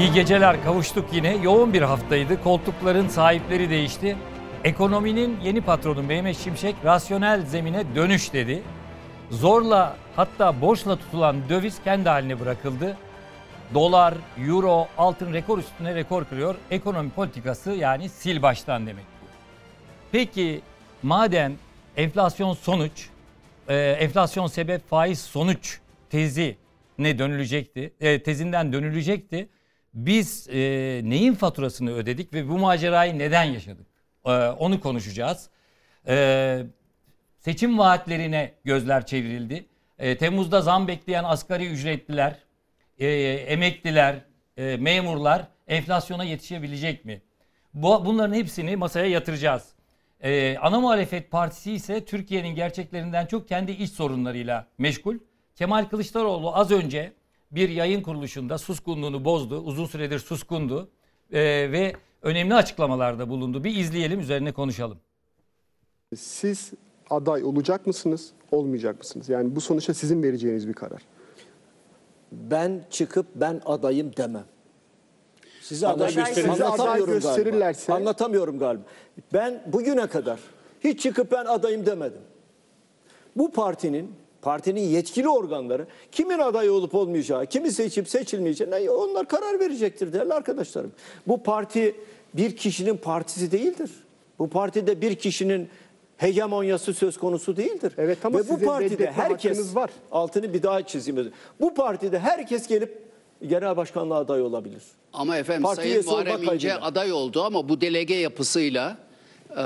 İyi geceler kavuştuk yine. Yoğun bir haftaydı. Koltukların sahipleri değişti. Ekonominin yeni patronu Mehmet Şimşek rasyonel zemine dönüş dedi. Zorla hatta borçla tutulan döviz kendi haline bırakıldı. Dolar, euro, altın rekor üstüne rekor kırıyor. Ekonomi politikası yani sil baştan demek. Peki madem enflasyon sonuç, e, enflasyon sebep faiz sonuç tezi ne dönülecekti, e, tezinden dönülecekti. Biz e, neyin faturasını ödedik ve bu macerayı neden yaşadık? E, onu konuşacağız. E, seçim vaatlerine gözler çevrildi. E, Temmuz'da zam bekleyen asgari ücretliler, e, emekliler, e, memurlar enflasyona yetişebilecek mi? Bu, bunların hepsini masaya yatıracağız. E, ana muhalefet partisi ise Türkiye'nin gerçeklerinden çok kendi iç sorunlarıyla meşgul. Kemal Kılıçdaroğlu az önce bir yayın kuruluşunda suskunluğunu bozdu. Uzun süredir suskundu e, ve önemli açıklamalarda bulundu. Bir izleyelim üzerine konuşalım. Siz aday olacak mısınız, olmayacak mısınız? Yani bu sonuçta sizin vereceğiniz bir karar. Ben çıkıp ben adayım demem. Sizi aday Anlatamıyorum gösterin. Sizi aday galiba. gösterirlerse- Anlatamıyorum galiba. Ben bugüne kadar hiç çıkıp ben adayım demedim. Bu partinin partinin yetkili organları kimin aday olup olmayacağı, kimi seçip seçilmeyeceğine onlar karar verecektir değerli arkadaşlarım. Bu parti bir kişinin partisi değildir. Bu partide bir kişinin hegemonyası söz konusu değildir. Evet ama Ve bu sizin partide herkes var. altını bir daha çizeyim. Bu partide herkes gelip genel başkanlığa aday olabilir. Ama efendim Parti Sayın Muharrem İnce kaydıyla. aday oldu ama bu delege yapısıyla e,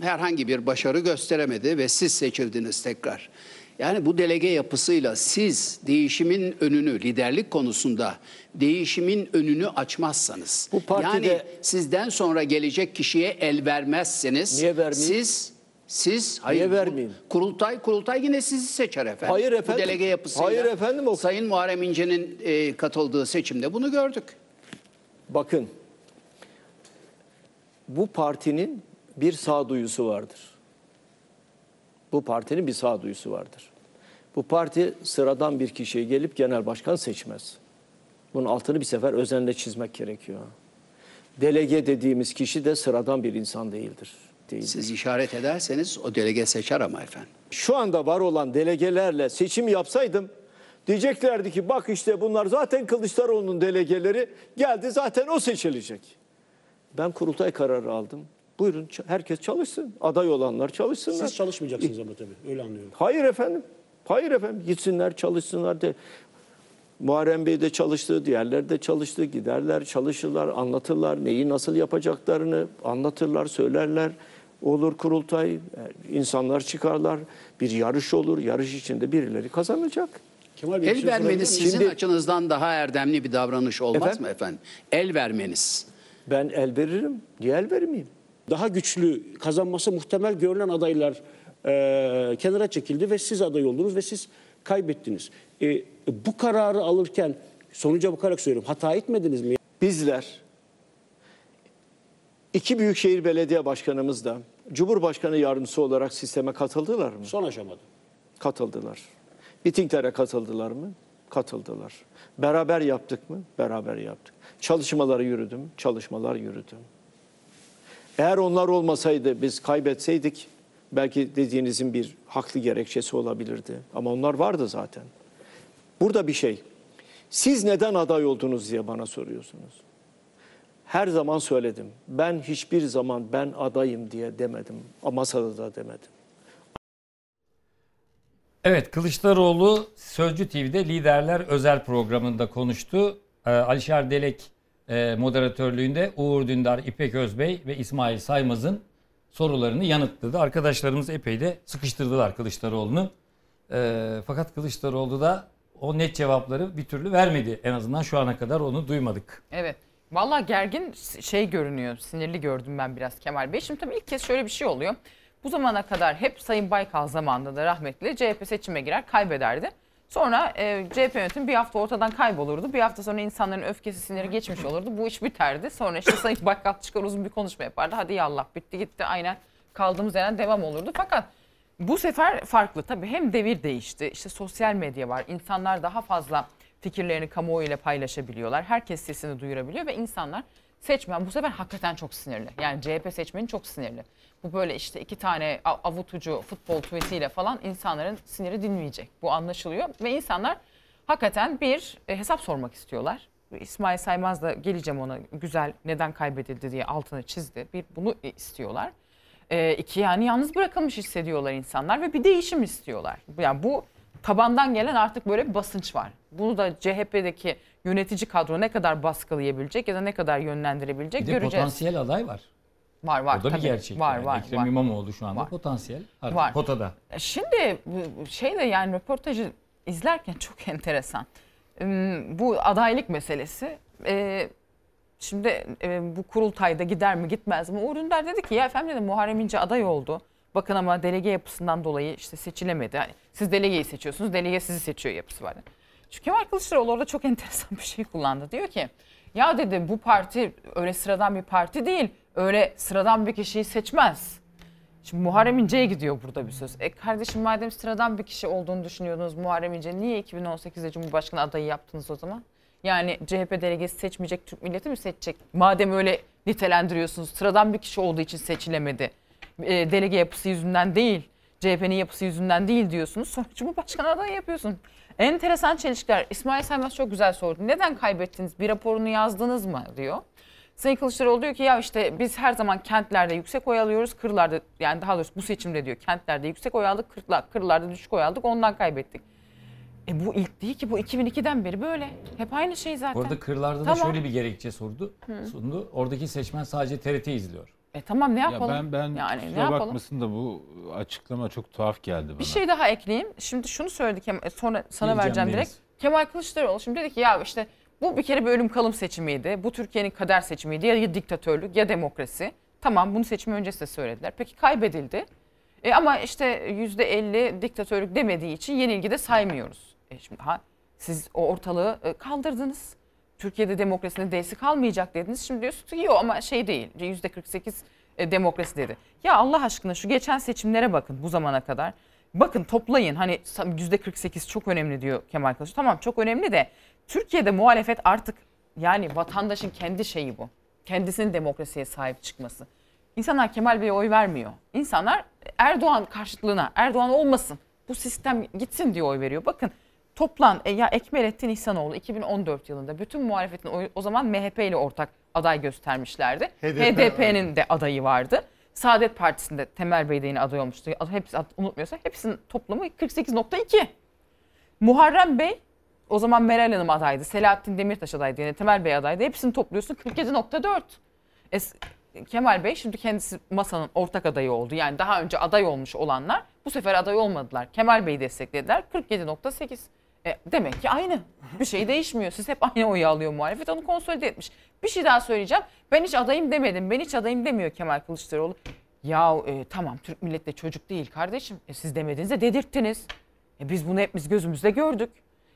herhangi bir başarı gösteremedi ve siz seçildiniz tekrar. Yani bu delege yapısıyla siz değişimin önünü liderlik konusunda değişimin önünü açmazsanız Bu partide- yani sizden sonra gelecek kişiye el vermezseniz Niye vermeyeyim? siz siz hayır Niye vermeyeyim? kurultay kurultay yine sizi seçer efendim. Hayır efendim. Bu delege yapısıyla. Hayır efendim, o- Sayın Muharrem İnce'nin e, katıldığı seçimde bunu gördük. Bakın bu partinin bir sağduyusu vardır. Bu partinin bir sağduyusu vardır. Bu parti sıradan bir kişiye gelip genel başkan seçmez. Bunun altını bir sefer özenle çizmek gerekiyor. Delege dediğimiz kişi de sıradan bir insan değildir. değildir. Siz işaret ederseniz o delege seçer ama efendim. Şu anda var olan delegelerle seçim yapsaydım diyeceklerdi ki bak işte bunlar zaten Kılıçdaroğlu'nun delegeleri geldi zaten o seçilecek. Ben kurultay kararı aldım. Buyurun herkes çalışsın. Aday olanlar çalışsınlar. Siz çalışmayacaksınız ama tabii. Öyle anlıyorum. Hayır efendim. Hayır efendim. Gitsinler çalışsınlar de. Muharrem Bey de çalıştı, diğerleri de çalıştı. Giderler, çalışırlar, anlatırlar. Neyi nasıl yapacaklarını anlatırlar, söylerler. Olur kurultay, e, insanlar çıkarlar. Bir yarış olur. Yarış içinde birileri kazanacak. Kemal Bey bir El şey sorabilir vermeniz miyim? sizin Şimdi- açınızdan daha erdemli bir davranış olmaz Efendim? mı efendim? El vermeniz. Ben el veririm. Niye el vermeyeyim? Daha güçlü kazanması muhtemel görülen adaylar e, kenara çekildi ve siz aday oldunuz ve siz kaybettiniz. E, bu kararı alırken sonuca bakarak söylüyorum hata etmediniz mi? Bizler iki büyükşehir belediye başkanımız da Cumhurbaşkanı yardımcısı olarak sisteme katıldılar mı? Son aşamada. Katıldılar. Mitinglere katıldılar mı? Katıldılar. Beraber yaptık mı? Beraber yaptık. Çalışmaları yürüdüm, çalışmalar yürüdüm. Eğer onlar olmasaydı biz kaybetseydik belki dediğinizin bir haklı gerekçesi olabilirdi. Ama onlar vardı zaten. Burada bir şey. Siz neden aday oldunuz diye bana soruyorsunuz. Her zaman söyledim. Ben hiçbir zaman ben adayım diye demedim. Masada da demedim. Evet Kılıçdaroğlu Sözcü TV'de Liderler özel programında konuştu. Ee, Alişer Delek e, moderatörlüğünde Uğur Dündar, İpek Özbey ve İsmail Saymaz'ın sorularını yanıtladı. Arkadaşlarımız epey de sıkıştırdılar Kılıçdaroğlu'nu. Ee, fakat Kılıçdaroğlu da o net cevapları bir türlü vermedi. En azından şu ana kadar onu duymadık. Evet. Vallahi gergin şey görünüyor. Sinirli gördüm ben biraz Kemal Bey. Şimdi tabii ilk kez şöyle bir şey oluyor. Bu zamana kadar hep Sayın Baykal zamanında da rahmetli CHP seçime girer kaybederdi. Sonra e, CHP yönetimi bir hafta ortadan kaybolurdu. Bir hafta sonra insanların öfkesi siniri geçmiş olurdu. Bu iş biterdi. Sonra işte Sayın Baykal çıkar uzun bir konuşma yapardı. Hadi yallah bitti gitti aynen kaldığımız yerden devam olurdu. Fakat bu sefer farklı tabii hem devir değişti. İşte sosyal medya var. İnsanlar daha fazla fikirlerini kamuoyuyla paylaşabiliyorlar. Herkes sesini duyurabiliyor ve insanlar seçmen bu sefer hakikaten çok sinirli. Yani CHP seçmeni çok sinirli. Bu böyle işte iki tane av- avutucu futbol tweetiyle falan insanların siniri dinmeyecek. Bu anlaşılıyor ve insanlar hakikaten bir e, hesap sormak istiyorlar. İsmail Saymaz da geleceğim ona güzel neden kaybedildi diye altını çizdi. Bir bunu istiyorlar. E, iki yani yalnız bırakılmış hissediyorlar insanlar ve bir değişim istiyorlar. Yani bu tabandan gelen artık böyle bir basınç var. Bunu da CHP'deki yönetici kadro ne kadar baskılayabilecek ya da ne kadar yönlendirebilecek Bir de göreceğiz. potansiyel aday var. Var var. O da bir tabii. gerçek. Var yani. var. Ekrem var. İmamoğlu şu anda Var. potansiyel. Artık Var. potada. Şimdi bu şeyde yani röportajı izlerken çok enteresan. Bu adaylık meselesi. e, Şimdi e, bu kurultayda gider mi gitmez mi? Uğur Dündar dedi ki ya efendim dedi Muharrem İnce aday oldu. Bakın ama delege yapısından dolayı işte seçilemedi. Hani siz delegeyi seçiyorsunuz, delege sizi seçiyor yapısı var. Şu Kemal Kılıçdaroğlu orada çok enteresan bir şey kullandı. Diyor ki ya dedi bu parti öyle sıradan bir parti değil. Öyle sıradan bir kişiyi seçmez. Şimdi Muharrem İnce'ye gidiyor burada bir söz. E kardeşim madem sıradan bir kişi olduğunu düşünüyordunuz Muharrem İnce niye 2018'de Cumhurbaşkanı adayı yaptınız o zaman? Yani CHP delegesi seçmeyecek Türk milleti mi seçecek? Madem öyle nitelendiriyorsunuz sıradan bir kişi olduğu için seçilemedi. E, delege yapısı yüzünden değil, CHP'nin yapısı yüzünden değil diyorsunuz. Sonra Cumhurbaşkanı adayı yapıyorsun. Enteresan çelişkiler. İsmail Saymaz çok güzel sordu. Neden kaybettiniz? Bir raporunu yazdınız mı diyor. Sayın Kılıçdaroğlu diyor ki ya işte biz her zaman kentlerde yüksek oy alıyoruz. Kırlarda yani daha doğrusu bu seçimde diyor kentlerde yüksek oy aldık. Kırlar, kırlarda düşük oy aldık ondan kaybettik. E bu ilk değil ki bu 2002'den beri böyle. Hep aynı şey zaten. Bu arada kırlarda da Tamam. şöyle bir gerekçe sordu. Sundu. Oradaki seçmen sadece TRT izliyor. E tamam ne Ya yapalım? ben ben yani ne kusura yapalım? bakmasın da bu açıklama çok tuhaf geldi bana. Bir şey daha ekleyeyim. Şimdi şunu söyledi Kemal, sonra sana Geleceğim vereceğim Deniz. direkt. Kemal Kılıçdaroğlu şimdi dedi ki ya işte bu bir kere bir ölüm kalım seçimiydi. Bu Türkiye'nin kader seçimiydi. Ya, ya diktatörlük ya demokrasi. Tamam bunu seçim öncesi de söylediler. Peki kaybedildi. E ama işte %50 diktatörlük demediği için yenilgi de saymıyoruz. E şimdi ha siz o ortalığı e, kaldırdınız. Türkiye'de demokrasinin D'si kalmayacak dediniz. Şimdi diyorsunuz ki yok ama şey değil. %48 e, demokrasi dedi. Ya Allah aşkına şu geçen seçimlere bakın bu zamana kadar. Bakın toplayın hani %48 çok önemli diyor Kemal Kılıçdaroğlu. Tamam çok önemli de Türkiye'de muhalefet artık yani vatandaşın kendi şeyi bu. Kendisinin demokrasiye sahip çıkması. İnsanlar Kemal Bey'e oy vermiyor. İnsanlar Erdoğan karşıtlığına, Erdoğan olmasın. Bu sistem gitsin diye oy veriyor. Bakın toplan e, ya Ekmelettin İhsanoğlu 2014 yılında bütün muhalefetin oyu, o zaman MHP ile ortak aday göstermişlerdi. HDP'nin de adayı vardı. Saadet Partisi'nde Temel Bey de yine aday olmuştu. Hepsi unutmuyorsak hepsinin toplamı 48.2. Muharrem Bey o zaman Meral Hanım adaydı. Selahattin Demirtaş adaydı. Yani Temel Bey adaydı. Hepsini topluyorsun 47.4. E, Kemal Bey şimdi kendisi masanın ortak adayı oldu. Yani daha önce aday olmuş olanlar bu sefer aday olmadılar. Kemal Bey'i desteklediler 47.8. E, demek ki aynı. Bir şey değişmiyor. Siz hep aynı oyu alıyor muhalefet. Onu konsolide etmiş. Bir şey daha söyleyeceğim. Ben hiç adayım demedim. Ben hiç adayım demiyor Kemal Kılıçdaroğlu. Ya e, tamam Türk milleti de çocuk değil kardeşim. E, siz demediğinizde dedirttiniz. E, biz bunu hepimiz gözümüzde gördük.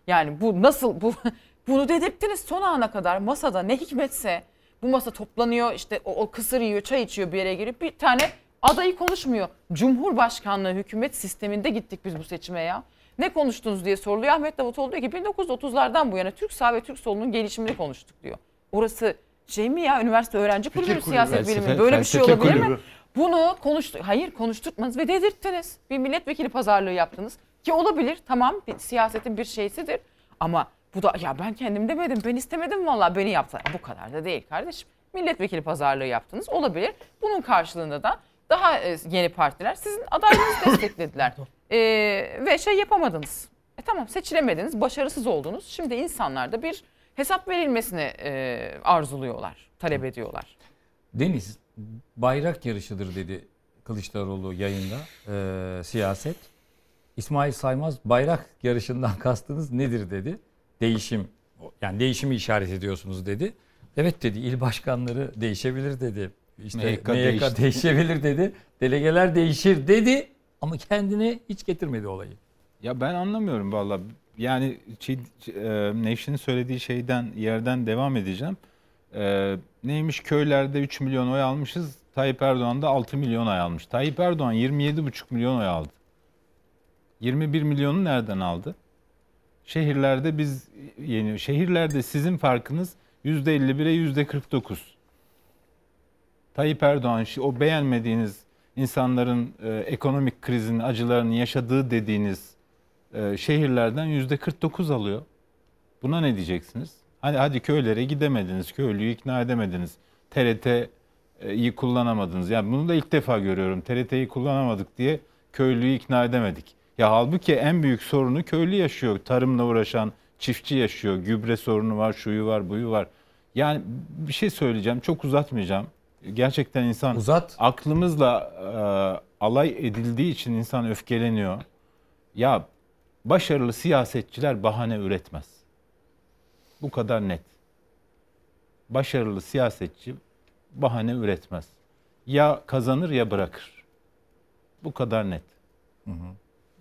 Yani bu nasıl bu bunu dedirttiniz son ana kadar masada ne hikmetse bu masa toplanıyor işte o, o kısır yiyor çay içiyor bir yere girip bir tane adayı konuşmuyor. Cumhurbaşkanlığı hükümet sisteminde gittik biz bu seçime ya. Ne konuştunuz diye soruluyor. Ahmet Davutoğlu diyor ki 1930'lardan bu yana Türk sağ ve Türk solunun gelişimini konuştuk diyor. Orası şey mi ya üniversite öğrenci kulübü kulübü. siyaset Felsefe- bilimi böyle bir şey olabilir mi? kulübü. Bunu konuştu. Hayır konuşturtmadınız ve dedirttiniz. Bir milletvekili pazarlığı yaptınız. Ki olabilir tamam bir, siyasetin bir şeysidir. Ama bu da ya ben kendim demedim ben istemedim vallahi beni yaptılar. Bu kadar da değil kardeşim. Milletvekili pazarlığı yaptınız olabilir. Bunun karşılığında da daha e, yeni partiler sizin adaylığınızı desteklediler. E, ve şey yapamadınız. E tamam seçilemediniz, başarısız oldunuz. Şimdi insanlar da bir hesap verilmesini e, arzuluyorlar, talep ediyorlar. Deniz bayrak yarışıdır dedi Kılıçdaroğlu yayında e, siyaset. İsmail Saymaz bayrak yarışından kastınız nedir dedi. Değişim yani değişimi işaret ediyorsunuz dedi. Evet dedi il başkanları değişebilir dedi. İşte MYK MYK, değişti. değişebilir dedi. Delegeler değişir dedi ama kendine hiç getirmedi olayı. Ya ben anlamıyorum valla. Yani şey, e, Nevşin'in söylediği şeyden yerden devam edeceğim. E, neymiş köylerde 3 milyon oy almışız. Tayyip Erdoğan da 6 milyon oy almış. Tayyip Erdoğan 27,5 milyon oy aldı. 21 milyonu nereden aldı? Şehirlerde biz yeniyor. Şehirlerde sizin farkınız %51'e %49. Tayyip Erdoğan o beğenmediğiniz insanların e, ekonomik krizin acılarını yaşadığı dediğiniz e, şehirlerden %49 alıyor. Buna ne diyeceksiniz? Hani hadi köylere gidemediniz, köylüyü ikna edemediniz. TRT'yi kullanamadınız. Yani bunu da ilk defa görüyorum. TRT'yi kullanamadık diye köylüyü ikna edemedik. Ya halbuki en büyük sorunu köylü yaşıyor. Tarımla uğraşan çiftçi yaşıyor. Gübre sorunu var, şuyu var, buyu var. Yani bir şey söyleyeceğim. Çok uzatmayacağım. Gerçekten insan Uzat. aklımızla e, alay edildiği için insan öfkeleniyor. Ya başarılı siyasetçiler bahane üretmez. Bu kadar net. Başarılı siyasetçi bahane üretmez. Ya kazanır ya bırakır. Bu kadar net.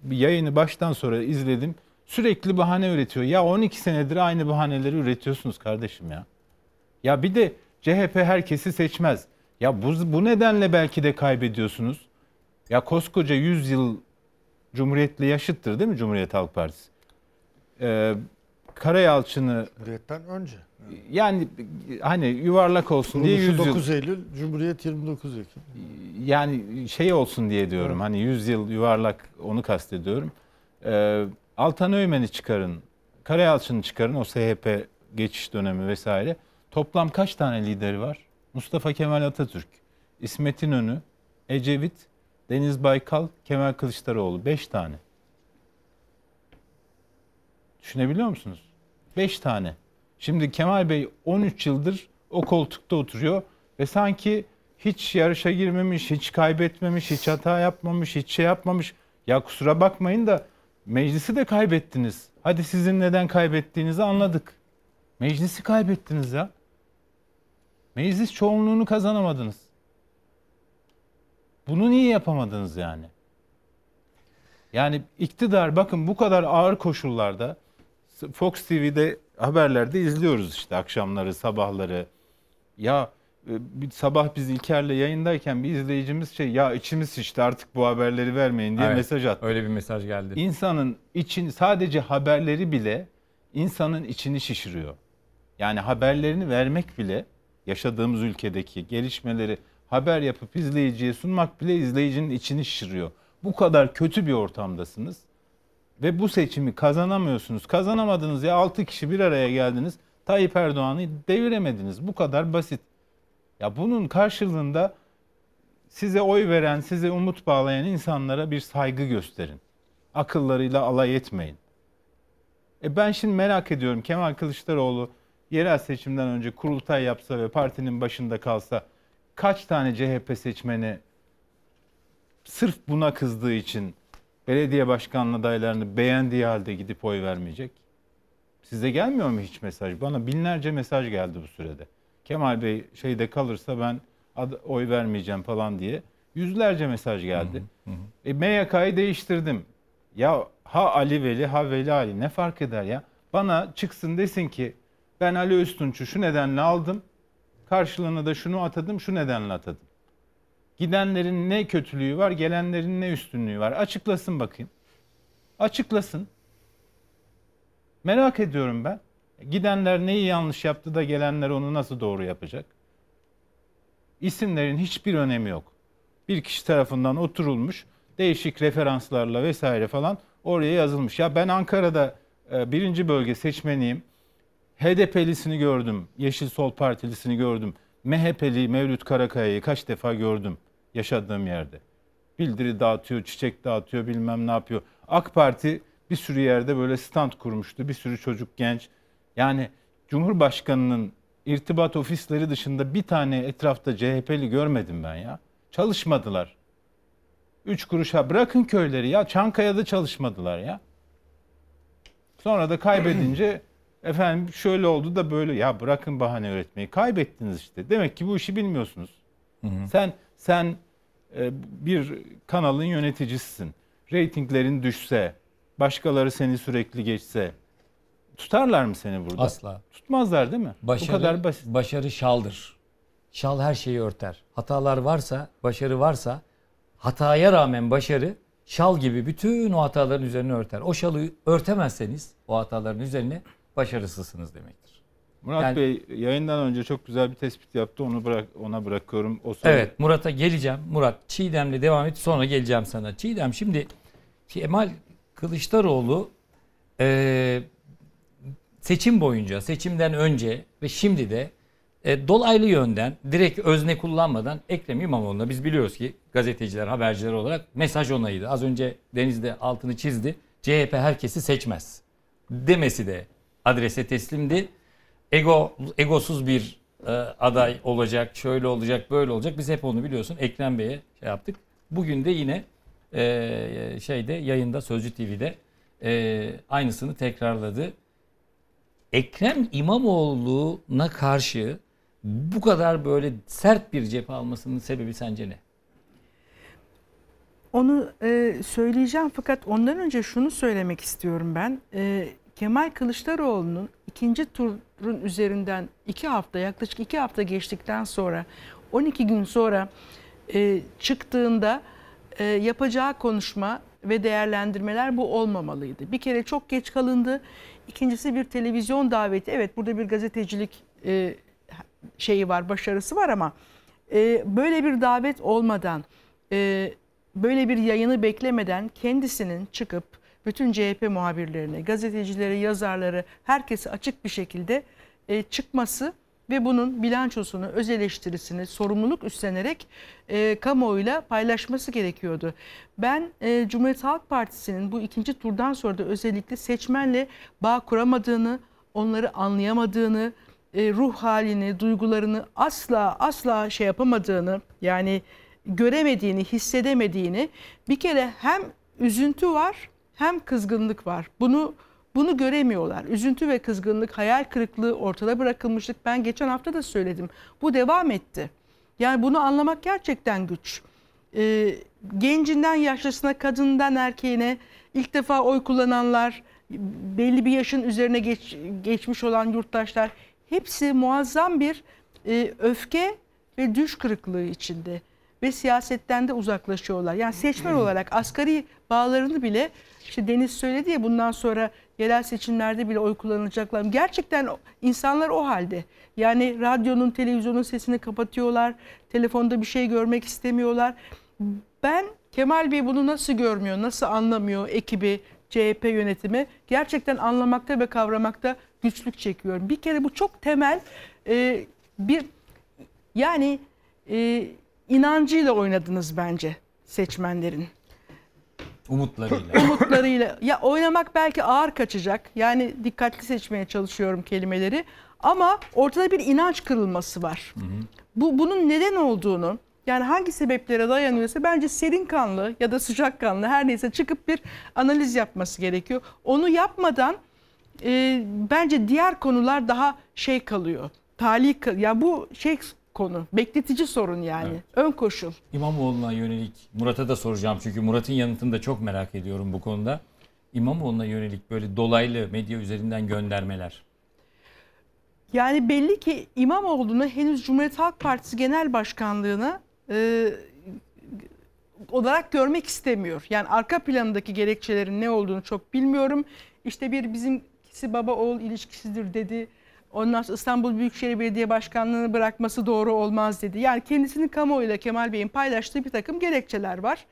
Bir yayını baştan sonra izledim. Sürekli bahane üretiyor. Ya 12 senedir aynı bahaneleri üretiyorsunuz kardeşim ya. Ya bir de CHP herkesi seçmez. Ya bu, bu nedenle belki de kaybediyorsunuz. Ya koskoca 100 yıl Cumhuriyet'le yaşıttır değil mi Cumhuriyet Halk Partisi? Ee, Karayalçın'ı Cumhuriyet'ten önce. yani hani yuvarlak olsun diye 100 Kuruluşu yıl 9 Eylül, Cumhuriyet 29 Ekim. yani şey olsun diye diyorum. Hani 100 yıl yuvarlak onu kastediyorum. Ee, Altan Öğmen'i çıkarın. Karayalçın'ı çıkarın o SHP geçiş dönemi vesaire. Toplam kaç tane lideri var? Mustafa Kemal Atatürk, İsmet İnönü, Ecevit, Deniz Baykal, Kemal Kılıçdaroğlu. 5 tane. Düşünebiliyor musunuz? 5 tane. Şimdi Kemal Bey 13 yıldır o koltukta oturuyor ve sanki hiç yarışa girmemiş, hiç kaybetmemiş, hiç hata yapmamış, hiç şey yapmamış. Ya kusura bakmayın da meclisi de kaybettiniz. Hadi sizin neden kaybettiğinizi anladık. Meclisi kaybettiniz ya. Meclis çoğunluğunu kazanamadınız. Bunu niye yapamadınız yani? Yani iktidar bakın bu kadar ağır koşullarda Fox TV'de haberlerde izliyoruz işte akşamları, sabahları. Ya e, bir sabah biz İlker'le yayındayken bir izleyicimiz şey ya içimiz şişti artık bu haberleri vermeyin diye Evet, mesaj attı. Öyle bir mesaj geldi. İnsanın için sadece haberleri bile insanın içini şişiriyor. Yani haberlerini vermek bile yaşadığımız ülkedeki gelişmeleri haber yapıp izleyiciye sunmak bile izleyicinin içini şişiriyor. Bu kadar kötü bir ortamdasınız ve bu seçimi kazanamıyorsunuz. Kazanamadınız ya 6 kişi bir araya geldiniz. Tayyip Erdoğan'ı deviremediniz. Bu kadar basit. Ya bunun karşılığında size oy veren, size umut bağlayan insanlara bir saygı gösterin. Akıllarıyla alay etmeyin. E ben şimdi merak ediyorum Kemal Kılıçdaroğlu yerel seçimden önce kurultay yapsa ve partinin başında kalsa kaç tane CHP seçmeni sırf buna kızdığı için belediye başkanlığı adaylarını beğendiği halde gidip oy vermeyecek? Size gelmiyor mu hiç mesaj? Bana binlerce mesaj geldi bu sürede. Kemal Bey şeyde kalırsa ben oy vermeyeceğim falan diye yüzlerce mesaj geldi. E, MYK'yı değiştirdim. Ya ha Ali Veli ha Veli Ali ne fark eder ya? Bana çıksın desin ki ben Ali Öztunç'u şu nedenle aldım. Karşılığına da şunu atadım, şu nedenle atadım. Gidenlerin ne kötülüğü var, gelenlerin ne üstünlüğü var? Açıklasın bakayım. Açıklasın. Merak ediyorum ben. Gidenler neyi yanlış yaptı da gelenler onu nasıl doğru yapacak? İsimlerin hiçbir önemi yok. Bir kişi tarafından oturulmuş, değişik referanslarla vesaire falan oraya yazılmış. Ya ben Ankara'da e, birinci bölge seçmeniyim. HDP'lisini gördüm, Yeşil Sol Partilisini gördüm. MHP'li Mevlüt Karakaya'yı kaç defa gördüm yaşadığım yerde. Bildiri dağıtıyor, çiçek dağıtıyor, bilmem ne yapıyor. AK Parti bir sürü yerde böyle stand kurmuştu. Bir sürü çocuk genç. Yani Cumhurbaşkanı'nın irtibat ofisleri dışında bir tane etrafta CHP'li görmedim ben ya. Çalışmadılar. Üç kuruşa bırakın köyleri ya. Çankaya'da çalışmadılar ya. Sonra da kaybedince efendim şöyle oldu da böyle ya bırakın bahane üretmeyi. Kaybettiniz işte. Demek ki bu işi bilmiyorsunuz. Sen sen e, bir kanalın yöneticisisin. Reytinglerin düşse, başkaları seni sürekli geçse tutarlar mı seni burada? Asla. Tutmazlar değil mi? Başarı, Bu kadar basit. başarı şaldır. Şal her şeyi örter. Hatalar varsa, başarı varsa, hataya rağmen başarı şal gibi bütün o hataların üzerine örter. O şalı örtemezseniz o hataların üzerine başarısızsınız demektir. Murat Yani- Bey yayından önce çok güzel bir tespit yaptı. Onu bırak ona bırakıyorum. O soru- Evet Murat'a geleceğim. Murat Çiğdem'le devam et sonra geleceğim sana. Çiğdem şimdi Kemal Kılıçdaroğlu e, seçim boyunca, seçimden önce ve şimdi de e, dolaylı yönden direkt özne kullanmadan Ekrem İmamoğlu'na biz biliyoruz ki gazeteciler, haberciler olarak mesaj onayıydı. Az önce Deniz de altını çizdi. CHP herkesi seçmez demesi de adrese teslimdi. Ego egosuz bir e, aday olacak, şöyle olacak, böyle olacak. Biz hep onu biliyorsun Ekrem Bey'e şey yaptık. Bugün de yine e, şeyde yayında Sözcü TV'de e, aynısını tekrarladı. Ekrem İmamoğlu'na karşı bu kadar böyle sert bir cephe almasının sebebi sence ne? Onu e, söyleyeceğim fakat ondan önce şunu söylemek istiyorum ben. E, Kemal Kılıçdaroğlu'nun ikinci turun üzerinden iki hafta yaklaşık iki hafta geçtikten sonra 12 gün sonra e, çıktığında e, yapacağı konuşma ve değerlendirmeler bu olmamalıydı. Bir kere çok geç kalındı. İkincisi bir televizyon daveti. Evet burada bir gazetecilik e, şeyi var, başarısı var ama e, böyle bir davet olmadan, e, böyle bir yayını beklemeden kendisinin çıkıp bütün CHP muhabirlerine, gazetecilere, yazarları, herkese açık bir şekilde e, çıkması ve bunun bilançosunu, öz eleştirisini, sorumluluk üstlenerek e, kamuoyuyla paylaşması gerekiyordu. Ben e, Cumhuriyet Halk Partisi'nin bu ikinci turdan sonra da özellikle seçmenle bağ kuramadığını, onları anlayamadığını, e, ruh halini, duygularını asla asla şey yapamadığını yani göremediğini, hissedemediğini bir kere hem üzüntü var hem kızgınlık var. Bunu bunu göremiyorlar. Üzüntü ve kızgınlık, hayal kırıklığı ortada bırakılmışlık. Ben geçen hafta da söyledim. Bu devam etti. Yani bunu anlamak gerçekten güç. Ee, gencinden yaşlısına, kadından erkeğine ilk defa oy kullananlar, belli bir yaşın üzerine geç, geçmiş olan yurttaşlar hepsi muazzam bir e, öfke ve düş kırıklığı içinde ve siyasetten de uzaklaşıyorlar. Yani seçmen olarak asgari bağlarını bile işte Deniz söyledi ya bundan sonra yerel seçimlerde bile oy kullanacaklar. Gerçekten insanlar o halde. Yani radyonun, televizyonun sesini kapatıyorlar. Telefonda bir şey görmek istemiyorlar. Ben Kemal Bey bunu nasıl görmüyor, nasıl anlamıyor ekibi, CHP yönetimi gerçekten anlamakta ve kavramakta güçlük çekiyorum. Bir kere bu çok temel e, bir yani e, inancıyla oynadınız bence seçmenlerin Umutlarıyla. umutlarıyla. Ya oynamak belki ağır kaçacak. Yani dikkatli seçmeye çalışıyorum kelimeleri. Ama ortada bir inanç kırılması var. Bu bunun neden olduğunu yani hangi sebeplere dayanıyorsa bence serin kanlı ya da sıcak kanlı her neyse çıkıp bir analiz yapması gerekiyor. Onu yapmadan e, bence diğer konular daha şey kalıyor. Tali ya bu şey konu bekletici sorun yani. Ön koşul. İmamoğlu'na yönelik Murat'a da soracağım çünkü Murat'ın yanıtını da çok merak ediyorum bu konuda. İmamoğlu'na yönelik böyle dolaylı medya üzerinden göndermeler. Yani belli ki İmamoğlu'nu henüz Cumhuriyet Halk Partisi Genel Başkanlığı'na e, olarak görmek istemiyor. Yani arka planındaki gerekçelerin ne olduğunu çok bilmiyorum. İşte bir bizimkisi baba oğul ilişkisidir dedi. Ondan sonra İstanbul Büyükşehir Belediye Başkanlığı'nı bırakması doğru olmaz dedi. Yani kendisinin kamuoyuyla Kemal Bey'in paylaştığı bir takım gerekçeler var.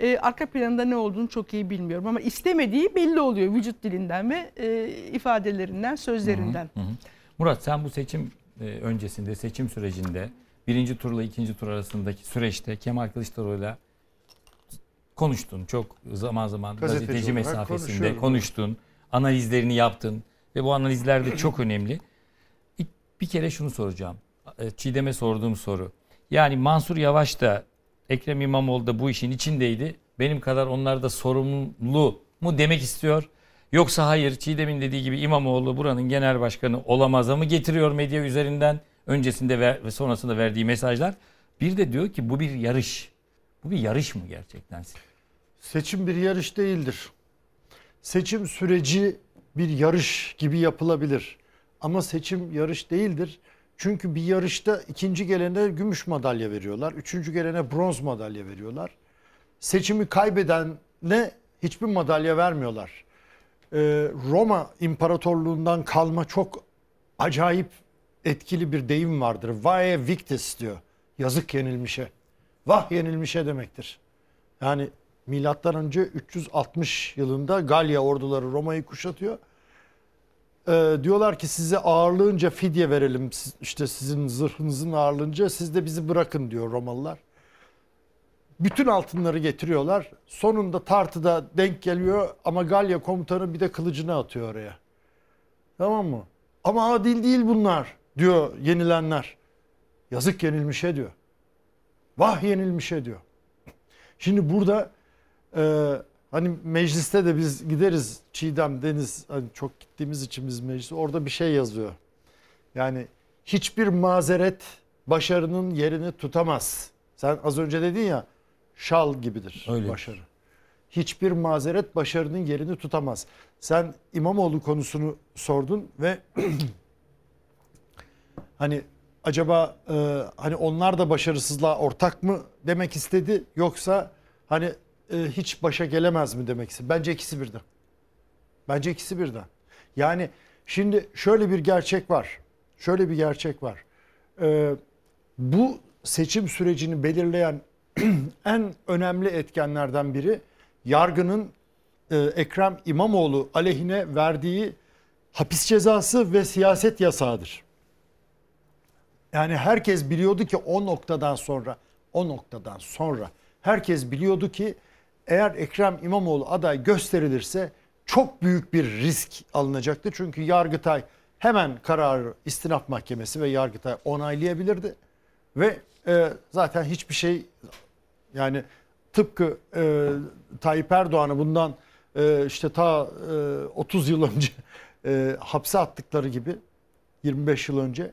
E, arka planında ne olduğunu çok iyi bilmiyorum ama istemediği belli oluyor vücut dilinden ve e, ifadelerinden, sözlerinden. Hı hı. Murat sen bu seçim e, öncesinde, seçim sürecinde birinci turla ikinci tur arasındaki süreçte Kemal Kılıçdaroğlu'yla konuştun. Çok zaman zaman Gazeteci gazeteci mesafesinde konuştun. Analizlerini yaptın ve bu analizler de çok önemli. Bir kere şunu soracağım. E, Çiğdem'e sorduğum soru. Yani Mansur Yavaş da Ekrem İmamoğlu da bu işin içindeydi. Benim kadar onlar da sorumlu mu demek istiyor? Yoksa hayır Çiğdem'in dediği gibi İmamoğlu buranın genel başkanı olamaza mı getiriyor medya üzerinden öncesinde ve sonrasında verdiği mesajlar. Bir de diyor ki bu bir yarış. Bu bir yarış mı gerçekten? Seçim bir yarış değildir. Seçim süreci bir yarış gibi yapılabilir. Ama seçim yarış değildir. Çünkü bir yarışta ikinci gelene gümüş madalya veriyorlar. Üçüncü gelene bronz madalya veriyorlar. Seçimi kaybeden ne hiçbir madalya vermiyorlar. Ee, Roma İmparatorluğundan kalma çok acayip etkili bir deyim vardır. Vae victis diyor. Yazık yenilmişe. Vah yenilmişe demektir. Yani milattan önce 360 yılında Galya orduları Roma'yı kuşatıyor. Ee, diyorlar ki size ağırlığınca fidye verelim. İşte sizin zırhınızın ağırlığınca siz de bizi bırakın diyor Romalılar. Bütün altınları getiriyorlar. Sonunda tartıda denk geliyor ama Galya komutanı bir de kılıcını atıyor oraya. Tamam mı? Ama adil değil bunlar diyor yenilenler. Yazık yenilmişe diyor. Vah yenilmişe diyor. Şimdi burada e, hani mecliste de biz gideriz Çiğdem, Deniz hani çok gittiğimiz için biz meclise orada bir şey yazıyor. Yani hiçbir mazeret başarının yerini tutamaz. Sen az önce dedin ya şal gibidir Öyledir. başarı. Hiçbir mazeret başarının yerini tutamaz. Sen İmamoğlu konusunu sordun ve hani acaba e, hani onlar da başarısızlığa ortak mı demek istedi yoksa hani e, hiç başa gelemez mi demek istedi? Bence ikisi birden. Bence ikisi birden. Yani şimdi şöyle bir gerçek var. Şöyle bir gerçek var. Ee, bu seçim sürecini belirleyen en önemli etkenlerden biri yargının e, Ekrem İmamoğlu aleyhine verdiği hapis cezası ve siyaset yasağıdır. Yani herkes biliyordu ki o noktadan sonra o noktadan sonra herkes biliyordu ki eğer Ekrem İmamoğlu aday gösterilirse çok büyük bir risk alınacaktı. Çünkü Yargıtay hemen kararı istinaf mahkemesi ve Yargıtay onaylayabilirdi. Ve e, zaten hiçbir şey yani tıpkı e, Tayyip Erdoğan'ı bundan e, işte ta e, 30 yıl önce e, hapse attıkları gibi 25 yıl önce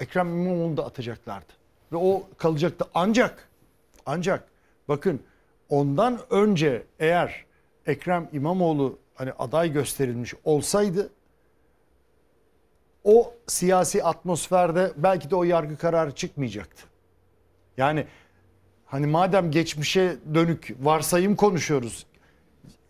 Ekrem İmamoğlu'nu da atacaklardı. Ve o kalacaktı. Ancak ancak bakın ondan önce eğer Ekrem İmamoğlu hani aday gösterilmiş olsaydı o siyasi atmosferde belki de o yargı kararı çıkmayacaktı. Yani hani madem geçmişe dönük varsayım konuşuyoruz.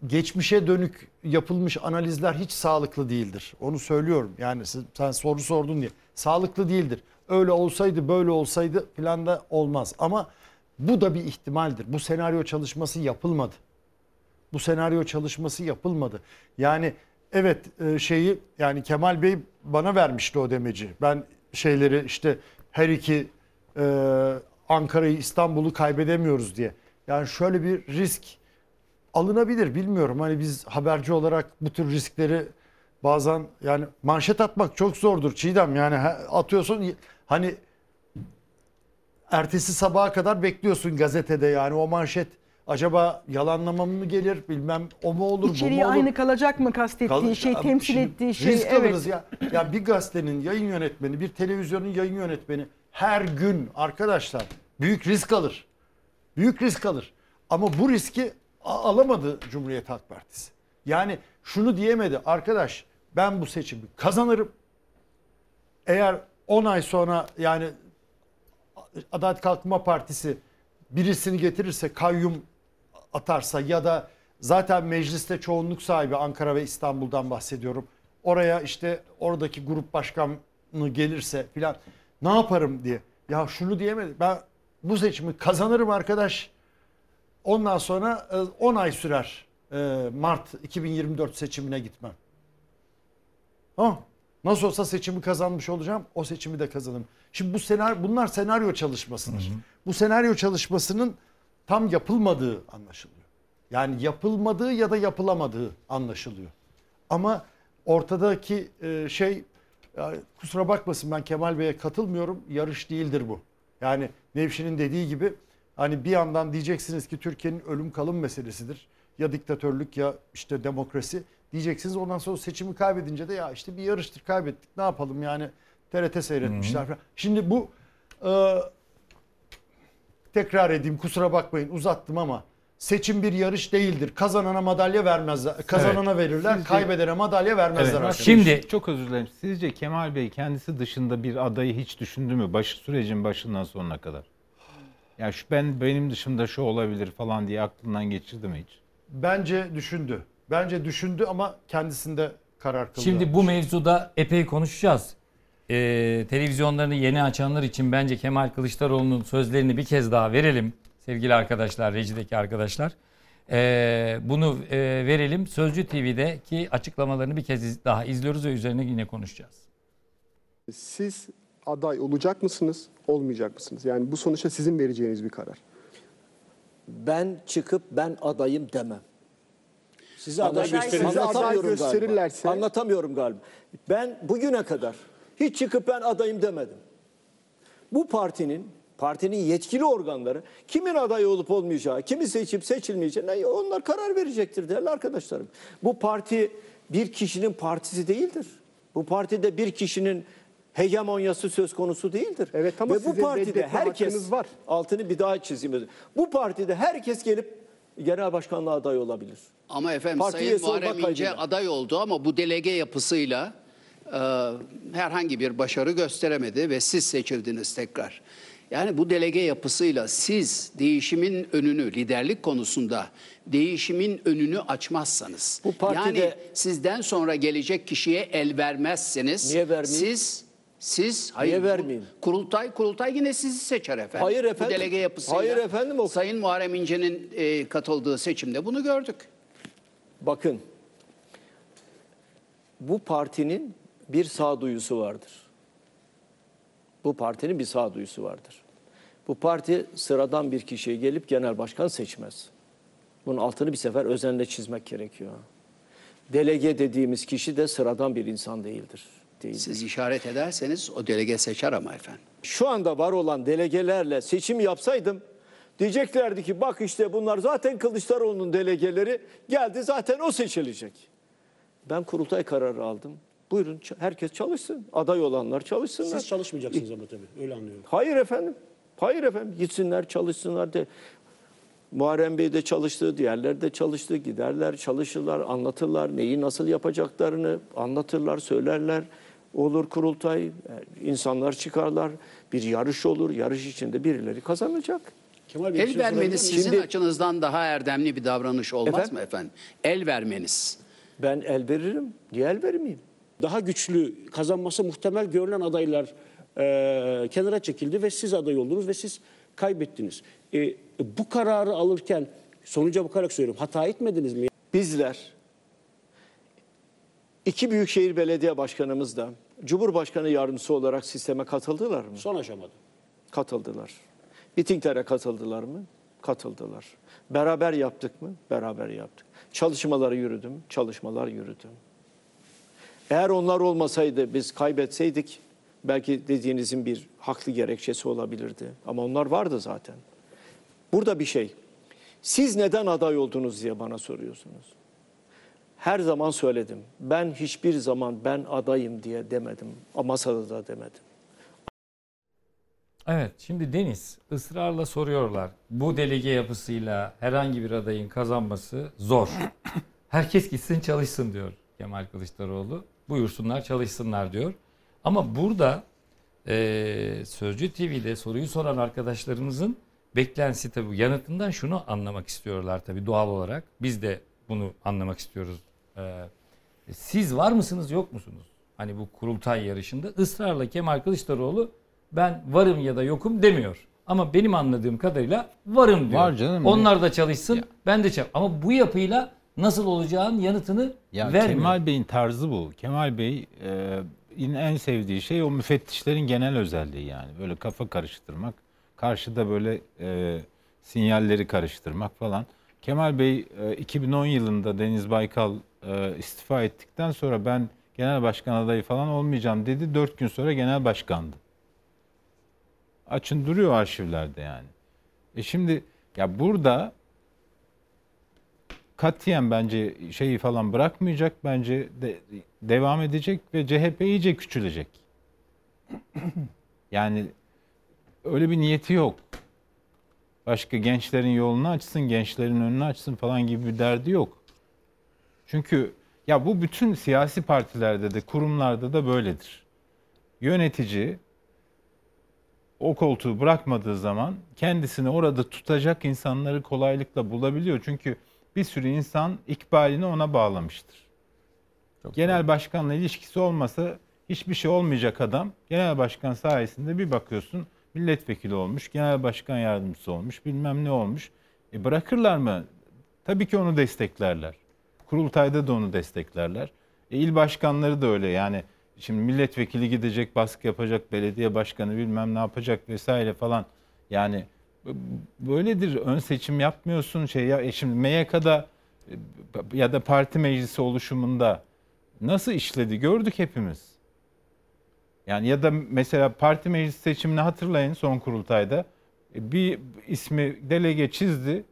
Geçmişe dönük yapılmış analizler hiç sağlıklı değildir. Onu söylüyorum. Yani siz- sen soru sordun diye. Sağlıklı değildir. Öyle olsaydı böyle olsaydı falan da olmaz. Ama bu da bir ihtimaldir. Bu senaryo çalışması yapılmadı. Bu senaryo çalışması yapılmadı. Yani evet e, şeyi yani Kemal Bey bana vermişti o demeci. Ben şeyleri işte her iki e, Ankara'yı İstanbul'u kaybedemiyoruz diye. Yani şöyle bir risk alınabilir bilmiyorum. Hani biz haberci olarak bu tür riskleri bazen yani manşet atmak çok zordur Çiğdem. Yani atıyorsun hani ertesi sabaha kadar bekliyorsun gazetede yani o manşet acaba yalanlama mı gelir bilmem o mu olur İçeriği bu mu olur? aynı kalacak mı kastettiği Kal- şey, temsil şimdi ettiği şey? Risk evet. alırız ya. Ya bir gazetenin yayın yönetmeni, bir televizyonun yayın yönetmeni her gün arkadaşlar büyük risk alır. Büyük risk alır. Ama bu riski alamadı Cumhuriyet Halk Partisi. Yani şunu diyemedi arkadaş ben bu seçimi kazanırım. Eğer 10 ay sonra yani Adalet Kalkınma Partisi birisini getirirse kayyum atarsa ya da zaten mecliste çoğunluk sahibi Ankara ve İstanbul'dan bahsediyorum. Oraya işte oradaki grup başkanı gelirse filan ne yaparım diye. Ya şunu diyemedi. Ben bu seçimi kazanırım arkadaş. Ondan sonra e, 10 ay sürer e, Mart 2024 seçimine gitmem. Ha, nasıl olsa seçimi kazanmış olacağım. O seçimi de kazanırım. Şimdi bu senaryo bunlar senaryo çalışmasıdır. Bu senaryo çalışmasının tam yapılmadığı anlaşılıyor. Yani yapılmadığı ya da yapılamadığı anlaşılıyor. Ama ortadaki e, şey kusura bakmasın ben Kemal Bey'e katılmıyorum. Yarış değildir bu. Yani Nevşin'in dediği gibi hani bir yandan diyeceksiniz ki Türkiye'nin ölüm kalım meselesidir. Ya diktatörlük ya işte demokrasi diyeceksiniz. Ondan sonra seçimi kaybedince de ya işte bir yarıştır kaybettik ne yapalım yani TRT seyretmişler falan. Şimdi bu e, tekrar edeyim kusura bakmayın uzattım ama seçim bir yarış değildir. Kazanana madalya vermezler. Kazanana verirler, Sizce- kaybedene madalya vermezler. Evet. arkadaşlar. Şimdi- çok özür dilerim. Sizce Kemal Bey kendisi dışında bir adayı hiç düşündü mü? Baş, sürecin başından sonuna kadar. Ya şu ben benim dışımda şu olabilir falan diye aklından geçirdi mi hiç? bence düşündü. Bence düşündü ama kendisinde karar kıldı. Şimdi bu mevzuda epey konuşacağız. Ee, televizyonlarını yeni açanlar için bence Kemal Kılıçdaroğlu'nun sözlerini bir kez daha verelim. Sevgili arkadaşlar, rejideki arkadaşlar. Ee, bunu e, verelim. Sözcü TV'deki açıklamalarını bir kez daha izliyoruz ve üzerine yine konuşacağız. Siz aday olacak mısınız, olmayacak mısınız? Yani bu sonuçta sizin vereceğiniz bir karar. Ben çıkıp ben adayım demem. Sizi aday Anlatamıyorum gösterin. Sizi aday galiba. gösterirlerse- Anlatamıyorum galiba. Ben bugüne kadar hiç çıkıp ben adayım demedim. Bu partinin partinin yetkili organları kimin aday olup olmayacağı, kimi seçip seçilmeyeceğine onlar karar verecektir değerli arkadaşlarım. Bu parti bir kişinin partisi değildir. Bu partide bir kişinin hegemonyası söz konusu değildir. Evet ama Ve bu partide herkes var. altını bir daha çizeyim. Bu partide herkes gelip genel başkanlığa aday olabilir. Ama efendim Parti Sayın Muharrem İnce kaydıyla. aday oldu ama bu delege yapısıyla e, herhangi bir başarı gösteremedi ve siz seçildiniz tekrar. Yani bu delege yapısıyla siz değişimin önünü liderlik konusunda değişimin önünü açmazsanız Bu partide- yani sizden sonra gelecek kişiye el vermezseniz Niye vermeyeyim? siz siz hayır Niye vermeyeyim? kurultay kurultay yine sizi seçer efendim. Hayır efendim. Bu delege yapısıyla. Hayır efendim, o- Sayın Muharrem İnce'nin e, katıldığı seçimde bunu gördük. Bakın bu partinin bir sağduyusu vardır. Bu partinin bir sağduyusu vardır. Bu parti sıradan bir kişiye gelip genel başkan seçmez. Bunun altını bir sefer özenle çizmek gerekiyor. Delege dediğimiz kişi de sıradan bir insan değildir. Değildir. Siz işaret ederseniz o delege seçer ama efendim. Şu anda var olan delegelerle seçim yapsaydım diyeceklerdi ki bak işte bunlar zaten Kılıçdaroğlu'nun delegeleri geldi zaten o seçilecek. Ben kurultay kararı aldım. Buyurun herkes çalışsın. Aday olanlar çalışsınlar. Siz çalışmayacaksınız ama tabii. Öyle anlıyorum. Hayır efendim. Hayır efendim. Gitsinler çalışsınlar de. Muharrem Bey de çalıştı, diğerleri de çalıştı. Giderler, çalışırlar, anlatırlar. Neyi nasıl yapacaklarını anlatırlar, söylerler. Olur kurultay, e, insanlar çıkarlar. Bir yarış olur. Yarış içinde birileri kazanacak. Kemal Bey, El şey vermeniz sizin Şimdi- açınızdan daha erdemli bir davranış olmaz Efendim? mı efendim? El vermeniz. Ben el veririm. Niye el vermeyeyim? daha güçlü kazanması muhtemel görülen adaylar e, kenara çekildi ve siz aday oldunuz ve siz kaybettiniz. E, bu kararı alırken sonuca bakarak söylüyorum hata etmediniz mi? Bizler iki büyükşehir belediye başkanımız da Cumhurbaşkanı yardımcısı olarak sisteme katıldılar mı? Son aşamada. Katıldılar. Mitinglere katıldılar mı? Katıldılar. Beraber yaptık mı? Beraber yaptık. Çalışmaları yürüdüm, çalışmalar yürüdüm. Eğer onlar olmasaydı biz kaybetseydik belki dediğinizin bir haklı gerekçesi olabilirdi. Ama onlar vardı zaten. Burada bir şey. Siz neden aday oldunuz diye bana soruyorsunuz. Her zaman söyledim. Ben hiçbir zaman ben adayım diye demedim. Masada da demedim. Evet şimdi Deniz ısrarla soruyorlar. Bu delege yapısıyla herhangi bir adayın kazanması zor. Herkes gitsin çalışsın diyor Kemal Kılıçdaroğlu. Buyursunlar çalışsınlar diyor. Ama burada eee Sözcü TV'de soruyu soran arkadaşlarımızın beklentisi tabii yanıtından şunu anlamak istiyorlar tabii doğal olarak. Biz de bunu anlamak istiyoruz. Eee, siz var mısınız yok musunuz? Hani bu kurultay yarışında ısrarla Kemal Kılıçdaroğlu ben varım ya da yokum demiyor. Ama benim anladığım kadarıyla varım diyor. Var canım. Onlar da çalışsın, Ya. ben de çalışayım. Ama bu yapıyla nasıl olacağın yanıtını Ya vermiyor. Kemal Bey'in tarzı bu. Kemal Bey e, en sevdiği şey o müfettişlerin genel özelliği yani. Böyle kafa karıştırmak, karşıda böyle e, sinyalleri karıştırmak falan. Kemal Bey e, 2010 yılında Deniz Baykal e, istifa ettikten sonra ben genel başkan adayı falan olmayacağım dedi. Dört gün sonra genel başkandı. Açın duruyor arşivlerde yani. E şimdi ya burada katiyen bence şeyi falan bırakmayacak. Bence de, devam edecek ve CHP iyice küçülecek. Yani öyle bir niyeti yok. Başka gençlerin yolunu açsın, gençlerin önünü açsın falan gibi bir derdi yok. Çünkü ya bu bütün siyasi partilerde de kurumlarda da böyledir. Yönetici o koltuğu bırakmadığı zaman kendisini orada tutacak insanları kolaylıkla bulabiliyor. Çünkü bir sürü insan ikbalini ona bağlamıştır. Genel başkanla ilişkisi olmasa hiçbir şey olmayacak adam. Genel başkan sayesinde bir bakıyorsun milletvekili olmuş, genel başkan yardımcısı olmuş, bilmem ne olmuş. E bırakırlar mı? Tabii ki onu desteklerler. Kurultayda da onu desteklerler. E il başkanları da öyle yani. Şimdi milletvekili gidecek, baskı yapacak, belediye başkanı bilmem ne yapacak vesaire falan. Yani böyledir. Ön seçim yapmıyorsun şey ya. E şimdi MYK'da e, ya da parti meclisi oluşumunda nasıl işledi gördük hepimiz. Yani ya da mesela parti meclis seçimini hatırlayın son kurultayda. E, Bir ismi delege çizdi.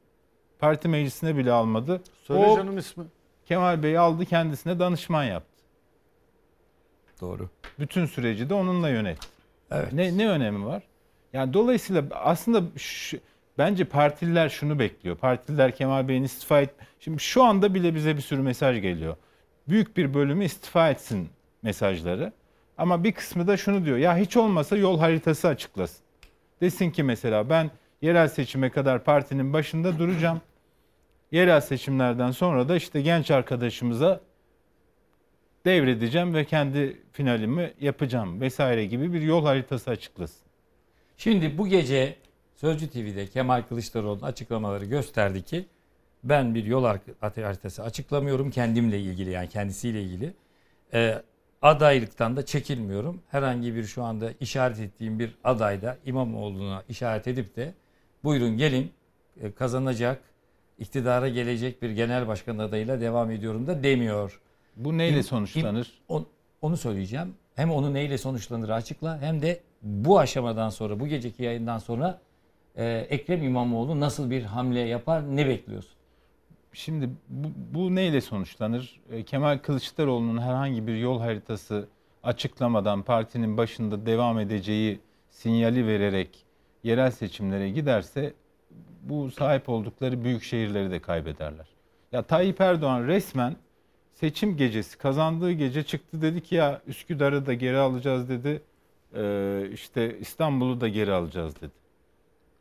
Parti meclisine bile almadı. Söyle O canım ismi. Kemal Bey'i aldı kendisine danışman yaptı. Doğru. Bütün süreci de onunla yönetti. Evet. Ne, ne önemi var? Yani dolayısıyla aslında şu- bence partililer şunu bekliyor. Partililer Kemal Bey'in istifa et... Şimdi şu anda bile bize bir sürü mesaj geliyor. Büyük bir bölümü istifa etsin mesajları. Ama bir kısmı da şunu diyor. Ya hiç olmasa yol haritası açıklasın. Desin ki mesela ben yerel seçime kadar partinin başında duracağım. Yerel seçimlerden sonra da işte genç arkadaşımıza devredeceğim ve kendi finalimi yapacağım vesaire gibi bir yol haritası açıklasın. Şimdi bu gece Sözcü TV'de Kemal Kılıçdaroğlu'nun açıklamaları gösterdi ki ben bir yol har- haritası açıklamıyorum kendimle ilgili yani kendisiyle ilgili. Ee, adaylıktan da çekilmiyorum. Herhangi bir şu anda işaret ettiğim bir adayda İmamoğlu'na işaret edip de buyurun gelin e, kazanacak, iktidara gelecek bir genel başkan adayıyla devam ediyorum da demiyor. Bu neyle İm- sonuçlanır? On- onu söyleyeceğim. Hem onu neyle sonuçlanır açıkla hem de bu aşamadan sonra bu geceki yayından sonra e, Ekrem İmamoğlu nasıl bir hamle yapar ne bekliyorsun? Şimdi bu, bu neyle sonuçlanır? E, Kemal Kılıçdaroğlu'nun herhangi bir yol haritası açıklamadan partinin başında devam edeceği sinyali vererek yerel seçimlere giderse bu sahip oldukları büyük şehirleri de kaybederler. Ya Tayyip Erdoğan resmen seçim gecesi kazandığı gece çıktı dedi ki ya Üsküdar'ı da geri alacağız dedi. Ee, işte İstanbul'u da geri alacağız dedi.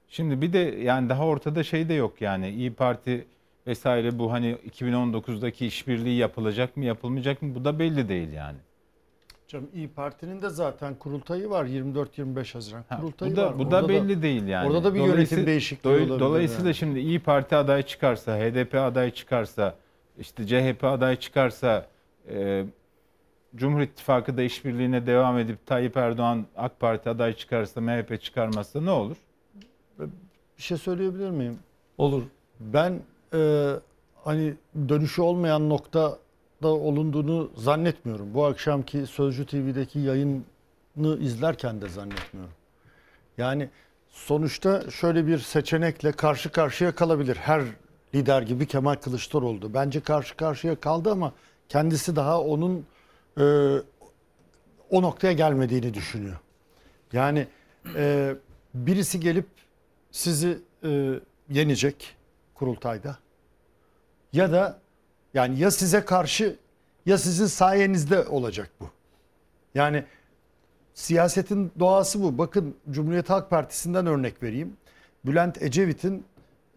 Şimdi bir de yani daha ortada şey de yok yani İyi Parti vesaire bu hani 2019'daki işbirliği yapılacak mı yapılmayacak mı bu da belli değil yani. Canım İyi Parti'nin de zaten kurultayı var 24-25 Haziran. Ha, Kurultayı bu da var. bu Orada da belli değil yani. Orada da bir yönetim değişikliği doy- olabilir Dolayısıyla yani. şimdi İyi Parti aday çıkarsa, HDP aday çıkarsa, işte CHP aday çıkarsa, e, Cumhur İttifakı da işbirliğine devam edip Tayyip Erdoğan AK Parti aday çıkarsa, MHP çıkarmazsa ne olur? Bir şey söyleyebilir miyim? Olur. Ben e, hani dönüşü olmayan noktada olunduğunu zannetmiyorum. Bu akşamki Sözcü TV'deki yayını izlerken de zannetmiyorum. Yani sonuçta şöyle bir seçenekle karşı karşıya kalabilir. Her lider gibi Kemal Kılıçdaroğlu. Bence karşı karşıya kaldı ama kendisi daha onun e, o noktaya gelmediğini düşünüyor. Yani e, birisi gelip sizi e, yenecek kurultayda ya da yani ya size karşı ya sizin sayenizde olacak bu. Yani siyasetin doğası bu. Bakın Cumhuriyet Halk Partisi'nden örnek vereyim. Bülent Ecevit'in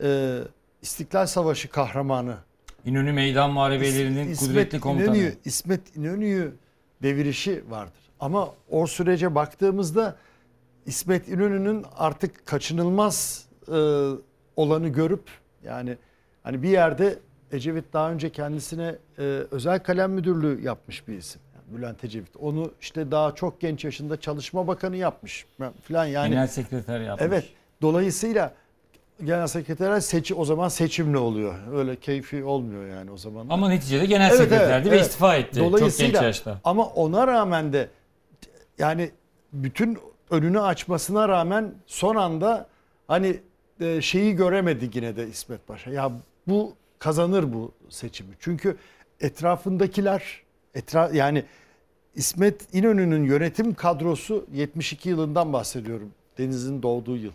e, İstiklal Savaşı kahramanı İnönü Meydan Muharebelerinin İs- kudretli komutanı. İnönü, İsmet İnönü'yü devirişi vardır. Ama o sürece baktığımızda İsmet İnönü'nün artık kaçınılmaz e, olanı görüp yani hani bir yerde Ecevit daha önce kendisine e, özel kalem müdürlüğü yapmış bir isim. Yani Bülent Ecevit. Onu işte daha çok genç yaşında çalışma bakanı yapmış falan yani. Genel sekreter yapmış. Evet. Dolayısıyla genel sekreter seçi o zaman seçimli oluyor. Öyle keyfi olmuyor yani o zaman. Ama neticede genel Evet, sekreterdi evet, ve evet. istifa etti çok genç Dolayısıyla yaşta. ama ona rağmen de yani bütün önünü açmasına rağmen son anda hani e, şeyi göremedi yine de İsmet Paşa. Ya bu kazanır bu seçimi. Çünkü etrafındakiler etra yani İsmet İnönü'nün yönetim kadrosu 72 yılından bahsediyorum. Deniz'in doğduğu yıl.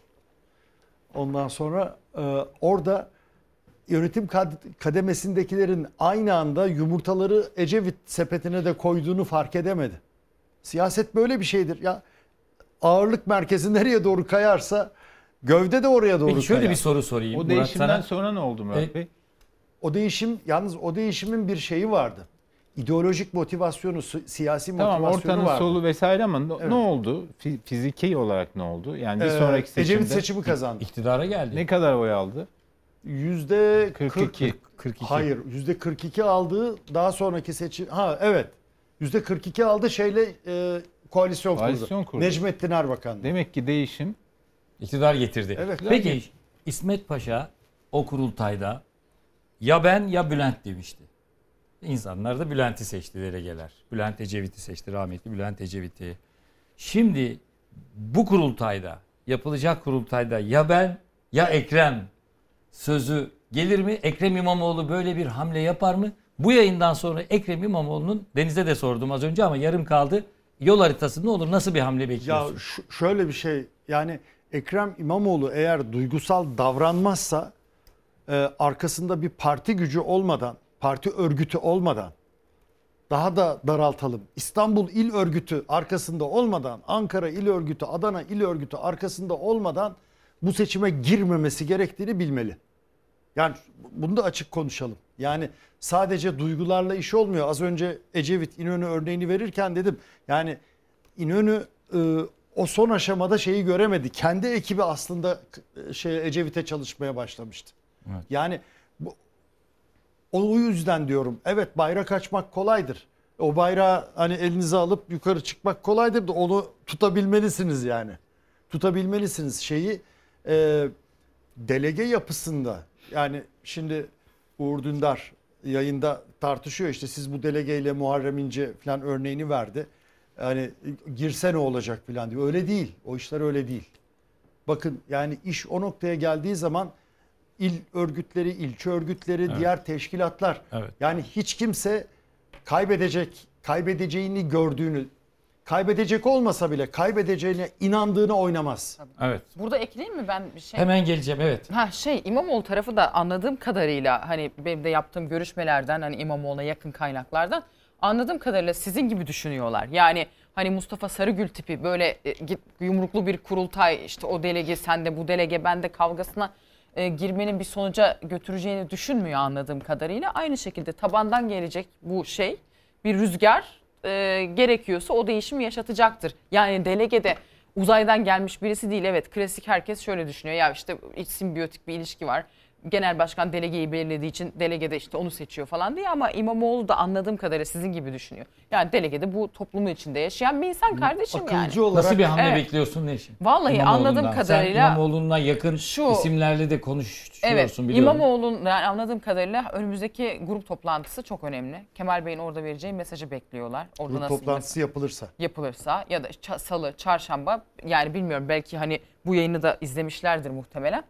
Ondan sonra e, orada yönetim kad- kademesindekilerin aynı anda yumurtaları Ecevit sepetine de koyduğunu fark edemedi. Siyaset böyle bir şeydir. Ya ağırlık merkezi nereye doğru kayarsa gövde de oraya doğru Peki şöyle kayar. bir soru sorayım O Murat değişimden sana. sonra ne oldu Murat E, Bey? O değişim yalnız o değişimin bir şeyi vardı. İdeolojik motivasyonu, si- siyasi Tamam motivasyonu ortanın vardı. solu vesaire ama ne, Evet. ne oldu? Fi- Fiziki olarak ne oldu? Yani bir Ee, sonraki seçimde Ecevit seçimi kazandı. İktidara geldi. ne kadar oy aldı? Yüzde 42. 42. Hayır, yüzde 42 aldığı daha sonraki seçim. Ha evet. Yüzde 42 aldı şeyle e, koalisyon, Koalisyon kurdu. kurdu. Necmettin Erbakan. Demek ki değişim İktidar getirdi. Evet. Peki İsmet Paşa o kurultayda ya ben ya Bülent demişti. İnsanlar da Bülent'i seçti delegeler. Bülent Ecevit'i seçti rahmetli Bülent Ecevit'i. Şimdi bu kurultayda yapılacak kurultayda ya ben ya Ekrem sözü gelir mi? Ekrem İmamoğlu böyle bir hamle yapar mı? Bu yayından sonra Ekrem İmamoğlu'nun Deniz'e de sordum az önce ama yarım kaldı. Yol haritası ne olur? Nasıl bir hamle Ya bekliyorsun? şu- şöyle bir şey yani Ekrem İmamoğlu eğer duygusal davranmazsa e, arkasında bir parti gücü olmadan, parti örgütü olmadan daha da daraltalım. İstanbul İl Örgütü arkasında olmadan, Ankara İl Örgütü, Adana İl Örgütü arkasında olmadan bu seçime girmemesi gerektiğini bilmeli. Yani bunu da açık konuşalım. Yani sadece duygularla iş olmuyor. Az önce Ecevit İnönü örneğini verirken dedim. Yani İnönü e, o son aşamada şeyi göremedi. Kendi ekibi aslında e, şey Ecevit'e çalışmaya başlamıştı. Evet. Yani bu, o yüzden diyorum. Evet bayrak açmak kolaydır. O bayrağı hani elinize alıp yukarı çıkmak kolaydır da onu tutabilmelisiniz yani. Tutabilmelisiniz şeyi e, delege yapısında yani şimdi Uğur Dündar yayında tartışıyor işte siz bu delegeyle Muharrem İnce falan örneğini verdi. Yani girse ne olacak falan diyor. Öyle değil. O işler öyle değil. Bakın yani iş o noktaya geldiği zaman il örgütleri, ilçe örgütleri, diğer teşkilatlar Evet. yani hiç kimse kaybedecek, kaybedeceğini gördüğünü, kaybedecek olmasa bile kaybedeceğine inandığını oynamaz. Evet. Burada ekleyeyim mi ben bir şey? Hemen geleceğim evet. Ha şey İmamoğlu tarafı da anladığım kadarıyla hani benim de yaptığım görüşmelerden hani İmamoğlu'na yakın kaynaklardan anladığım kadarıyla sizin gibi düşünüyorlar. Yani hani Mustafa Sarıgül tipi böyle e, git yumruklu bir kurultay işte o delege sende bu delege bende kavgasına e, girmenin bir sonuca götüreceğini düşünmüyor anladığım kadarıyla. Aynı şekilde tabandan gelecek bu şey bir rüzgar e, gerekiyorsa o değişimi yaşatacaktır. Yani delegede uzaydan gelmiş birisi değil. Evet klasik herkes şöyle düşünüyor. Ya işte simbiyotik bir ilişki var. Genel başkan delegeyi belirlediği için delegede işte onu seçiyor falan diye ama İmamoğlu da anladığım kadarıyla sizin gibi düşünüyor. Yani delegede bu toplumun içinde yaşayan bir insan kardeşim yani. Akılcı olarak Nasıl bir hamle Evet. bekliyorsun ne için? Vallahi anladığım kadarıyla- Sen İmamoğlu'na yakın Şu- isimlerle de konuşuyorsun Evet biliyorum. İmamoğlu'nun yani anladığım kadarıyla önümüzdeki grup toplantısı çok önemli. Kemal Bey'in orada vereceği mesajı bekliyorlar. Orada grup nasıl toplantısı yapılırsa. yapılırsa ya da ça- salı, çarşamba yani bilmiyorum belki hani bu yayını da izlemişlerdir muhtemelen.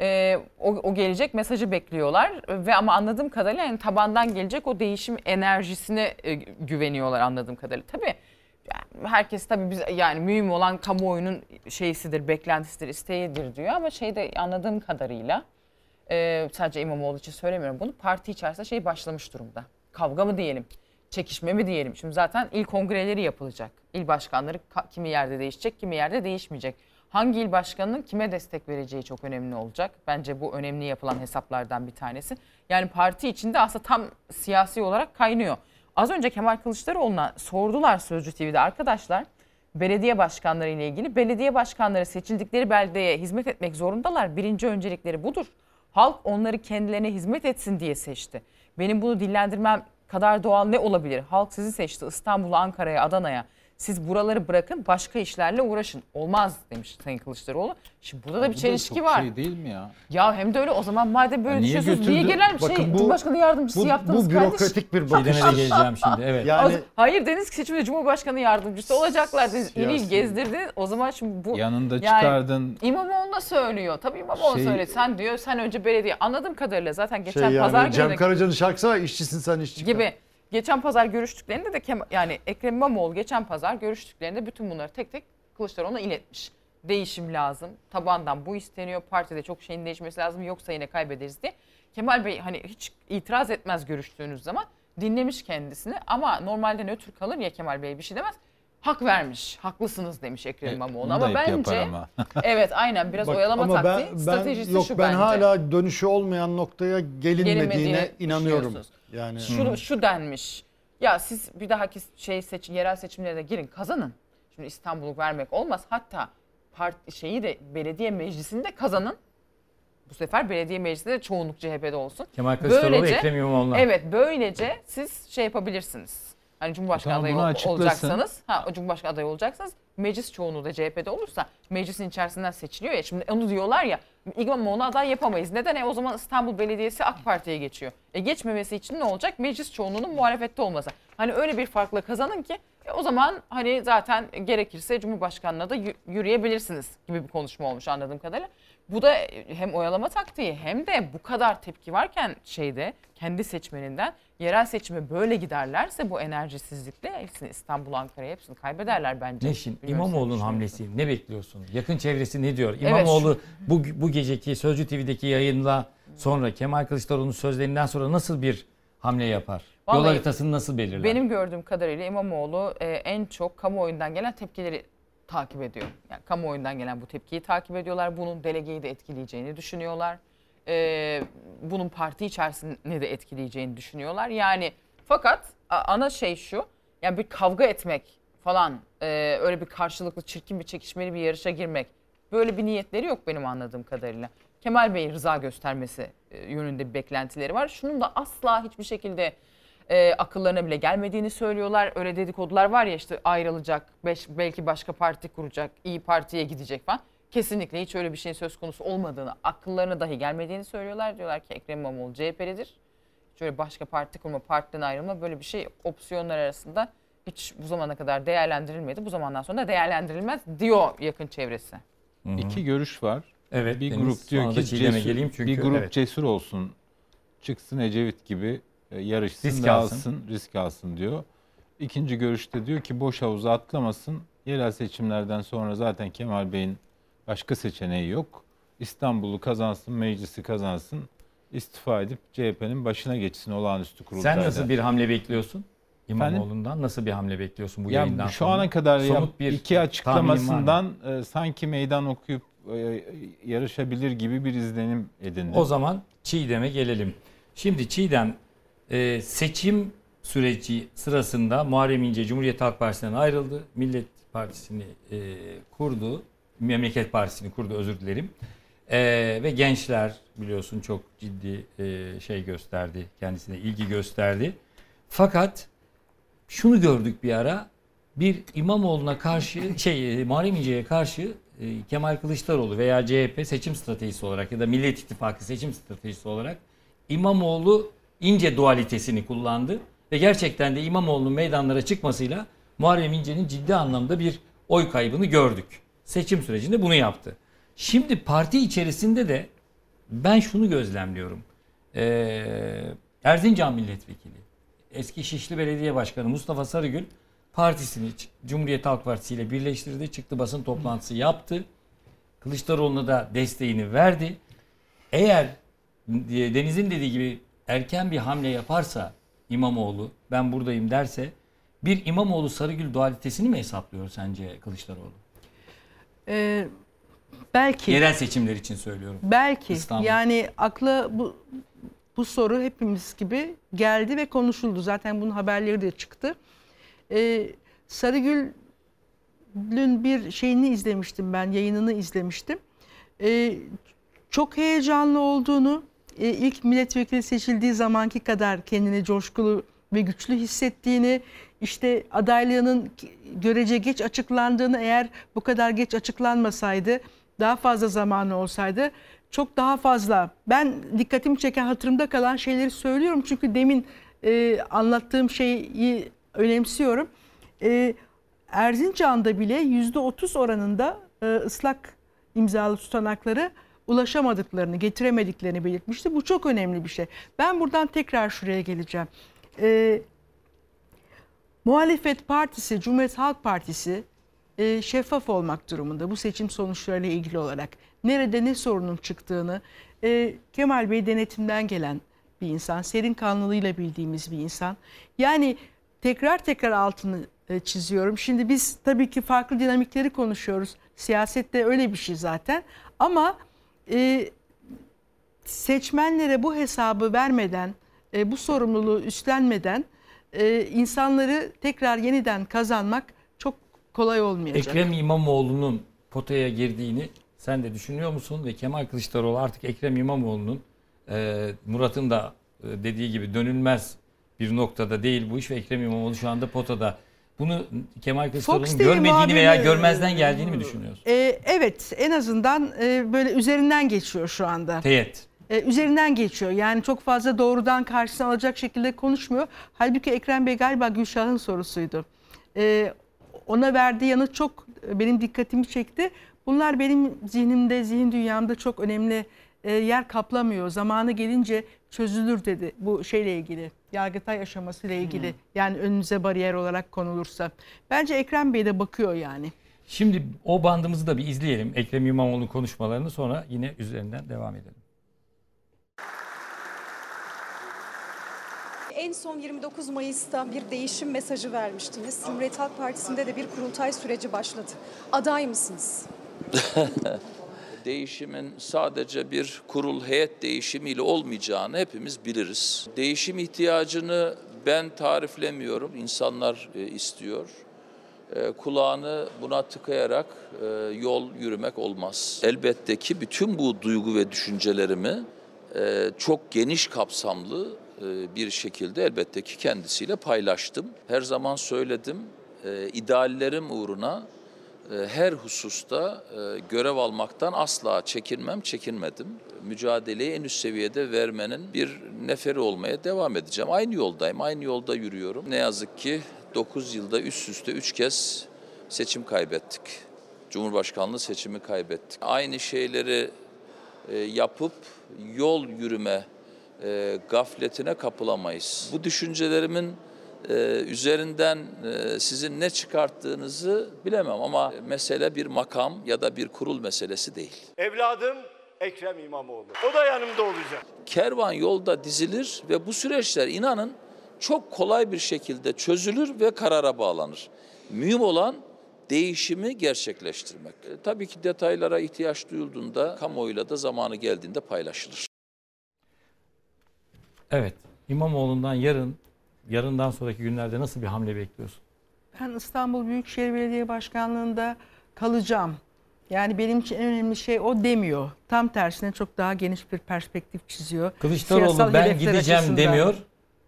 Ee, o, o gelecek mesajı bekliyorlar ve ama anladığım kadarıyla yani tabandan gelecek o değişim enerjisine e, güveniyorlar anladığım kadarıyla. Tabii yani herkes tabii biz yani mühim olan kamuoyunun şeysidir, beklentisidir, isteğidir diyor ama şeyde anladığım kadarıyla e, sadece İmamoğlu için söylemiyorum bunu. Parti içerisinde şey başlamış durumda. Kavga mı diyelim, çekişme mi diyelim. Şimdi zaten il kongreleri yapılacak. İl başkanları ka- kimi yerde değişecek, kimi yerde değişmeyecek. Hangi il başkanının kime destek vereceği çok önemli olacak. Bence bu önemli yapılan hesaplardan bir tanesi. Yani parti içinde aslında tam siyasi olarak kaynıyor. Az önce Kemal Kılıçdaroğlu'na sordular Sözcü TV'de arkadaşlar belediye başkanları ile ilgili. Belediye başkanları seçildikleri beldeye hizmet etmek zorundalar. Birinci öncelikleri budur. Halk onları kendilerine hizmet etsin diye seçti. Benim bunu dillendirmem kadar doğal ne olabilir? Halk sizi seçti İstanbul'a, Ankara'ya, Adana'ya. Siz buraları bırakın başka işlerle uğraşın. Olmaz demiş Sayın Kılıçdaroğlu. Şimdi burada da bir çelişki var. Şey değil mi ya? Ya hem de öyle o zaman madem böyle niye düşünüyorsunuz niye götürdü? genel bir şey bu- Cumhurbaşkanı yardımcısı Bu, yaptınız bu kardeşim? bürokratik bir bakış. de geleceğim şimdi evet. Yani Hayır deniz seçiminde Cumhurbaşkanı yardımcısı olacaklar dediniz. İl il Siyasi. gezdirdiniz. O zaman şimdi bu Yanında Yani- çıkardın. İmamoğlu da söylüyor. Tabii İmamoğlu Şey- söyledi. Sen diyor sen önce belediye. Anladığım kadarıyla zaten geçen şey pazar yani Cem günü Karaca'nın şarkısı var işçisin sen işçi. gibi. Geçen pazar görüştüklerinde de Kem- yani Ekrem İmamoğlu geçen pazar görüştüklerinde bütün bunları tek tek Kılıçdaroğlu'na iletmiş. Değişim lazım. Tabandan bu isteniyor. Partide çok şeyin değişmesi lazım. Yoksa yine kaybederiz diye. Kemal Bey hani hiç itiraz etmez görüştüğünüz zaman. Dinlemiş kendisini ama normalde nötr kalır ya Kemal Bey bir şey demez. Hak vermiş. Haklısınız demiş Ekrem E, İmamoğlu. Ama bence ama. evet aynen biraz Bak, oyalama ama taktiği ben, stratejisi ben, yok, şu ben bence. hala dönüşü olmayan noktaya gelinmediğine Gelinmediğine inanıyorum. Yani şu, şu denmiş. Ya siz bir dahaki şey seç, yerel seçimlere de girin kazanın. Şimdi İstanbul'u vermek olmaz. Hatta parti şeyi de belediye meclisinde kazanın. Bu sefer belediye meclisinde de çoğunluk CHP'de olsun. Kemal Kılıçdaroğlu, Böylece- Ekrem İmamoğlu'na. Evet böylece siz şey yapabilirsiniz. Hani Cumhurbaşkanı Tamam, adayı açıklasın. olacaksanız, ha o Cumhurbaşkanı adayı olacaksanız meclis çoğunluğu da CHP'de olursa meclisin içerisinden seçiliyor ya. Şimdi onu diyorlar ya İmamoğlu aday yapamayız. Neden? E o zaman İstanbul Belediyesi AK Parti'ye geçiyor. E geçmemesi için ne olacak? Meclis çoğunluğunun muhalefette olması. Hani öyle bir farkla kazanın ki e o zaman hani zaten gerekirse Cumhurbaşkanlığına da yü- yürüyebilirsiniz gibi bir konuşma olmuş anladığım kadarıyla. Bu da hem oyalama taktiği hem de bu kadar tepki varken şeyde kendi seçmeninden yerel seçime böyle giderlerse bu enerjisizlikle hepsini İstanbul, Ankara'ya hepsini kaybederler bence. Neşin Bilmiyorum sen İmamoğlu'nun hamlesi ne bekliyorsun? Yakın çevresi ne diyor? İmamoğlu bu, bu geceki Sözcü TV'deki yayınla sonra Kemal Kılıçdaroğlu'nun sözlerinden sonra nasıl bir hamle yapar? Yol Vallahi haritasını nasıl belirler? Benim gördüğüm kadarıyla İmamoğlu e, en çok kamuoyundan gelen tepkileri takip ediyor. Yani kamuoyundan gelen bu tepkiyi takip ediyorlar. Bunun delegeyi de etkileyeceğini düşünüyorlar. E, bunun parti içerisinde de etkileyeceğini düşünüyorlar. Yani fakat ana şey şu. Yani bir kavga etmek falan e, öyle bir karşılıklı çirkin bir çekişmeli bir yarışa girmek. Böyle bir niyetleri yok benim anladığım kadarıyla. Kemal Bey'in rıza göstermesi e, yönünde bir beklentileri var. Şunun da asla hiçbir şekilde e, akıllarına bile gelmediğini söylüyorlar. Öyle dedikodular var ya işte ayrılacak, beş, belki başka parti kuracak, iyi Parti'ye gidecek falan. Kesinlikle hiç öyle bir şeyin söz konusu olmadığını, akıllarına dahi gelmediğini söylüyorlar. Diyorlar ki Ekrem İmamoğlu CHP'lidir. Şöyle başka parti kurma, partiden ayrılma böyle bir şey opsiyonlar arasında hiç bu zamana kadar değerlendirilmedi. Bu zamandan sonra da değerlendirilmez diyor yakın çevresi. İki görüş var. Evet, bir Deniz, grup diyor ki cesur, geleyim çünkü, bir grup evet. cesur olsun. Çıksın Ecevit gibi e, yarışsın, Risk dağılsın, alsın. risk alsın diyor. İkinci görüşte diyor ki boş havuza atlamasın. Yerel seçimlerden sonra zaten Kemal Bey'in başka seçeneği yok. İstanbul'u kazansın, meclisi kazansın. istifa edip CHP'nin başına geçsin olağanüstü kurultayda. Sen nasıl bir hamle bekliyorsun? İmamoğlu'ndan nasıl bir hamle bekliyorsun bu Ya yayından şu sonra? ana kadar Somut yap- bir iki açıklamasından e, sanki meydan okuyup e, yarışabilir gibi bir izlenim edindim. O zaman Çiğdem'e gelelim. Şimdi Çiğdem e, seçim süreci sırasında Muharrem İnce Cumhuriyet Halk Partisi'nden ayrıldı. Millet Partisi'ni e, kurdu. Memleket Partisi'ni kurdu özür dilerim. E, ve gençler biliyorsun çok ciddi e, şey gösterdi. Kendisine ilgi gösterdi. Fakat şunu gördük bir ara. Bir İmamoğlu'na karşı şey e, Muharrem İnce'ye karşı e, Kemal Kılıçdaroğlu veya CHP seçim stratejisi olarak ya da Millet İttifakı seçim stratejisi olarak İmamoğlu İnce dualitesini kullandı ve gerçekten de İmamoğlu'nun meydanlara çıkmasıyla Muharrem İnce'nin ciddi anlamda bir oy kaybını gördük. Seçim sürecinde bunu yaptı. Şimdi parti içerisinde de ben şunu gözlemliyorum. Ee, Erzincan Milletvekili, eski Şişli Belediye Başkanı Mustafa Sarıgül partisini Cumhuriyet Halk Partisi ile birleştirdi. Çıktı basın toplantısı yaptı. Kılıçdaroğlu'na da desteğini verdi. Eğer Deniz'in dediği gibi erken bir hamle yaparsa İmamoğlu ben buradayım derse bir İmamoğlu Sarıgül dualitesini mi hesaplıyor sence Kılıçdaroğlu? Ee, belki. Yerel seçimler için söylüyorum. Belki. İstanbul. Yani akla bu bu soru hepimiz gibi geldi ve konuşuldu. Zaten bunun haberleri de çıktı. Ee, Sarıgül'ün bir şeyini izlemiştim ben, yayınını izlemiştim. Ee, çok heyecanlı olduğunu, e, ilk milletvekili seçildiği zamanki kadar kendini coşkulu ve güçlü hissettiğini, işte adaylığının görece geç açıklandığını eğer bu kadar geç açıklanmasaydı, daha fazla zamanı olsaydı çok daha fazla. Ben dikkatimi çeken hatırımda kalan şeyleri söylüyorum çünkü demin e, anlattığım şeyi önemsiyorum. E, Erzincan'da bile yüzde otuz oranında e, ıslak imzalı tutanakları ulaşamadıklarını, getiremediklerini belirtmişti. Bu çok önemli bir şey. Ben buradan tekrar şuraya geleceğim. E, muhalefet partisi, Cumhuriyet Halk Partisi e, şeffaf olmak durumunda bu seçim sonuçlarıyla ilgili olarak. Nerede ne sorunun çıktığını, e, Kemal Bey denetimden gelen bir insan, serin kanlılığıyla bildiğimiz bir insan. Yani tekrar tekrar altını e, çiziyorum. Şimdi biz tabii ki farklı dinamikleri konuşuyoruz. Siyasette öyle bir şey zaten. Ama e, seçmenlere bu hesabı vermeden, e, bu sorumluluğu üstlenmeden e, insanları tekrar yeniden kazanmak çok kolay olmayacak. Ekrem İmamoğlu'nun potaya girdiğini sen de düşünüyor musun? Ve Kemal Kılıçdaroğlu artık Ekrem İmamoğlu'nun e, Murat'ın da e, dediği gibi dönülmez bir noktada değil bu iş ve Ekrem İmamoğlu şu anda potada. Bunu Kemal Kılıçdaroğlu'nun görmediğini muhabiri- veya görmezden geldiğini mi düşünüyorsun? E, evet en azından e, böyle üzerinden geçiyor şu anda. Teyit. E, üzerinden geçiyor. Yani çok fazla doğrudan karşısına alacak şekilde konuşmuyor. Halbuki Ekrem Bey galiba Gülşah'ın sorusuydu. E, ona verdiği yanıt çok e, benim dikkatimi çekti. Bunlar benim zihnimde, zihin dünyamda çok önemli e, yer kaplamıyor. Zamanı gelince çözülür dedi bu şeyle ilgili. Yargıtay aşamasıyla ilgili. Yani önünüze bariyer olarak konulursa. Bence Ekrem Bey de bakıyor yani. Şimdi o bandımızı da bir izleyelim. Ekrem İmamoğlu'nun konuşmalarını sonra yine üzerinden devam edelim. En son 29 Mayıs'ta bir değişim mesajı vermiştiniz. Cumhuriyet Halk Partisi'nde de bir kurultay süreci başladı. Aday mısınız? Değişimin sadece bir kurul heyet değişimiyle olmayacağını hepimiz biliriz. Değişim ihtiyacını ben tariflemiyorum, insanlar e, istiyor. E, kulağını buna tıkayarak e, yol yürümek olmaz. Elbette ki bütün bu duygu ve düşüncelerimi çok geniş kapsamlı bir şekilde elbette ki kendisiyle paylaştım. Her zaman söyledim, e, ideallerim uğruna e, her hususta e, görev almaktan asla çekinmem, çekinmedim. Mücadeleyi en üst seviyede vermenin bir neferi olmaya devam edeceğim. Aynı yoldayım, aynı yolda yürüyorum. Ne yazık ki 9 yılda üst üste 3 kez seçim kaybettik. Cumhurbaşkanlığı seçimi kaybettik. Aynı şeyleri e, yapıp yol yürüme e, gafletine kapılamayız. Bu düşüncelerimin e, üzerinden e, sizin ne çıkarttığınızı bilemem ama mesele bir makam ya da bir kurul meselesi değil. Evladım Ekrem İmamoğlu. O da yanımda olacak. Kervan yolda dizilir ve bu süreçler inanın çok kolay bir şekilde çözülür ve karara bağlanır. Mühim olan değişimi gerçekleştirmek. E, tabii ki detaylara ihtiyaç duyulduğunda kamuoyuyla da zamanı geldiğinde paylaşılır. Evet. İmamoğlu'ndan yarın, yarından sonraki günlerde nasıl bir hamle bekliyorsun? Ben İstanbul Büyükşehir Belediye Başkanlığı'nda kalacağım. Yani benim için en önemli şey o demiyor. Tam tersine çok daha geniş bir perspektif çiziyor. Kılıçdaroğlu Siyasal ben gideceğim açısından. demiyor.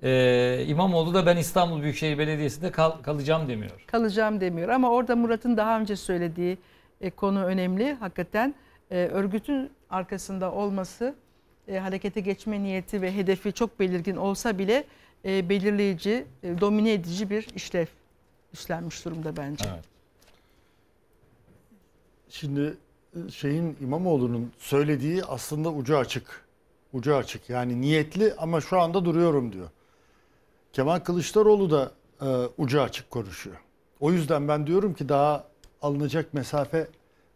Ee, İmamoğlu da ben İstanbul Büyükşehir Belediyesi'nde kal- kalacağım demiyor. Kalacağım demiyor. Ama orada Murat'ın daha önce söylediği e, konu önemli. Hakikaten e, örgütün arkasında olması, e, harekete geçme niyeti ve hedefi çok belirgin olsa bile e, belirleyici, e, domine edici bir işlev üstlenmiş durumda bence. Evet. Şimdi e, şeyin İmamoğlu'nun söylediği aslında ucu açık. Ucu açık. Yani niyetli ama şu anda duruyorum diyor. Kemal Kılıçdaroğlu da e, ucu açık konuşuyor. O yüzden ben diyorum ki daha alınacak mesafe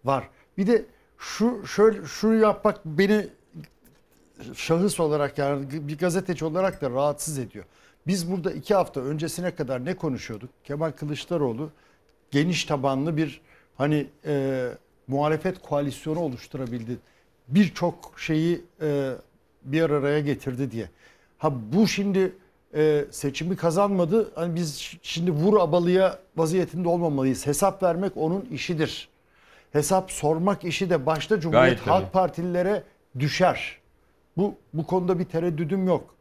var. Bir de şu şöyle şunu yapmak beni şahıs olarak yani bir gazeteci olarak da rahatsız ediyor. Biz burada iki hafta öncesine kadar ne konuşuyorduk? Kemal Kılıçdaroğlu geniş tabanlı bir hani e, muhalefet koalisyonu oluşturabildi. Birçok şeyi e, bir araya getirdi diye. Ha bu şimdi e, seçimi kazanmadı. Hani biz şimdi vur abalıya vaziyetinde olmamalıyız. Hesap vermek onun işidir. Hesap sormak işi de başta Cumhuriyet Gayet Halk tabii. Partililere düşer. Bu bu konuda bir tereddüdüm yok.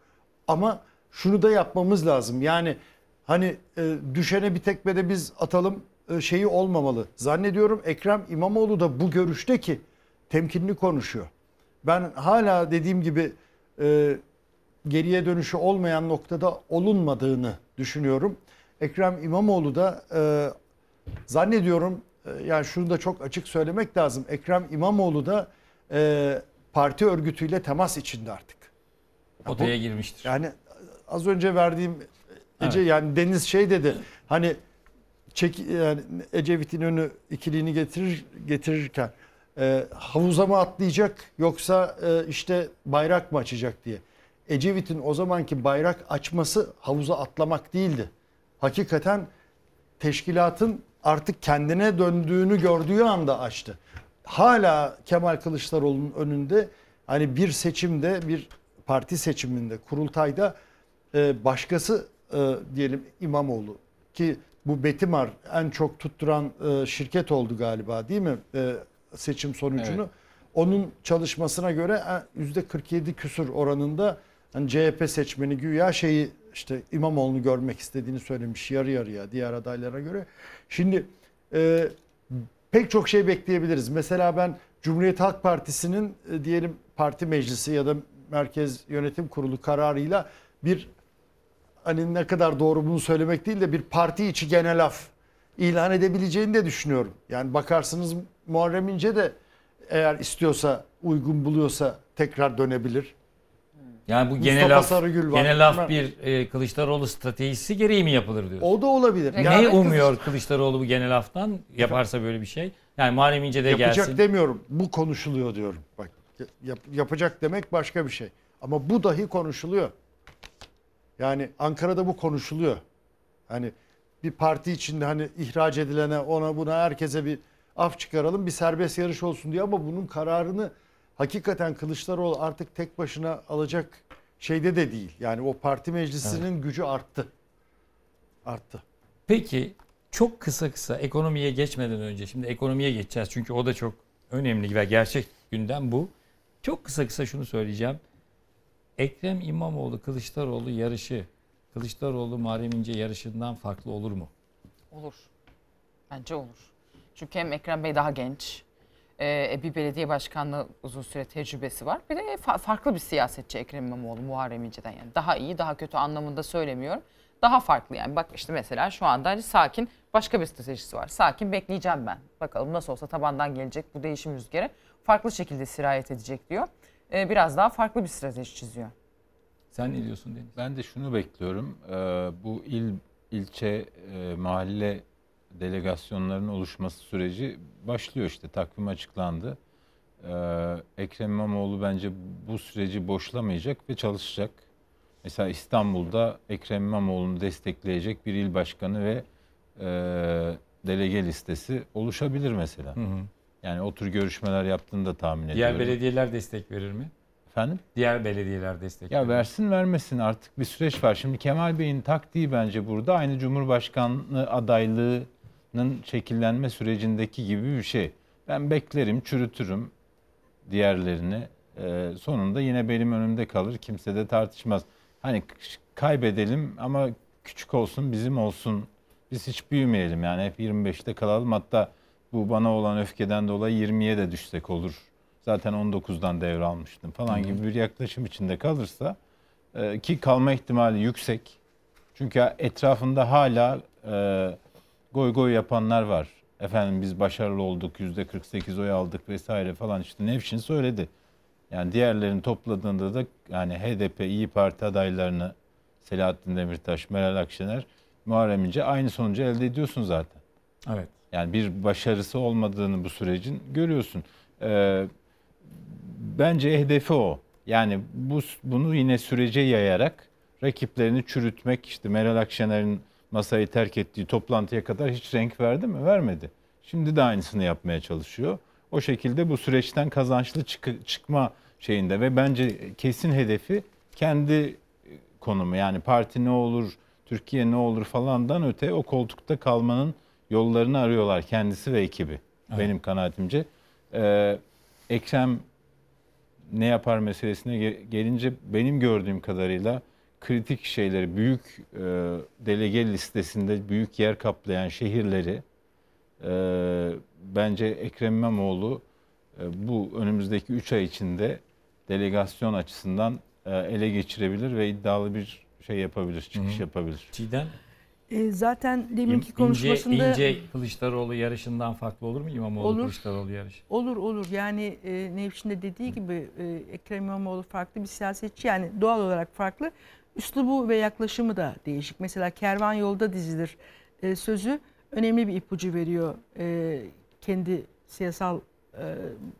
Ama şunu da yapmamız lazım. Yani hani e, düşene bir tekme de biz atalım e, şeyi olmamalı. Zannediyorum Ekrem İmamoğlu da bu görüşte ki temkinli konuşuyor. Ben hala dediğim gibi e, geriye dönüşü olmayan noktada olunmadığını düşünüyorum. Ekrem İmamoğlu da e, zannediyorum e, yani şunu da çok açık söylemek lazım. Ekrem İmamoğlu da e, parti örgütüyle temas içinde artık. Ya bu- girmiştir. yani az önce verdiğim Ece Evet. yani Deniz şey dedi. Hani çek yani Ecevit'in önü ikiliğini getirir getirirken e, havuza mı atlayacak yoksa e, işte bayrak mı açacak diye. Ecevit'in o zamanki bayrak açması havuza atlamak değildi. hakikaten teşkilatın artık kendine döndüğünü gördüğü anda açtı. Hala Kemal Kılıçdaroğlu'nun önünde hani bir seçimde bir parti seçiminde kurultayda e, başkası e, diyelim İmamoğlu ki bu Betimar en çok tutturan e, şirket oldu galiba değil mi E, seçim sonucunu. Evet. Onun çalışmasına göre e, yüzde 47 küsur oranında hani CHP seçmeni güya şeyi işte İmamoğlu'nu görmek istediğini söylemiş yarı yarıya diğer adaylara göre. Şimdi e, pek çok şey bekleyebiliriz. Mesela ben Cumhuriyet Halk Partisi'nin e, diyelim parti meclisi ya da merkez yönetim kurulu kararıyla bir hani ne kadar doğru bunu söylemek değil de bir parti içi genel af ilan edebileceğini de düşünüyorum. Yani bakarsınız Muharrem İnce de eğer istiyorsa uygun buluyorsa tekrar dönebilir. Yani bu Mustafa genel af, Sarıgül var. genel af bir e, Kılıçdaroğlu stratejisi gereği mi yapılır diyorsun? O da olabilir. Ne Yani umuyor Kılıçdaroğlu bu genel aftan yaparsa böyle bir şey? Yani Muharrem İnce de yapacak gelsin. demiyorum. Bu konuşuluyor diyorum. Bak yap- yapacak demek başka bir şey. Ama bu dahi konuşuluyor. Yani Ankara'da bu konuşuluyor. Hani bir parti içinde hani ihraç edilene ona buna herkese bir af çıkaralım bir serbest yarış olsun diye ama bunun kararını hakikaten Kılıçdaroğlu artık tek başına alacak şeyde de değil. Yani o parti meclisinin gücü arttı. Arttı. Peki çok kısa kısa ekonomiye geçmeden önce şimdi ekonomiye geçeceğiz çünkü o da çok önemli ve gerçek gündem bu. Çok kısa kısa şunu söyleyeceğim. Ekrem İmamoğlu Kılıçdaroğlu yarışı Kılıçdaroğlu Muharrem İnce yarışından farklı olur mu? Olur. Bence olur. Çünkü hem Ekrem Bey daha genç. E, bir belediye başkanlığı uzun süre tecrübesi var. Bir de fa- farklı bir siyasetçi Ekrem İmamoğlu Muharrem İnce'den yani. Daha iyi, daha kötü anlamında söylemiyorum. Daha farklı yani. Bak işte mesela şu anda hani sakin başka bir stratejisi var. Sakin bekleyeceğim ben. Bakalım nasıl olsa tabandan gelecek bu değişim rüzgarı. Farklı şekilde sirayet edecek diyor. E, biraz daha farklı bir strateji çiziyor. Sen ne diyorsun Deniz? Ben de şunu bekliyorum. Ee, bu il, ilçe, e, mahalle delegasyonlarının oluşması süreci başlıyor işte. Takvim açıklandı. Ee, Ekrem İmamoğlu bence bu süreci boşlamayacak ve çalışacak. Mesela İstanbul'da Ekrem İmamoğlu'nu destekleyecek bir il başkanı ve e, delege listesi oluşabilir mesela. Hı hı. Yani o tür görüşmeler yaptığını da tahmin Diğer ediyorum. belediyeler destek verir mi? Efendim? Diğer belediyeler destek Ya verir versin vermesin artık bir süreç var. Şimdi Kemal Bey'in taktiği bence burada aynı Cumhurbaşkanlığı adaylığının şekillenme sürecindeki gibi bir şey. Ben beklerim, çürütürüm diğerlerini. Ee, sonunda yine benim önümde kalır. Kimse de tartışmaz. Hani kaybedelim ama küçük olsun, bizim olsun. Biz hiç büyümeyelim yani hep 25'te kalalım. Hatta bu bana olan öfkeden dolayı 20'ye de düşsek olur. Zaten 19'dan devralmıştım falan gibi bir yaklaşım içinde kalırsa e, ki kalma ihtimali yüksek. Çünkü etrafında hala e, goy goy yapanlar var. Efendim biz başarılı olduk, yüzde 48 oy aldık vesaire falan işte Nevşin söyledi. Yani diğerlerini topladığında da yani HDP, İyi Parti adaylarını Selahattin Demirtaş, Meral Akşener, Muharrem İnce aynı sonucu elde ediyorsun zaten. Evet. Yani bir başarısı olmadığını bu sürecin görüyorsun. Ee, bence hedefi o. Yani bu bunu yine sürece yayarak rakiplerini çürütmek işte Meral Akşener'in masayı terk ettiği toplantıya kadar hiç renk verdi mi? Vermedi. Şimdi de aynısını yapmaya çalışıyor. O şekilde bu süreçten kazançlı çık- çıkma şeyinde ve bence kesin hedefi kendi konumu yani parti ne olur, Türkiye ne olur falandan öte o koltukta kalmanın yollarını arıyorlar kendisi ve ekibi. Benim kanaatimce. Ee, Ekrem ne yapar meselesine ge- gelince benim gördüğüm kadarıyla kritik şeyleri büyük e, delege listesinde büyük yer kaplayan şehirleri e, bence Ekrem İmamoğlu e, bu önümüzdeki 3 ay içinde delegasyon açısından e, ele geçirebilir ve iddialı bir şey yapabilir, çıkış yapabilir. Çiğdem? E, zaten İn- deminki İnce, konuşmasında İnce Kılıçdaroğlu yarışından farklı olur mu İmamoğlu Olur. Kılıçdaroğlu yarışı? Olur olur yani e, Nevşin de dediği gibi e, Ekrem İmamoğlu farklı bir siyasetçi yani doğal olarak farklı. Üslubu ve yaklaşımı da değişik. Mesela kervan yolda dizilir e, sözü önemli bir ipucu veriyor e, kendi siyasal e,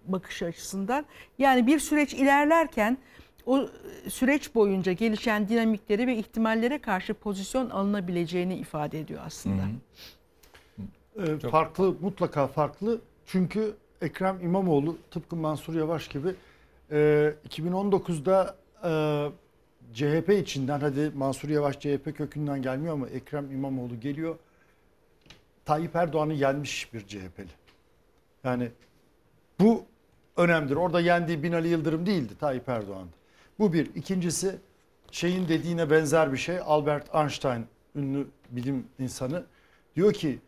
bakış açısından. Yani bir süreç ilerlerken o süreç boyunca gelişen dinamikleri ve ihtimallere karşı pozisyon alınabileceğini ifade ediyor aslında. Ee, farklı mutlaka farklı çünkü Ekrem İmamoğlu tıpkı Mansur Yavaş gibi e, 2019'da e, CHP içinden hadi Mansur Yavaş CHP kökünden gelmiyor ama Ekrem İmamoğlu geliyor. Tayyip Erdoğan'ı yenmiş bir CHP'li. Yani bu önemlidir. Orada yendiği Binali Yıldırım değildi Tayyip Erdoğan'dı. Bu bir. İkincisi şeyin dediğine benzer bir şey. Albert Einstein ünlü bilim insanı diyor ki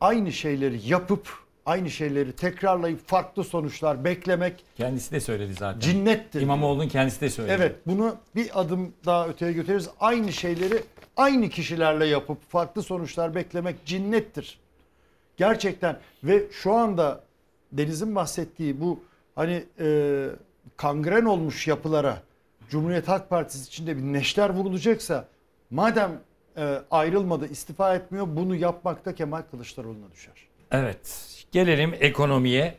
aynı şeyleri yapıp aynı şeyleri tekrarlayıp farklı sonuçlar beklemek Kendisi de söyledi zaten. cinnettir. İmamoğlu'nun kendisi de söyledi. Evet bunu bir adım daha öteye götürürüz. Aynı şeyleri aynı kişilerle yapıp farklı sonuçlar beklemek cinnettir. Gerçekten ve şu anda Deniz'in bahsettiği bu hani e, kangren olmuş yapılara Cumhuriyet Halk Partisi içinde bir neşter vurulacaksa madem e, ayrılmadı istifa etmiyor bunu yapmakta Kemal Kılıçdaroğlu'na düşer. Evet. Gelelim ekonomiye.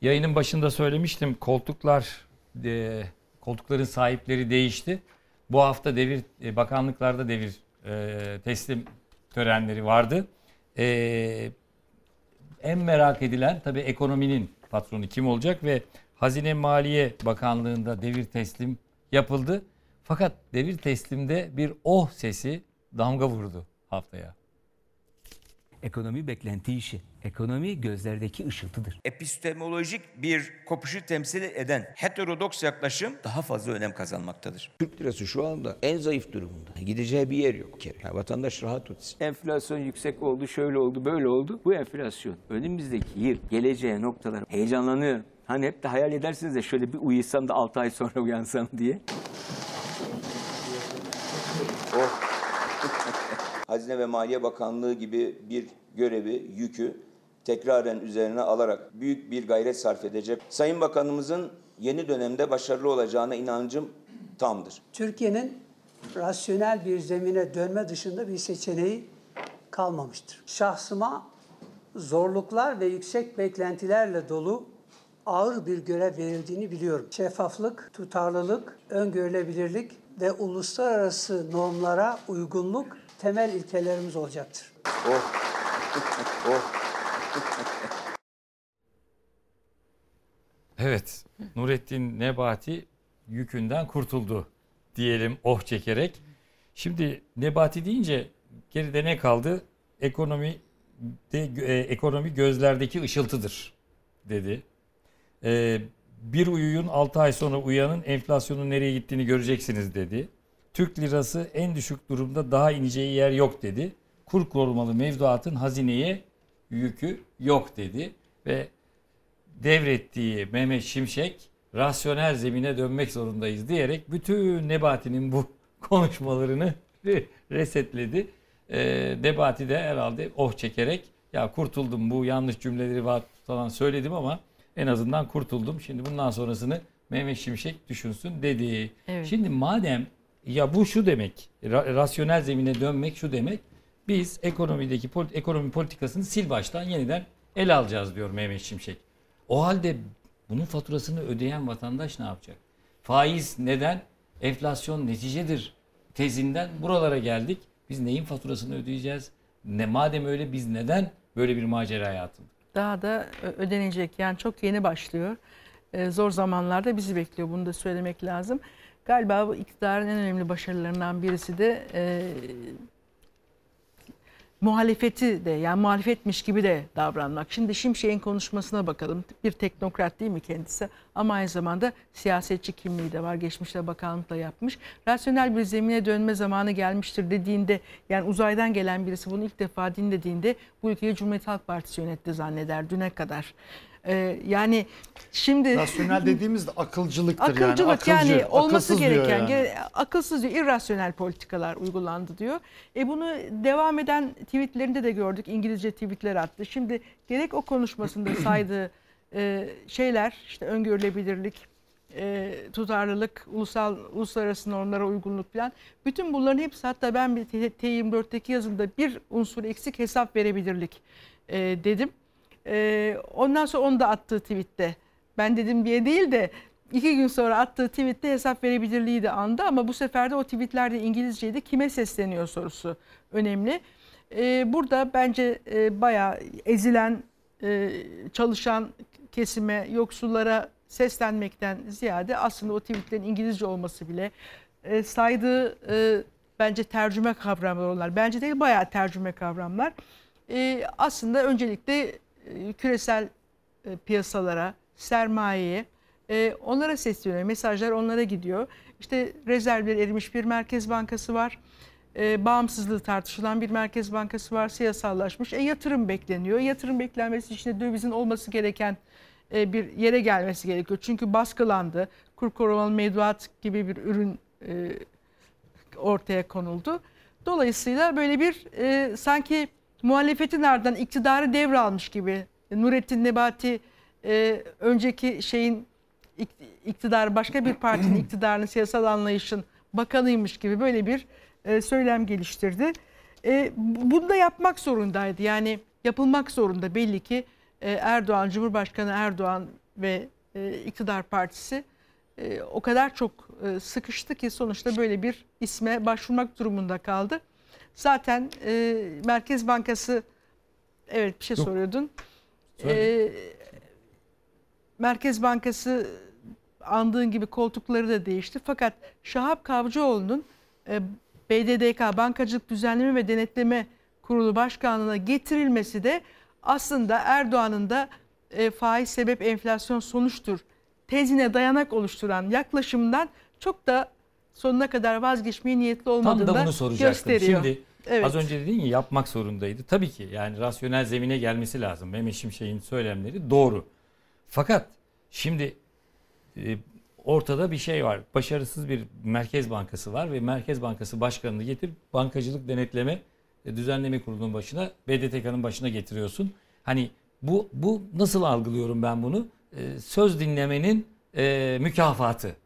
Yayının başında söylemiştim. Koltuklar, e, koltukların sahipleri değişti. Bu hafta devir e, bakanlıklarda devir e, teslim törenleri vardı. E, en merak edilen tabii ekonominin patronu kim olacak ve Hazine Maliye Bakanlığı'nda devir teslim yapıldı. Fakat devir teslimde bir oh sesi damga vurdu haftaya. Ekonomi beklenti işi. Ekonomi gözlerdeki ışıltıdır. epistemolojik bir kopuşu temsil eden heterodoks yaklaşım daha fazla önem kazanmaktadır. Türk lirası şu anda en zayıf durumunda. Gideceği bir yer yok. kere. Yani vatandaş rahat etsin. Enflasyon yüksek oldu, şöyle oldu, böyle oldu. Bu enflasyon önümüzdeki yıl geleceğe noktalar heyecanlanıyorum. Hani hep de hayal edersiniz de şöyle bir uyusam da 6 ay sonra uyansam diye. Hazine ve Maliye Bakanlığı gibi bir görevi, yükü tekraren üzerine alarak büyük bir gayret sarf edecek. Sayın Bakanımızın yeni dönemde başarılı olacağına inancım tamdır. Türkiye'nin rasyonel bir zemine dönme dışında bir seçeneği kalmamıştır. Şahsıma zorluklar ve yüksek beklentilerle dolu ağır bir görev verildiğini biliyorum. Şeffaflık, tutarlılık, öngörülebilirlik ve uluslararası normlara uygunluk temel ilkelerimiz olacaktır. Oh. oh. Evet, Nurettin Nebati yükünden kurtuldu diyelim oh çekerek. Şimdi Nebati deyince geride ne kaldı? Ekonomi de, e, ekonomi gözlerdeki ışıltıdır dedi. E, bir uyuyun 6 ay sonra uyanın enflasyonun nereye gittiğini göreceksiniz dedi. Türk lirası en düşük durumda daha ineceği yer yok dedi. Kur korumalı mevduatın hazineye yükü yok dedi ve devrettiği Mehmet Şimşek rasyonel zemine dönmek zorundayız diyerek bütün Nebati'nin bu konuşmalarını resetledi. E, Nebati de herhalde oh çekerek ya kurtuldum bu yanlış cümleleri var falan söyledim ama en azından kurtuldum. Şimdi bundan sonrasını Mehmet Şimşek düşünsün dedi. Evet. Şimdi madem ya bu şu demek ra- rasyonel zemine dönmek şu demek biz ekonomideki polit- ekonomi politikasını sil baştan yeniden ele alacağız diyor Mehmet Şimşek. O halde bunun faturasını ödeyen vatandaş ne yapacak? Faiz neden? Enflasyon neticedir tezinden buralara geldik. Biz neyin faturasını ödeyeceğiz? Ne madem öyle biz neden böyle bir maceraya atıldık? Daha da ödenecek yani çok yeni başlıyor. Ee, zor zamanlarda bizi bekliyor bunu da söylemek lazım. Galiba bu iktidarın en önemli başarılarından birisi de e, muhalefeti de yani muhalefetmiş gibi de davranmak. Şimdi Şimşek'in konuşmasına bakalım. Bir teknokrat değil mi kendisi? Ama aynı zamanda siyasetçi kimliği de var. Geçmişte bakanlıkla yapmış. Rasyonel bir zemine dönme zamanı gelmiştir dediğinde yani uzaydan gelen birisi bunu ilk defa dinlediğinde bu ülkeyi Cumhuriyet Halk Partisi yönetti zanneder düne kadar. Ee, yani şimdi Rasyonel dediğimiz de akılcılıktır yani. Akılcılık Akılcı, yani olması akılsız diyor gereken yani. akılsız diyor, irrasyonel politikalar uygulandı diyor. E bunu devam eden tweetlerinde de gördük. İngilizce tweetler attı. Şimdi gerek o konuşmasında saydığı e, şeyler işte öngörülebilirlik, e, tutarlılık, ulusal uluslararası normlara uygunluk falan. Bütün bunların hepsi hatta ben bir T- T24'teki yazımda bir unsur eksik hesap verebilirlik e, dedim. E, ondan sonra onu da attığı tweette. Ben dedim diye değil de iki gün sonra attığı tweette hesap verebilirliği de andı ama bu sefer de o tweetler de İngilizceydi. Kime sesleniyor sorusu önemli. Ee, burada bence e, bayağı ezilen, e, çalışan kesime, yoksullara seslenmekten ziyade aslında o tweetlerin İngilizce olması bile e, saydığı e, bence tercüme kavramları onlar. Bence değil bayağı tercüme kavramlar. E, aslında öncelikle e, küresel e, piyasalara, sermayeye, e, onlara sesleniyor. Mesajlar onlara gidiyor. İşte rezervleri erimiş bir merkez bankası var. E, bağımsızlığı tartışılan bir merkez bankası var. Siyasallaşmış. E, yatırım bekleniyor. Yatırım beklenmesi için dövizin olması gereken bir yere gelmesi gerekiyor. Çünkü baskılandı. Kur korumalı mevduat gibi bir ürün ortaya konuldu. Dolayısıyla böyle bir e, sanki muhalefetin ardından iktidarı devralmış gibi Nurettin Nebati e, önceki şeyin ik- iktidar başka bir partinin iktidarının siyasal anlayışın bakanıymış gibi böyle bir e, söylem geliştirdi. E, bu- bunu da yapmak zorundaydı. Yani yapılmak zorunda belli ki e, Erdoğan, Cumhurbaşkanı Erdoğan ve e, iktidar partisi e, o kadar çok e, sıkıştı ki sonuçta böyle bir isme başvurmak durumunda kaldı. Zaten e, Merkez Bankası evet bir şey Yok. soruyordun. Söyle. E, Merkez Bankası andığın gibi koltukları da değişti. Fakat Şahap Kavcıoğlu'nun e, BDDK Bankacılık Düzenleme ve Denetleme Kurulu Başkanlığı'na getirilmesi de aslında Erdoğan'ın da e, faiz sebep enflasyon sonuçtur tezine dayanak oluşturan yaklaşımdan çok da sonuna kadar vazgeçmeye niyetli Tam olmadığını da da bunu soracaktım. gösteriyor. Şimdi Evet. az önce dedin ya yapmak zorundaydı. Tabii ki yani rasyonel zemine gelmesi lazım. Mehmet Şimşek'in söylemleri doğru. Fakat şimdi e, ortada bir şey var. Başarısız bir Merkez Bankası var ve Merkez Bankası Başkanı'nı getirip Bankacılık Denetleme e, Düzenleme Kurulu'nun başına, BDTK'nın başına getiriyorsun. Hani bu bu nasıl algılıyorum ben bunu? E, söz dinlemenin e, mükafatı.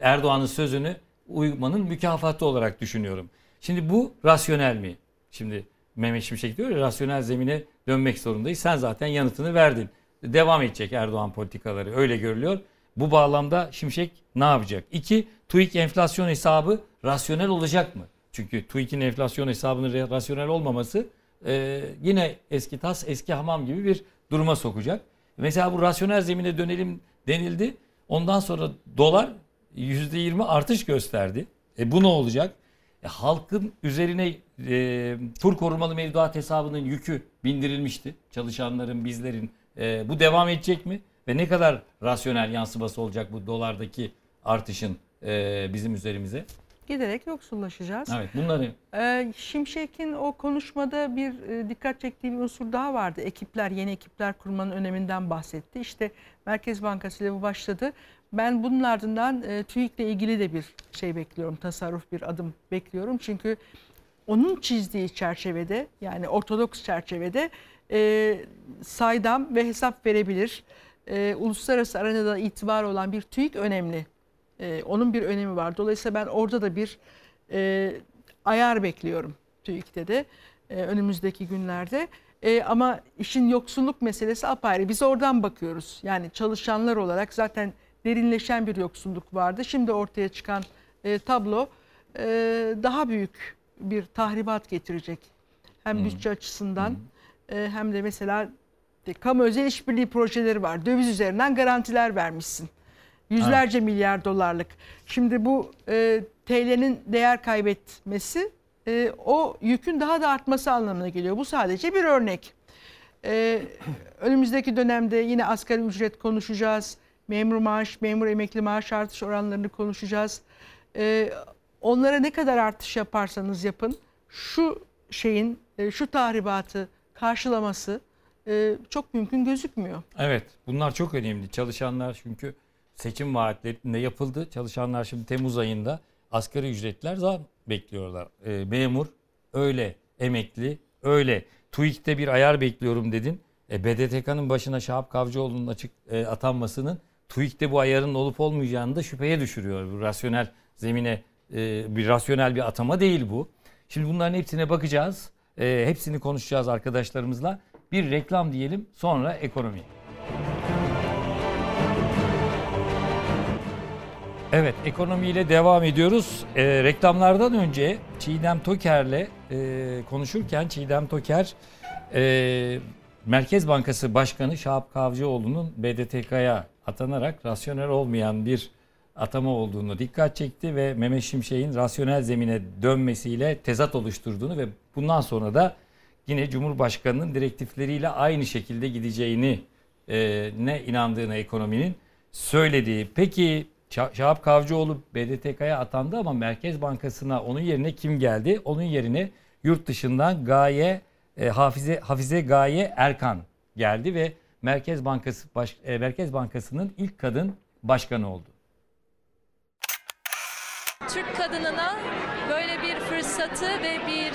Erdoğan'ın sözünü uymanın mükafatı olarak düşünüyorum. Şimdi bu rasyonel mi? Şimdi Mehmet Şimşek diyor ya rasyonel zemine dönmek zorundayız. Sen zaten yanıtını verdin. Devam edecek Erdoğan politikaları öyle görülüyor. Bu bağlamda Şimşek ne yapacak? İki, TÜİK enflasyon hesabı rasyonel olacak mı? Çünkü TÜİK'in enflasyon hesabının rasyonel olmaması e, yine eski tas eski hamam gibi bir duruma sokacak. Mesela bu rasyonel zemine dönelim denildi. Ondan sonra dolar %20 artış gösterdi. E bu ne olacak? E, halkın üzerine e, kur korumalı mevduat hesabının yükü bindirilmişti. Çalışanların, bizlerin. E, bu devam edecek mi? Ve ne kadar rasyonel yansıması olacak bu dolardaki artışın e, bizim üzerimize? Giderek yoksullaşacağız. Evet bunları Ee, Şimşek'in o konuşmada bir e, dikkat çektiği bir unsur daha vardı. Ekipler, yeni ekipler kurmanın öneminden bahsetti. İşte Merkez Bankası ile bu başladı. Ben bunun ardından e, TÜİK'le ilgili de bir şey bekliyorum, tasarruf bir adım bekliyorum. Çünkü onun çizdiği çerçevede yani ortodoks çerçevede e, saydam ve hesap verebilir. E, uluslararası arenada itibar olan bir TÜİK önemli. E, onun bir önemi var. Dolayısıyla ben orada da bir e, ayar bekliyorum TÜİK'te de e, önümüzdeki günlerde. E, ama işin yoksulluk meselesi apayrı. Biz oradan bakıyoruz. Yani çalışanlar olarak zaten derinleşen bir yoksulluk vardı. Şimdi ortaya çıkan e, tablo e, daha büyük bir tahribat getirecek. Hem bütçe açısından e, hem de mesela de, kamu özel işbirliği projeleri var. Döviz üzerinden garantiler vermişsin. Yüzlerce milyar dolarlık. Şimdi bu e, TL'nin değer kaybetmesi e, o yükün daha da artması anlamına geliyor. Bu sadece bir örnek. E, önümüzdeki dönemde yine asgari ücret konuşacağız. Memur maaş, memur emekli maaş artış oranlarını konuşacağız. E, onlara ne kadar artış yaparsanız yapın şu şeyin, e, şu tahribatı karşılaması e, çok mümkün gözükmüyor. Evet bunlar çok önemli. Çalışanlar çünkü seçim vaatlerinde yapıldı. Çalışanlar şimdi Temmuz ayında asgari ücretler zam bekliyorlar. E, memur öyle, emekli öyle. TÜİK'te bir ayar bekliyorum dedin. E, BDTK'nın başına Şahap Kavcıoğlu'nun açık e, atanmasının TÜİK'te bu ayarın olup olmayacağını da şüpheye düşürüyor. Bu rasyonel zemine e, bir rasyonel bir atama değil bu. Şimdi bunların hepsine bakacağız. E, hepsini konuşacağız arkadaşlarımızla. Bir reklam diyelim sonra ekonomi. Evet ekonomiyle devam ediyoruz. Ee, reklamlardan önce Çiğdem Toker'le e, konuşurken Çiğdem Toker e, Merkez Bankası Başkanı Şahap Kavcıoğlu'nun BDTK'ya atanarak rasyonel olmayan bir atama olduğunu dikkat çekti ve Mehmet Şimşek'in rasyonel zemine dönmesiyle tezat oluşturduğunu ve bundan sonra da yine Cumhurbaşkanı'nın direktifleriyle aynı şekilde gideceğini e, ne inandığını ekonominin söylediği. Peki Şah- Şahap Kavcıoğlu BDTK'ya atandı ama Merkez Bankası'na onun yerine kim geldi? Onun yerine yurt dışından Gaye e, Hafize Hafize Gaye Erkan geldi ve Merkez Bankası baş, e, Merkez Bankası'nın ilk kadın başkanı oldu. Türk kadınına böyle bir fırsatı ve bir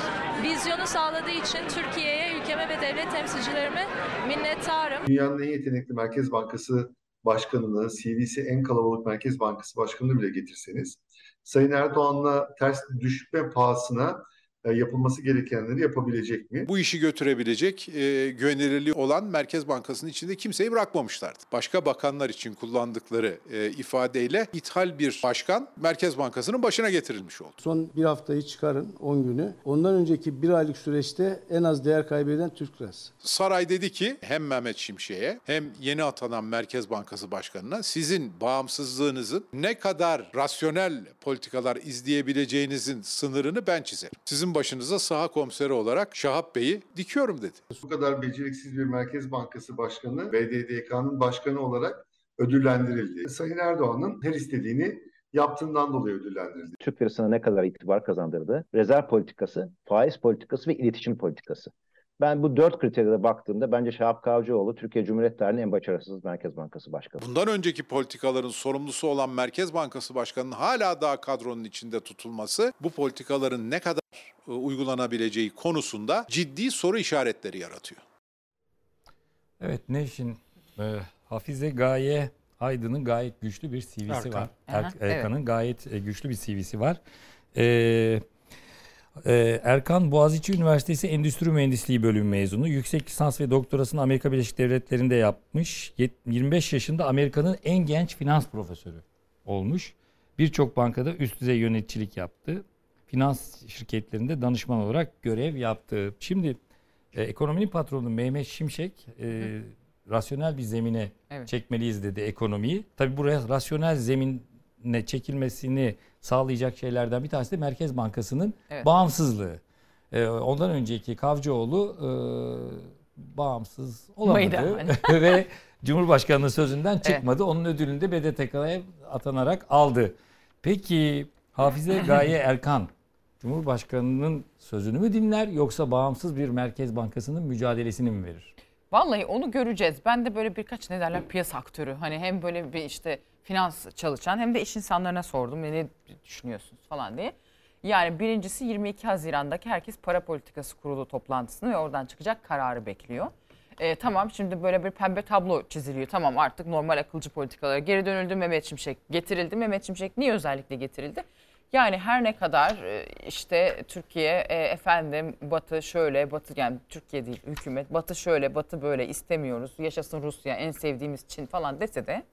vizyonu sağladığı için Türkiye'ye, ülkeme ve devlet temsilcilerime minnettarım. Dünyanın en yetenekli Merkez Bankası Başkanı'nı, CV'si en kalabalık Merkez Bankası Başkanı'nı bile getirseniz, Sayın Erdoğan'la ters düşme pahasına yapılması gerekenleri yapabilecek mi? Bu işi götürebilecek e, güvenilirliği olan Merkez Bankası'nın içinde kimseyi bırakmamışlardı. Başka bakanlar için kullandıkları e, ifadeyle ithal bir başkan Merkez Bankası'nın başına getirilmiş oldu. Son bir haftayı çıkarın 10 günü. Ondan önceki bir aylık süreçte en az değer kaybeden Türk lirası. Saray dedi ki hem Mehmet Şimşek'e hem yeni atanan Merkez Bankası Başkanı'na sizin bağımsızlığınızın ne kadar rasyonel politikalar izleyebileceğinizin sınırını ben çizerim. Sizin başınıza saha komiseri olarak Şahap Bey'i dikiyorum dedi. Bu kadar beceriksiz bir Merkez Bankası Başkanı, BDDK'nın başkanı olarak ödüllendirildi. Sayın Erdoğan'ın her istediğini yaptığından dolayı ödüllendirildi. Türk lirasına ne kadar itibar kazandırdı? Rezerv politikası, faiz politikası ve iletişim politikası. Ben bu dört kritere baktığımda bence Şahap Kavcıoğlu Türkiye Cumhuriyet tarihinin en başarısız Merkez Bankası Başkanı. Bundan önceki politikaların sorumlusu olan Merkez Bankası Başkanı'nın hala daha kadronun içinde tutulması bu politikaların ne kadar e, uygulanabileceği konusunda ciddi soru işaretleri yaratıyor. Evet Nevşin e, Hafize Gaye Aydın'ın gayet güçlü bir CV'si Erkan. var. Er- evet. Erkan'ın gayet e, güçlü bir CV'si var. Ee, e, Erkan Boğaziçi Üniversitesi Endüstri Mühendisliği bölümü mezunu. Yüksek lisans ve doktorasını Amerika Birleşik Devletleri'nde yapmış. Yet- 25 yaşında Amerika'nın en genç finans profesörü olmuş. Birçok bankada üst düzey yöneticilik yaptı. Finans şirketlerinde danışman olarak görev yaptı. Şimdi e, ekonominin patronu Mehmet Şimşek e, rasyonel bir zemine Evet. çekmeliyiz dedi ekonomiyi. Tabii buraya rasyonel zemine çekilmesini sağlayacak şeylerden bir tanesi de Merkez Bankası'nın Evet. bağımsızlığı. E, ondan önceki Kavcıoğlu e, bağımsız olamadı? Hani. ve Cumhurbaşkanlığı sözünden çıkmadı. Onun ödülünü de BDTK'ya atanarak aldı. Peki Hafize Gaye Erkan Cumhurbaşkanının sözünü mü dinler yoksa bağımsız bir Merkez Bankası'nın mücadelesini mi verir? Vallahi onu göreceğiz. Ben de böyle birkaç ne derler piyasa aktörü. Hani hem böyle bir işte finans çalışan hem de iş insanlarına sordum. Ne düşünüyorsunuz falan diye. Yani birincisi 22 Haziran'daki herkes para politikası kurulu toplantısını ve oradan çıkacak kararı bekliyor. Ee, tamam şimdi böyle bir pembe tablo çiziliyor. Tamam artık normal akılcı politikalara geri dönüldü. Mehmet Şimşek getirildi. Mehmet Şimşek niye özellikle getirildi? Yani her ne kadar e, işte Türkiye e, efendim Batı şöyle Batı yani Türkiye değil hükümet Batı şöyle Batı böyle istemiyoruz. Yaşasın Rusya en sevdiğimiz Çin falan dese de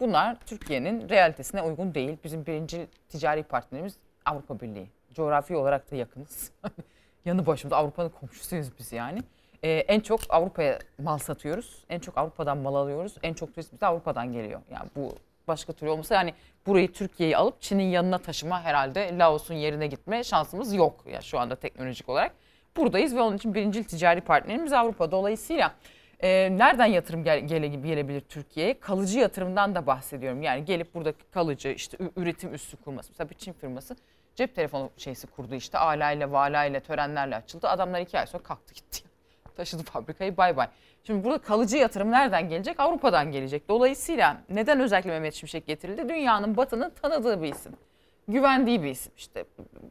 bunlar Türkiye'nin realitesine uygun değil. Bizim birinci ticari partnerimiz Avrupa Birliği. Coğrafi olarak da yakınız. Yanı başımızda Avrupa'nın komşusuyuz biz yani. Ee, en çok Avrupa'ya mal satıyoruz. En çok Avrupa'dan mal alıyoruz. En çok turist bize Avrupa'dan geliyor. Yani bu başka türlü olmasa yani burayı Türkiye'yi alıp Çin'in yanına taşıma herhalde Laos'un yerine gitme şansımız yok ya şu anda teknolojik olarak. Buradayız ve onun için birincil ticari partnerimiz Avrupa. Dolayısıyla e, nereden yatırım gel, gele, gelebilir Türkiye'ye? Kalıcı yatırımdan da bahsediyorum. Yani gelip burada kalıcı işte üretim üssü kurması. Mesela bir Çin firması cep telefonu şeysi kurdu işte alayla valayla törenlerle açıldı. Adamlar iki ay sonra kalktı gitti. Taşıdı fabrikayı bay bay. Şimdi burada kalıcı yatırım nereden gelecek? Avrupa'dan gelecek. Dolayısıyla neden özellikle Mehmet Şimşek getirildi? Dünyanın batının tanıdığı bir isim. Güvendiği bir isim. İşte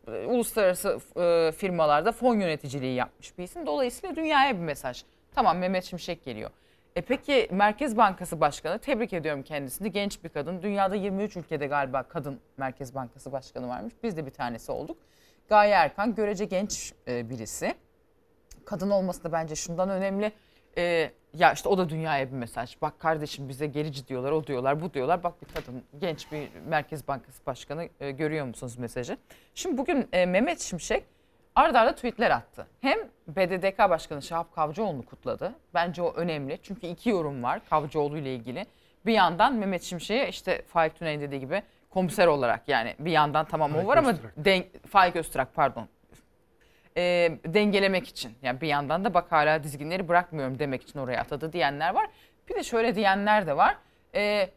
e, uluslararası e, firmalarda fon yöneticiliği yapmış bir isim. Dolayısıyla dünyaya bir mesaj. Tamam Mehmet Şimşek geliyor. E peki Merkez Bankası Başkanı tebrik ediyorum kendisini. Genç bir kadın. Dünyada 23 ülkede galiba kadın Merkez Bankası Başkanı varmış. Biz de bir tanesi olduk. Gaye Erkan görece genç e, birisi kadın olması da bence şundan önemli. Ee, ya işte o da dünyaya bir mesaj. Bak kardeşim bize gerici diyorlar, o diyorlar, bu diyorlar. Bak bir kadın, genç bir Merkez Bankası Başkanı e, görüyor musunuz mesajı? Şimdi bugün e, Mehmet Şimşek arda arda tweetler attı. Hem BDDK Başkanı Şahap Kavcıoğlu'nu kutladı. Bence o önemli. Çünkü iki yorum var Kavcıoğlu ile ilgili. Bir yandan Mehmet Şimşek'e işte Faik Tunay'ın dediği gibi komiser olarak yani bir yandan tamam o var ama Öztürk. den, Faik Öztürk pardon e, dengelemek için. Yani bir yandan da bak hala dizginleri bırakmıyorum demek için oraya atadı diyenler var. Bir de şöyle diyenler de var. E,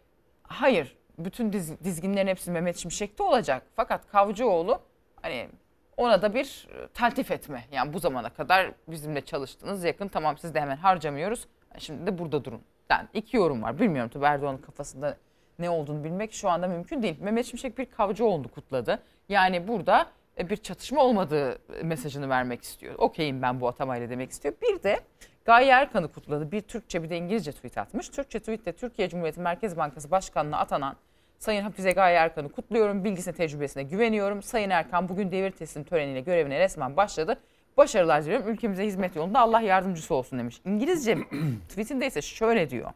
hayır bütün diz, dizginlerin hepsi Mehmet Şimşek'te olacak. Fakat Kavcıoğlu hani ona da bir e, taltif etme. Yani bu zamana kadar bizimle çalıştınız yakın tamam siz de hemen harcamıyoruz. Şimdi de burada durun. Yani iki yorum var. Bilmiyorum tabii Erdoğan'ın kafasında ne olduğunu bilmek şu anda mümkün değil. Mehmet Şimşek bir Kavcıoğlu'nu kutladı. Yani burada bir çatışma olmadığı mesajını vermek istiyor. Okeyim ben bu atamayla demek istiyor. Bir de Gaye Erkan'ı kutladı. Bir Türkçe bir de İngilizce tweet atmış. Türkçe tweette Türkiye Cumhuriyeti Merkez Bankası Başkanı'na atanan Sayın Hafize Gaye Erkan'ı kutluyorum. Bilgisine, tecrübesine güveniyorum. Sayın Erkan bugün devir teslim töreniyle görevine resmen başladı. Başarılar diliyorum. Ülkemize hizmet yolunda Allah yardımcısı olsun demiş. İngilizce tweetinde ise şöyle diyor.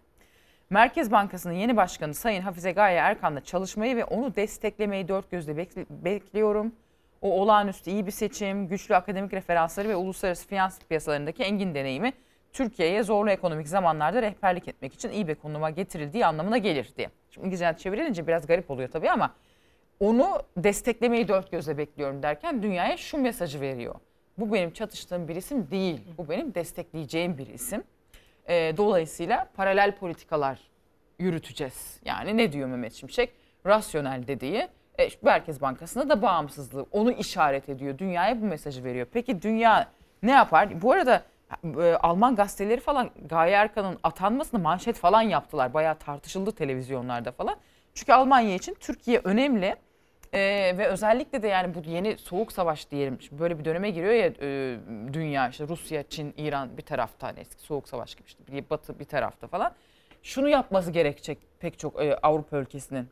Merkez Bankası'nın yeni başkanı Sayın Hafize Gaye Erkan'la çalışmayı ve onu desteklemeyi dört gözle bekli- bekliyorum. O olağanüstü iyi bir seçim, güçlü akademik referansları ve uluslararası finans piyasalarındaki engin deneyimi Türkiye'ye zorlu ekonomik zamanlarda rehberlik etmek için iyi bir konuma getirildiği anlamına gelir diye. Şimdi İngilizce'den çevrilince biraz garip oluyor tabii ama onu desteklemeyi dört gözle bekliyorum derken dünyaya şu mesajı veriyor. Bu benim çatıştığım bir isim değil. Bu benim destekleyeceğim bir isim. Ee, dolayısıyla paralel politikalar yürüteceğiz. Yani ne diyor Mehmet Şimşek? Rasyonel dediği e, Merkez Bankası'nda da bağımsızlığı onu işaret ediyor. Dünyaya bu mesajı veriyor. Peki dünya ne yapar? Bu arada e, Alman gazeteleri falan Gaye Erkan'ın atanmasını manşet falan yaptılar. Bayağı tartışıldı televizyonlarda falan. Çünkü Almanya için Türkiye önemli. E, ve özellikle de yani bu yeni soğuk savaş diyelim böyle bir döneme giriyor ya e, dünya işte Rusya, Çin, İran bir tarafta hani eski soğuk savaş gibi işte bir batı bir tarafta falan. Şunu yapması gerekecek pek çok e, Avrupa ülkesinin.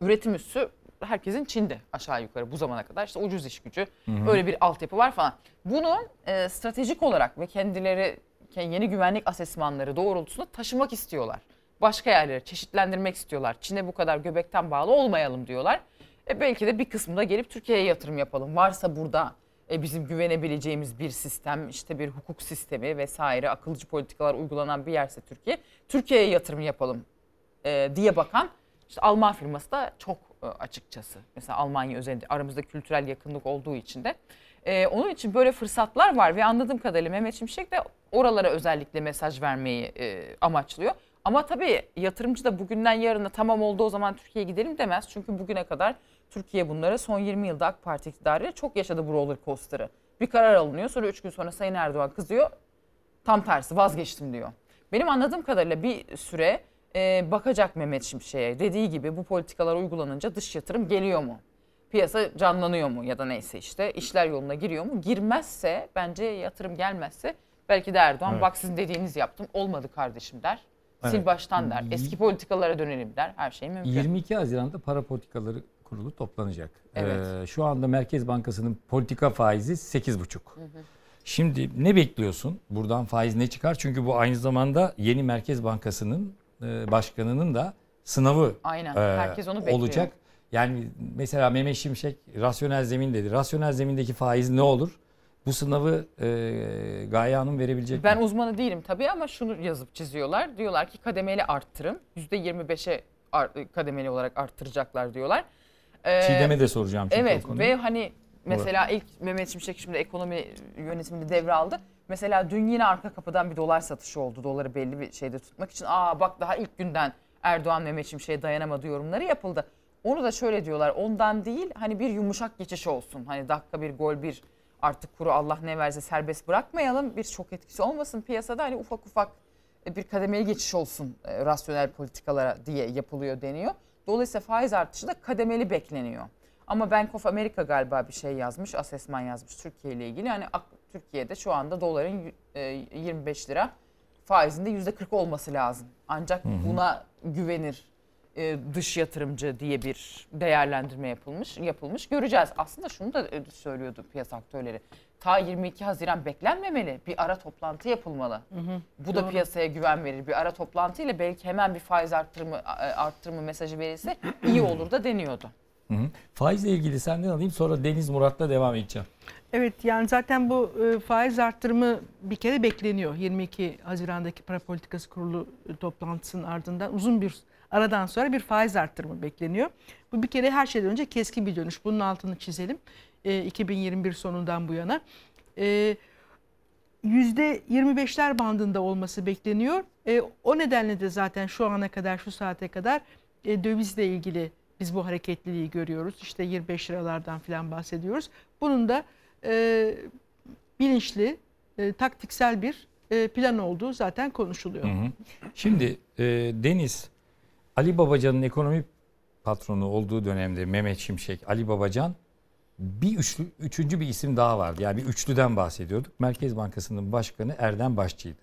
Üretim üssü herkesin Çin'de aşağı yukarı bu zamana kadar işte ucuz iş gücü Hı hı. öyle bir altyapı var falan. Bunu e, stratejik olarak ve kendileri yeni güvenlik asesmanları doğrultusunda taşımak istiyorlar. Başka yerlere çeşitlendirmek istiyorlar. Çin'e bu kadar göbekten bağlı olmayalım diyorlar. E belki de bir kısmında gelip Türkiye'ye yatırım yapalım. Varsa burada e, bizim güvenebileceğimiz bir sistem, işte bir hukuk sistemi vesaire akılcı politikalar uygulanan bir yerse Türkiye, Türkiye'ye yatırım yapalım e, diye bakan işte Alman firması da çok açıkçası. Mesela Almanya özelinde aramızda kültürel yakınlık olduğu için de. E, onun için böyle fırsatlar var ve anladığım kadarıyla Mehmet Şimşek de oralara özellikle mesaj vermeyi e, amaçlıyor. Ama tabii yatırımcı da bugünden yarına tamam oldu o zaman Türkiye'ye gidelim demez. Çünkü bugüne kadar Türkiye bunları son 20 yılda AK Parti iktidarıyla çok yaşadı bu roller coaster'ı. Bir karar alınıyor sonra 3 gün sonra Sayın Erdoğan kızıyor. Tam tersi vazgeçtim diyor. Benim anladığım kadarıyla bir süre e, bakacak Mehmet Şimşek'e. Dediği gibi bu politikalar uygulanınca dış yatırım geliyor mu? Piyasa canlanıyor mu ya da neyse işte işler yoluna giriyor mu? Girmezse bence yatırım gelmezse belki de Erdoğan Evet. bak sizin dediğinizi yaptım olmadı kardeşim der. Sil Evet. baştan der. Eski politikalara dönelim der. Her şey mümkün. 22 Haziran'da para politikaları kurulu toplanacak. Evet. Ee, şu anda Merkez Bankası'nın politika faizi 8,5. Şimdi ne bekliyorsun? Buradan faiz ne çıkar? Çünkü bu aynı zamanda yeni Merkez Bankası'nın başkanının da sınavı Aynen. e, Herkes onu bekliyor. olacak. Yani mesela Mehmet Şimşek rasyonel zemin dedi. Rasyonel zemindeki faiz ne olur? Bu sınavı e, Gaye Hanım verebilecek Ben mi? uzmanı değilim tabii ama şunu yazıp çiziyorlar. Diyorlar ki kademeli arttırım. %25'e ar- kademeli olarak arttıracaklar diyorlar. Ee, Çiğdem'e de soracağım çünkü Evet ve hani mesela ilk Mehmet Şimşek şimdi ekonomi yönetimini devraldı. Mesela dün yine arka kapıdan bir dolar satışı oldu. Doları belli bir şeyde tutmak için. Aa bak daha ilk günden Erdoğan Mehmet Şimşek'e dayanamadı yorumları yapıldı. Onu da şöyle diyorlar ondan değil hani bir yumuşak geçiş olsun. Hani dakika bir gol bir artık kuru Allah ne verse serbest bırakmayalım. Bir şok etkisi olmasın piyasada hani ufak ufak bir kademeli geçiş olsun e, rasyonel politikalara diye yapılıyor deniyor. Dolayısıyla faiz artışı da kademeli bekleniyor. Ama Bank of America galiba bir şey yazmış, asesman yazmış Türkiye ile ilgili. Yani ak- Türkiye'de şu anda doların y- e, 25 lira faizinde %40 olması lazım. Ancak Hı hı. buna güvenir e, dış yatırımcı diye bir değerlendirme yapılmış. Yapılmış. Göreceğiz. Aslında şunu da e, söylüyordu piyasa aktörleri. ta 22 Haziran beklenmemeli. Bir ara toplantı yapılmalı. Bu da Doğru. piyasaya güven verir. Bir ara toplantı ile belki hemen bir faiz arttırımı arttırımı mesajı verilse iyi olur da deniyordu. Hı hı. Faizle ilgili senden alayım sonra Deniz Murat'la devam edeceğim. Evet yani zaten bu e, faiz arttırımı bir kere bekleniyor. 22 Haziran'daki para politikası kurulu e, toplantısının ardından uzun bir aradan sonra bir faiz arttırımı bekleniyor. Bu bir kere her şeyden önce keskin bir dönüş. Bunun altını çizelim. E, 2021 sonundan bu yana. E, %25'ler bandında olması bekleniyor. E, o nedenle de zaten şu ana kadar şu saate kadar e, dövizle ilgili biz bu hareketliliği görüyoruz. İşte 25 liralardan falan bahsediyoruz. Bunun da e, bilinçli, e, taktiksel bir e, plan olduğu zaten konuşuluyor. Hı hı. Şimdi e, Deniz, Ali Babacan'ın ekonomi patronu olduğu dönemde Mehmet Şimşek, Ali Babacan bir üçlü, üçüncü bir isim daha vardı. Yani bir üçlüden bahsediyorduk. Merkez Bankası'nın başkanı Erdem Başçı'ydı.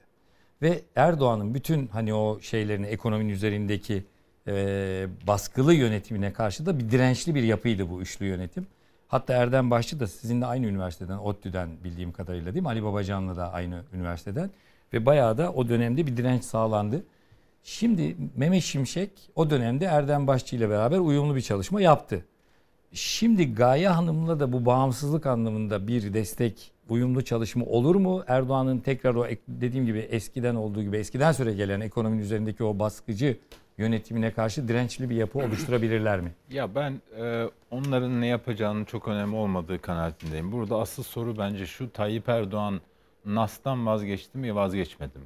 Ve Erdoğan'ın bütün hani o şeylerini ekonominin üzerindeki e, baskılı yönetimine karşı da bir dirençli bir yapıydı bu üçlü yönetim. Hatta Erdem Başçı da sizinle aynı üniversiteden, ODTÜ'den bildiğim kadarıyla değil mi? Ali Babacan'la da aynı üniversiteden. Ve bayağı da o dönemde bir direnç sağlandı. Şimdi Mehmet Şimşek o dönemde Erdem Başçı ile beraber uyumlu bir çalışma yaptı. Şimdi Gaye Hanım'la da bu bağımsızlık anlamında bir destek, uyumlu çalışma olur mu? Erdoğan'ın tekrar o dediğim gibi eskiden olduğu gibi eskiden süre gelen ekonominin üzerindeki o baskıcı yönetimine karşı dirençli bir yapı oluşturabilirler mi? Ya ben e, onların ne yapacağının çok önemli olmadığı kanaatindeyim. Burada asıl soru bence şu Tayyip Erdoğan NAS'tan vazgeçti mi vazgeçmedi mi?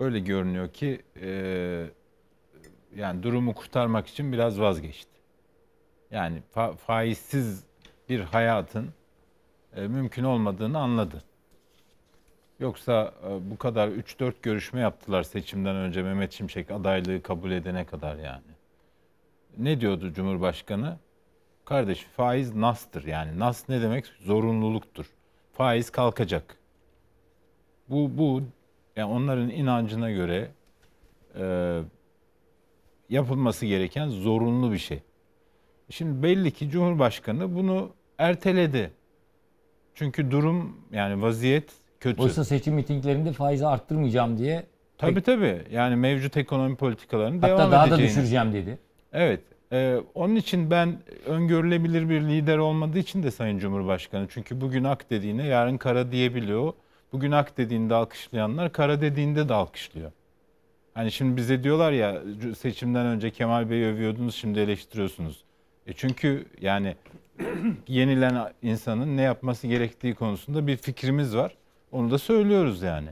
Öyle görünüyor ki e, yani durumu kurtarmak için biraz vazgeçti. Yani fa- faizsiz bir hayatın e, mümkün olmadığını anladı. Yoksa e, bu kadar 3-4 görüşme yaptılar seçimden önce Mehmet Şimşek adaylığı kabul edene kadar yani. Ne diyordu Cumhurbaşkanı? Kardeş faiz nastır yani. Nas ne demek? Zorunluluktur. Faiz kalkacak. Bu bu yani onların inancına göre e, yapılması gereken zorunlu bir şey. Şimdi belli ki Cumhurbaşkanı bunu erteledi. Çünkü durum yani vaziyet kötü. Oysa seçim mitinglerinde faizi arttırmayacağım diye Tabii tabii. Yani mevcut ekonomi politikalarını hatta devam daha da edeceğini. düşüreceğim dedi. Evet. e, onun için ben öngörülebilir bir lider olmadığı için de Sayın Cumhurbaşkanı. Çünkü bugün ak dediğine yarın kara diyebiliyor. Bugün ak dediğinde alkışlayanlar kara dediğinde de alkışlıyor. Hani şimdi bize diyorlar ya seçimden önce Kemal Bey'i övüyordunuz şimdi eleştiriyorsunuz. E çünkü yani yenilen insanın ne yapması gerektiği konusunda bir fikrimiz var. Onu da söylüyoruz yani.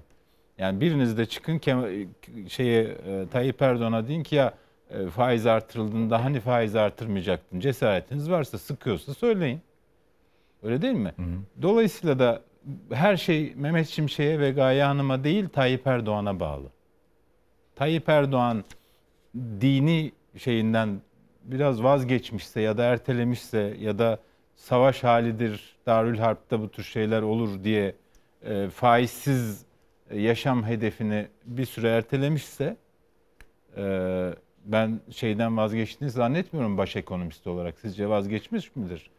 Yani biriniz de çıkın Kemal- şeye e, Tayyip Erdoğan'a deyin ki ya e, faiz artırıldığında hani faiz artırmayacaktın cesaretiniz varsa sıkıyorsa söyleyin. Öyle değil mi? Dolayısıyla da her şey Mehmet Şimşek'e ve Gaye Hanım'a değil Tayyip Erdoğan'a bağlı. Tayyip Erdoğan dini şeyinden biraz vazgeçmişse ya da ertelemişse ya da savaş halidir, Darül Harp'ta bu tür şeyler olur diye e, faizsiz yaşam hedefini bir süre ertelemişse e, ben şeyden vazgeçtiğini zannetmiyorum baş ekonomist olarak. Sizce vazgeçmiş midir?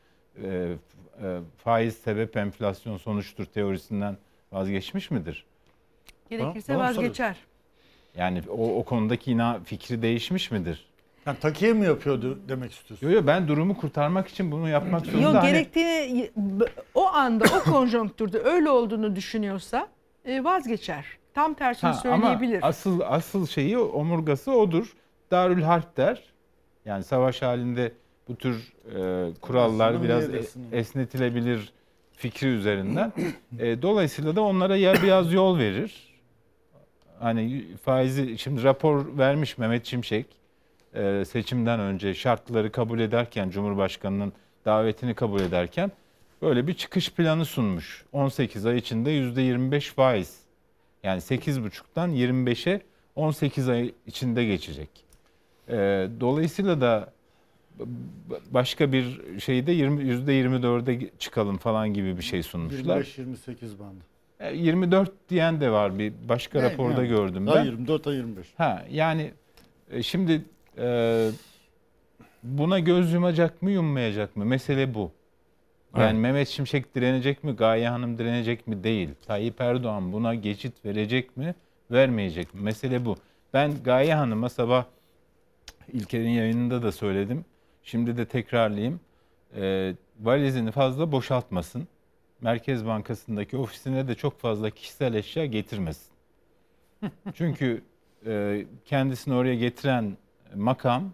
E, e, faiz sebep enflasyon sonuçtur teorisinden vazgeçmiş midir? Gerekirse bana vazgeçer. Yani o, o konudaki ina fikri değişmiş midir? Yani takiye mi yapıyordu demek istiyorsun? Yok yok ben durumu kurtarmak için bunu yapmak zorunda. Yok Hani- gerektiğini o anda o konjonktürde öyle olduğunu düşünüyorsa e, vazgeçer. Tam tersini Ha, söyleyebilir. Ama asıl asıl şeyi omurgası odur. Darül Harp der. Yani savaş halinde bu tür e, kurallar Sınır biraz e- esnetilebilir fikri üzerinden. E, dolayısıyla da onlara ya biraz yol verir. Hani faizi şimdi rapor vermiş Mehmet Şimşek e, seçimden önce şartları kabul ederken Cumhurbaşkanının davetini kabul ederken böyle bir çıkış planı sunmuş. 18 ay içinde %25 faiz. Yani 8,5'tan 25'e 18 ay içinde geçecek. Ee, dolayısıyla da başka bir şeyde 20 %24'e çıkalım falan gibi bir şey sunmuşlar. 25-28 bandı. E, 24 diyen de var bir başka Ne, raporda yani? gördüm Ha, ben. 24 ha 25. Ha yani e, şimdi e, buna göz yumacak mı yummayacak mı? Mesele bu. Yani Evet. Mehmet Şimşek direnecek mi, Gaye Hanım direnecek mi? Değil. Tayyip Erdoğan buna geçit verecek mi, vermeyecek mi? Mesele bu. Ben Gaye Hanım'a sabah İlker'in yayınında da söyledim. Şimdi de tekrarlayayım. Ee, valizini fazla boşaltmasın. Merkez Bankası'ndaki ofisine de çok fazla kişisel eşya getirmesin. Çünkü e, kendisini oraya getiren makam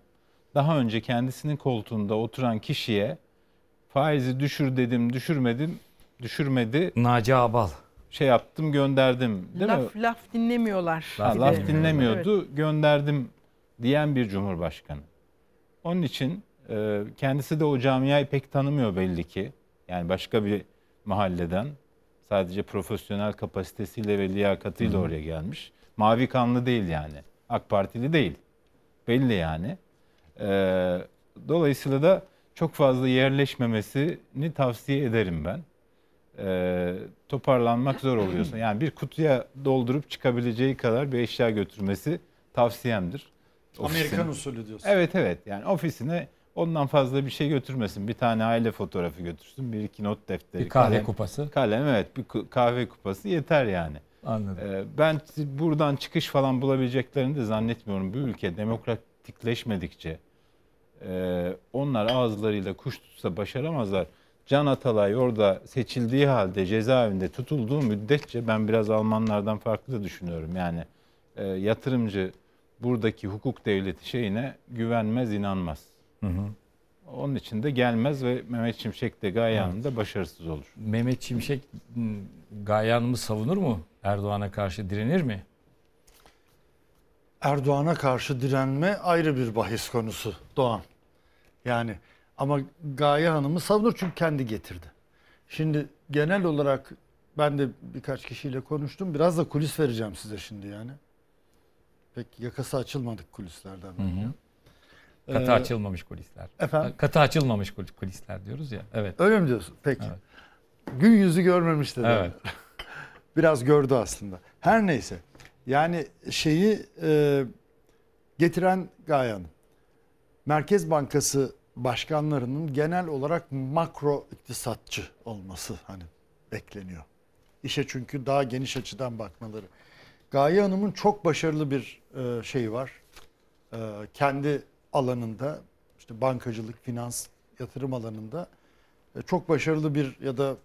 daha önce kendisinin koltuğunda oturan kişiye faizi düşür dedim düşürmedim düşürmedi. Naci Abal. Şey yaptım gönderdim değil mi? laf, laf dinlemiyorlar. Ha, gibi. laf dinlemiyordu Evet. gönderdim diyen bir cumhurbaşkanı. Onun için e, kendisi de o camiayı pek tanımıyor belli ki. Yani başka bir mahalleden sadece profesyonel kapasitesiyle ve liyakatıyla hı. oraya gelmiş. Mavi kanlı değil yani. AK Partili değil. Belli yani. E, dolayısıyla da çok fazla yerleşmemesini tavsiye ederim ben. E, toparlanmak zor oluyorsa. Yani bir kutuya doldurup çıkabileceği kadar bir eşya götürmesi tavsiyemdir. Amerikan usulü diyorsun. Evet evet yani ofisine ondan fazla bir şey götürmesin. Bir tane aile fotoğrafı götürsün. Bir iki not defteri. Bir kahve kalem- kupası. Kalem evet bir kahve kupası yeter yani. Anladım. Ee, ben buradan çıkış falan bulabileceklerini de zannetmiyorum. Bu ülke demokratikleşmedikçe e, onlar ağızlarıyla kuş tutsa başaramazlar. Can Atalay orada seçildiği halde cezaevinde tutulduğu müddetçe ben biraz Almanlardan farklı da düşünüyorum. Yani e, yatırımcı buradaki hukuk devleti şeyine güvenmez, inanmaz. Hı hı. Onun için de gelmez ve Mehmet Şimşek de Gaye Hanım da başarısız olur. Mehmet Şimşek m, Gaye Hanım'ı savunur mu? Erdoğan'a karşı direnir mi? Erdoğan'a karşı direnme ayrı bir bahis konusu Doğan. Yani ama Gaye Hanım'ı savunur çünkü kendi getirdi. Şimdi genel olarak ben de birkaç kişiyle konuştum. Biraz da kulis vereceğim size şimdi yani. Pek yakası açılmadık kulislerden. Hı hı. Ee, Katı açılmamış kulisler. Efendim? Katı açılmamış kul- kulisler diyoruz ya. Evet. Öyle mi diyorsun? Peki. Evet. Gün yüzü görmemiş dedi. Evet. Biraz gördü aslında. Her neyse. Yani şeyi e, getiren Gaye Hanım. Merkez Bankası başkanlarının genel olarak makro iktisatçı olması hani bekleniyor. İşe çünkü daha geniş açıdan bakmaları. Gaye Hanım'ın çok başarılı bir e, şeyi var. E, kendi alanında işte bankacılık, finans, yatırım alanında e, çok başarılı bir ya da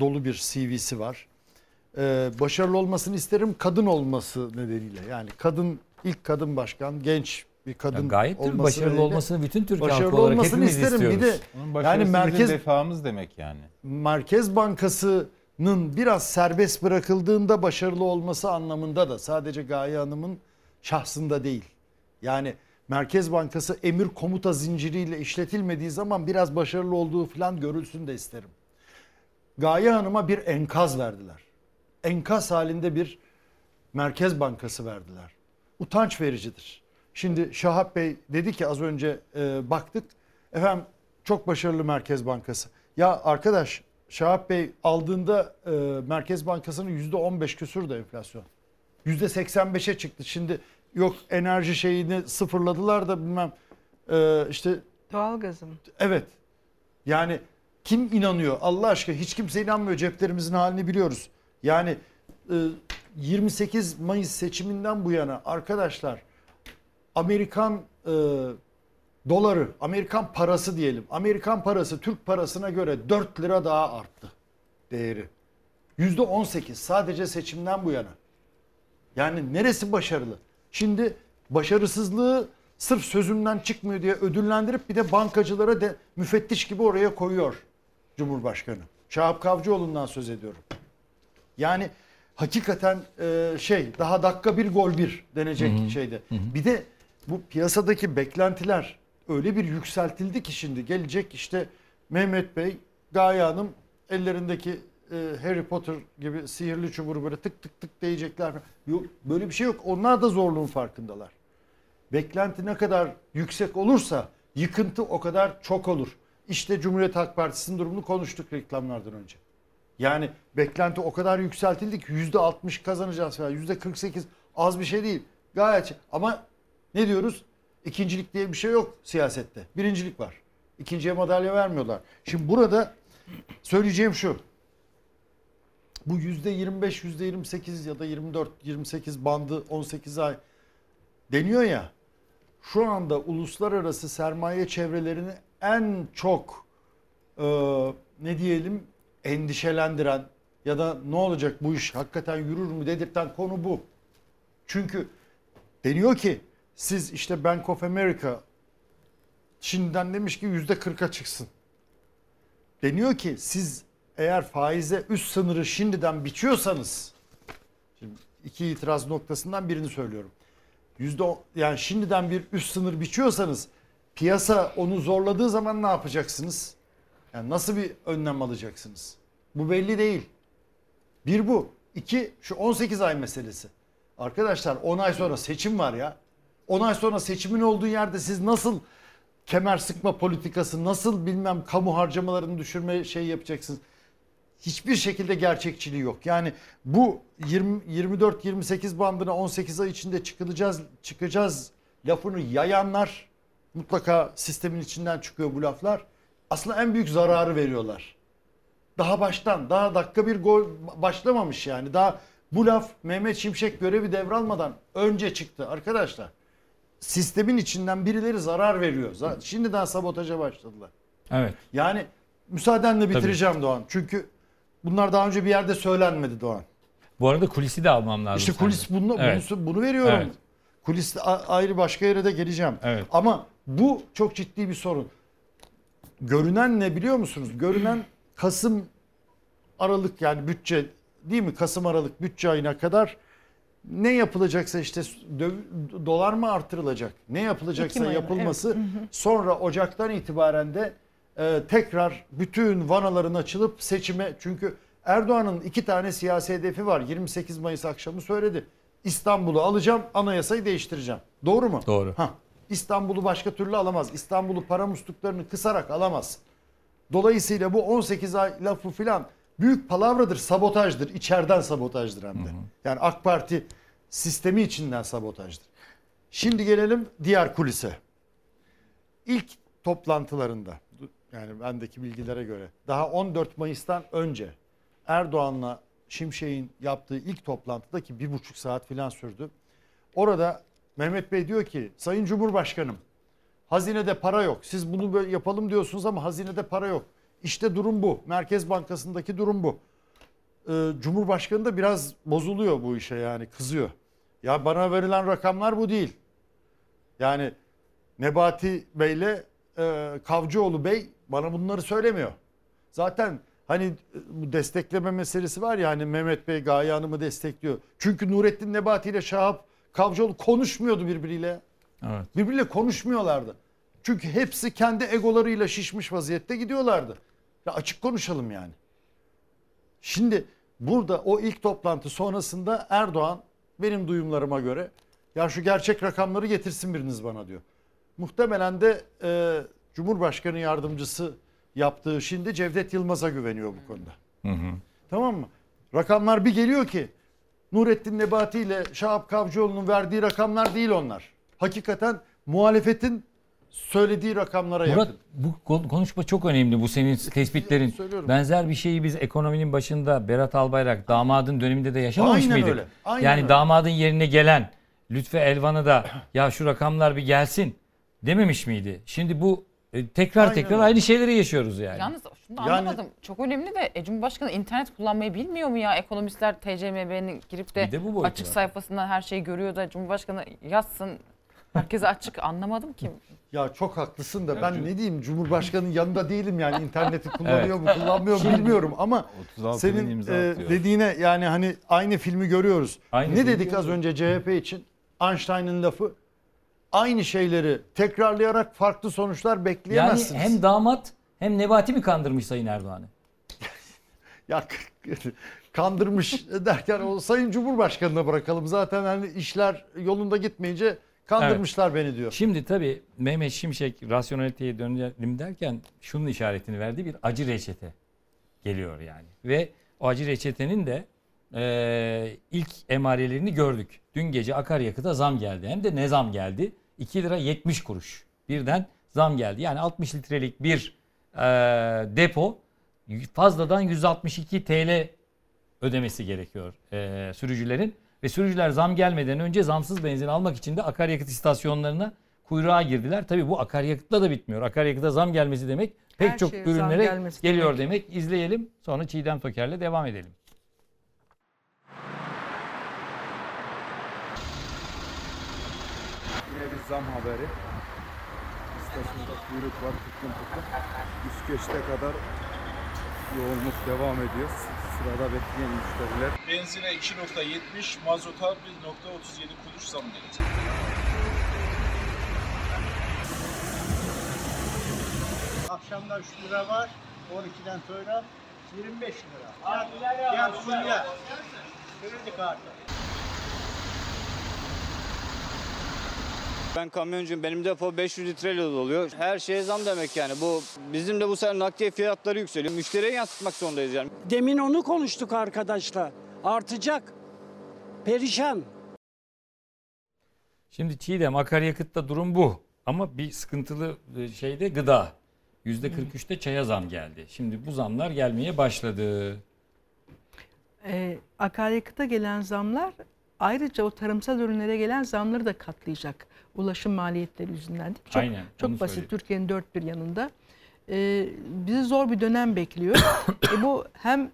dolu bir CV'si var. E, başarılı olmasını isterim kadın olması nedeniyle. Yani kadın ilk kadın başkan, genç bir kadın Ya gayet olması başarılı nedeniyle olmasını bütün Türk başarılı halkı olarak olmasını hepimiz isterim. Bir de istiyoruz. Onun yani merkez vefamız demek yani. Merkez Bankası'nın biraz serbest bırakıldığında başarılı olması anlamında da sadece Gaye Hanım'ın şahsında değil. Yani Merkez Bankası emir komuta zinciriyle işletilmediği zaman biraz başarılı olduğu falan görülsün de isterim. Gaye Hanım'a bir enkaz verdiler. Enkaz halinde bir Merkez Bankası verdiler. Utanç vericidir. Şimdi Şahap Bey dedi ki az önce e, baktık. Efendim çok başarılı Merkez Bankası. Ya arkadaş Şahap Bey aldığında e, Merkez Bankası'nın %15 küsur da enflasyon. %85'e çıktı. Şimdi yok enerji şeyini sıfırladılar da bilmem e, işte Doğalgazın. Evet. Yani kim inanıyor? Allah aşkına hiç kimse inanmıyor. Ceplerimizin halini biliyoruz. Yani e, 28 Mayıs seçiminden bu yana arkadaşlar Amerikan e, doları, Amerikan parası diyelim. Amerikan parası Türk parasına göre 4 lira daha arttı değeri. %18 sadece seçimden bu yana. Yani neresi başarılı? Şimdi başarısızlığı sırf sözümden çıkmıyor diye ödüllendirip bir de bankacılara de müfettiş gibi oraya koyuyor Cumhurbaşkanı. Şahap Kavcıoğlu'ndan söz ediyorum. Yani hakikaten e, şey daha dakika bir gol bir denecek Hı hı. şeyde. Hı hı. Bir de bu piyasadaki beklentiler öyle bir yükseltildi ki şimdi gelecek işte Mehmet Bey, Gaye Hanım ellerindeki e, Harry Potter gibi sihirli çuburu böyle tık tık tık diyecekler. Yok, böyle bir şey yok. Onlar da zorluğun farkındalar. Beklenti ne kadar yüksek olursa yıkıntı o kadar çok olur. İşte Cumhuriyet Halk Partisi'nin durumunu konuştuk reklamlardan önce. Yani beklenti o kadar yükseltildi ki %60 kazanacağız falan. %48 az bir şey değil. Gayet ama ne diyoruz? İkincilik diye bir şey yok siyasette. Birincilik var. İkinciye madalya vermiyorlar. Şimdi burada Söyleyeceğim şu. Bu yüzde 25, yüzde 28 ya da 24, 28 bandı 18 ay deniyor ya. Şu anda uluslararası sermaye çevrelerini en çok e, ne diyelim endişelendiren ya da ne olacak bu iş hakikaten yürür mü dedirten konu bu. Çünkü deniyor ki siz işte Bank of America şimdiden demiş ki yüzde 40'a çıksın. Deniyor ki siz eğer faize üst sınırı şimdiden biçiyorsanız şimdi iki itiraz noktasından birini söylüyorum. Yüzde yani şimdiden bir üst sınır biçiyorsanız piyasa onu zorladığı zaman ne yapacaksınız? Yani nasıl bir önlem alacaksınız? Bu belli değil. Bir bu. İki şu 18 ay meselesi. Arkadaşlar 10 ay sonra seçim var ya. 10 ay sonra seçimin olduğu yerde siz nasıl kemer sıkma politikası, nasıl bilmem kamu harcamalarını düşürme şey yapacaksınız? Hiçbir şekilde gerçekçiliği yok. Yani bu 20 24 28 bandına 18 ay içinde çıkılacağız çıkacağız lafını yayanlar mutlaka sistemin içinden çıkıyor bu laflar. Aslında en büyük zararı veriyorlar. Daha baştan, daha dakika bir gol başlamamış yani. Daha bu laf Mehmet Şimşek görevi devralmadan önce çıktı arkadaşlar. Sistemin içinden birileri zarar veriyor. Şimdiden sabotaja başladılar. Evet. Yani müsaadenle bitireceğim Doğan. Çünkü bunlar daha önce bir yerde söylenmedi Doğan. Bu arada kulisi de almam lazım. İşte kulis senden. bunu, Evet. bunu, bunu veriyorum. Evet. Kulis ayrı başka yere de geleceğim. Evet. Ama bu çok ciddi bir sorun. Görünen ne biliyor musunuz? Görünen Kasım Aralık yani bütçe değil mi? Kasım Aralık bütçe ayına kadar ne yapılacaksa işte döv- dolar mı artırılacak? Ne yapılacaksa yapılması evet. Sonra Ocak'tan itibaren de e, tekrar bütün vanaların açılıp seçime çünkü Erdoğan'ın iki tane siyasi hedefi var. 28 Mayıs akşamı söyledi. İstanbul'u alacağım, anayasayı değiştireceğim. Doğru mu? Doğru. Hah. İstanbul'u başka türlü alamaz. İstanbul'u para musluklarını kısarak alamaz. Dolayısıyla bu 18 ay lafı filan büyük palavradır, sabotajdır. İçeriden sabotajdır hem de. Yani AK Parti sistemi içinden sabotajdır. Şimdi gelelim diğer kulise. İlk toplantılarında yani bendeki bilgilere göre daha 14 Mayıs'tan önce Erdoğan'la Şimşek'in yaptığı ilk toplantıda ki bir buçuk saat filan sürdü. Orada Mehmet Bey diyor ki Sayın Cumhurbaşkanım hazinede para yok. Siz bunu böyle yapalım diyorsunuz ama hazinede para yok. İşte durum bu. Merkez Bankası'ndaki durum bu. Ee, Cumhurbaşkanı da biraz bozuluyor bu işe yani kızıyor. Ya bana verilen rakamlar bu değil. Yani Nebati Bey'le e, Kavcıoğlu Bey bana bunları söylemiyor. Zaten hani e, bu destekleme meselesi var ya hani Mehmet Bey Gaye Hanım'ı destekliyor. Çünkü Nurettin Nebati ile Şahap Kavcıoğlu konuşmuyordu birbiriyle. Evet. Birbiriyle konuşmuyorlardı. Çünkü hepsi kendi egolarıyla şişmiş vaziyette gidiyorlardı. Ya açık konuşalım yani. Şimdi burada o ilk toplantı sonrasında Erdoğan benim duyumlarıma göre ya şu gerçek rakamları getirsin biriniz bana diyor. Muhtemelen de e, Cumhurbaşkanı yardımcısı yaptığı şimdi Cevdet Yılmaz'a güveniyor bu konuda. Hı hı. Tamam mı? Rakamlar bir geliyor ki Nurettin Nebati ile Şahap Kavcıoğlu'nun verdiği rakamlar değil onlar. Hakikaten muhalefetin söylediği rakamlara Murat yakın. bu kon- konuşma çok önemli bu senin tespitlerin. söylüyorum. Benzer bir şeyi biz ekonominin başında Berat Albayrak damadın döneminde de yaşamamış Aynen mıydık? öyle, aynen yani öyle. damadın yerine gelen Lütfü Elvan'a da ya şu rakamlar bir gelsin dememiş miydi? Şimdi bu e, tekrar Aynen tekrar öyle. aynı şeyleri yaşıyoruz yani. Yalnız şunu da Yani- anlamadım. Çok önemli de e, Cumhurbaşkanı internet kullanmayı bilmiyor mu ya? Ekonomistler TCMB'nin girip de, Bir de bu boyutu açık var. sayfasından her şeyi görüyor da Cumhurbaşkanı yazsın. Herkese açık anlamadım ki. Ya çok haklısın da ben ne diyeyim Cumhurbaşkanı'nın yanında değilim yani interneti kullanıyor mu kullanmıyor mu bilmiyorum ama 36 bin senin imza e, atıyor. dediğine yani hani aynı filmi görüyoruz. Aynı ne filmi dedik az önce CHP için? Einstein'ın lafı aynı şeyleri tekrarlayarak farklı sonuçlar Yani bekleyemezsiniz. hem damat hem Nebati mi kandırmış Sayın Erdoğan'ı? Ya kandırmış derken o Sayın Cumhurbaşkanı'na bırakalım. Zaten hani işler yolunda gitmeyince kandırmışlar beni diyor. Şimdi tabii Mehmet Şimşek rasyoneliteye dönelim derken şunun işaretini verdi. Bir acı reçete geliyor yani. Ve o acı reçetenin de eee, ilk emarelerini gördük. Dün gece akaryakıta zam geldi. Hem de ne zam geldi? 2 lira 70 kuruş. Birden zam geldi. Yani 60 litrelik bir eee, depo fazladan 162 TL ödemesi gerekiyor e, sürücülerin. Ve sürücüler zam gelmeden önce zamsız benzin almak için de akaryakıt istasyonlarına kuyruğa girdiler. Tabii bu akaryakıtla da bitmiyor. Akaryakıta zam gelmesi demek pek Her çok ürünlere geliyor demek. demek. İzleyelim sonra Çiğdem Toker'le devam edelim. Yine bir zam haberi. İstasyonda kuyruk var tıklım tıklım. Üst geçte kadar yoğunluk devam ediyor. Sırada bekleyen müşteriler. Benzine 2.70, mazota 1.37 kuruş zam gelecek. Akşamda 3 lira var. 12'den sonra 25 lira. Gel Fulya. Kredi kartı. Ben kamyoncuyum. Benim depo 500 litreyle doluyor. Her şeye zam demek yani. Bu bizim de bu sene nakliye fiyatları yükseliyor. Müşteriye yansıtmak zorundayız yani. Demin onu konuştuk arkadaşlar. Artacak. Perişan. Şimdi Çiğdem akaryakıtta durum bu. Ama bir sıkıntılı e, şeyde gıda. %43'te çaya zam geldi. Şimdi bu zamlar gelmeye başladı. Ee, akaryakıta gelen zamlar ayrıca o tarımsal ürünlere gelen zamları da katlayacak. Ulaşım maliyetleri yüzünden. değil? Çok, Aynen, çok basit. Türkiye'nin dört bir yanında. Ee, bizi zor bir dönem bekliyor. e, bu hem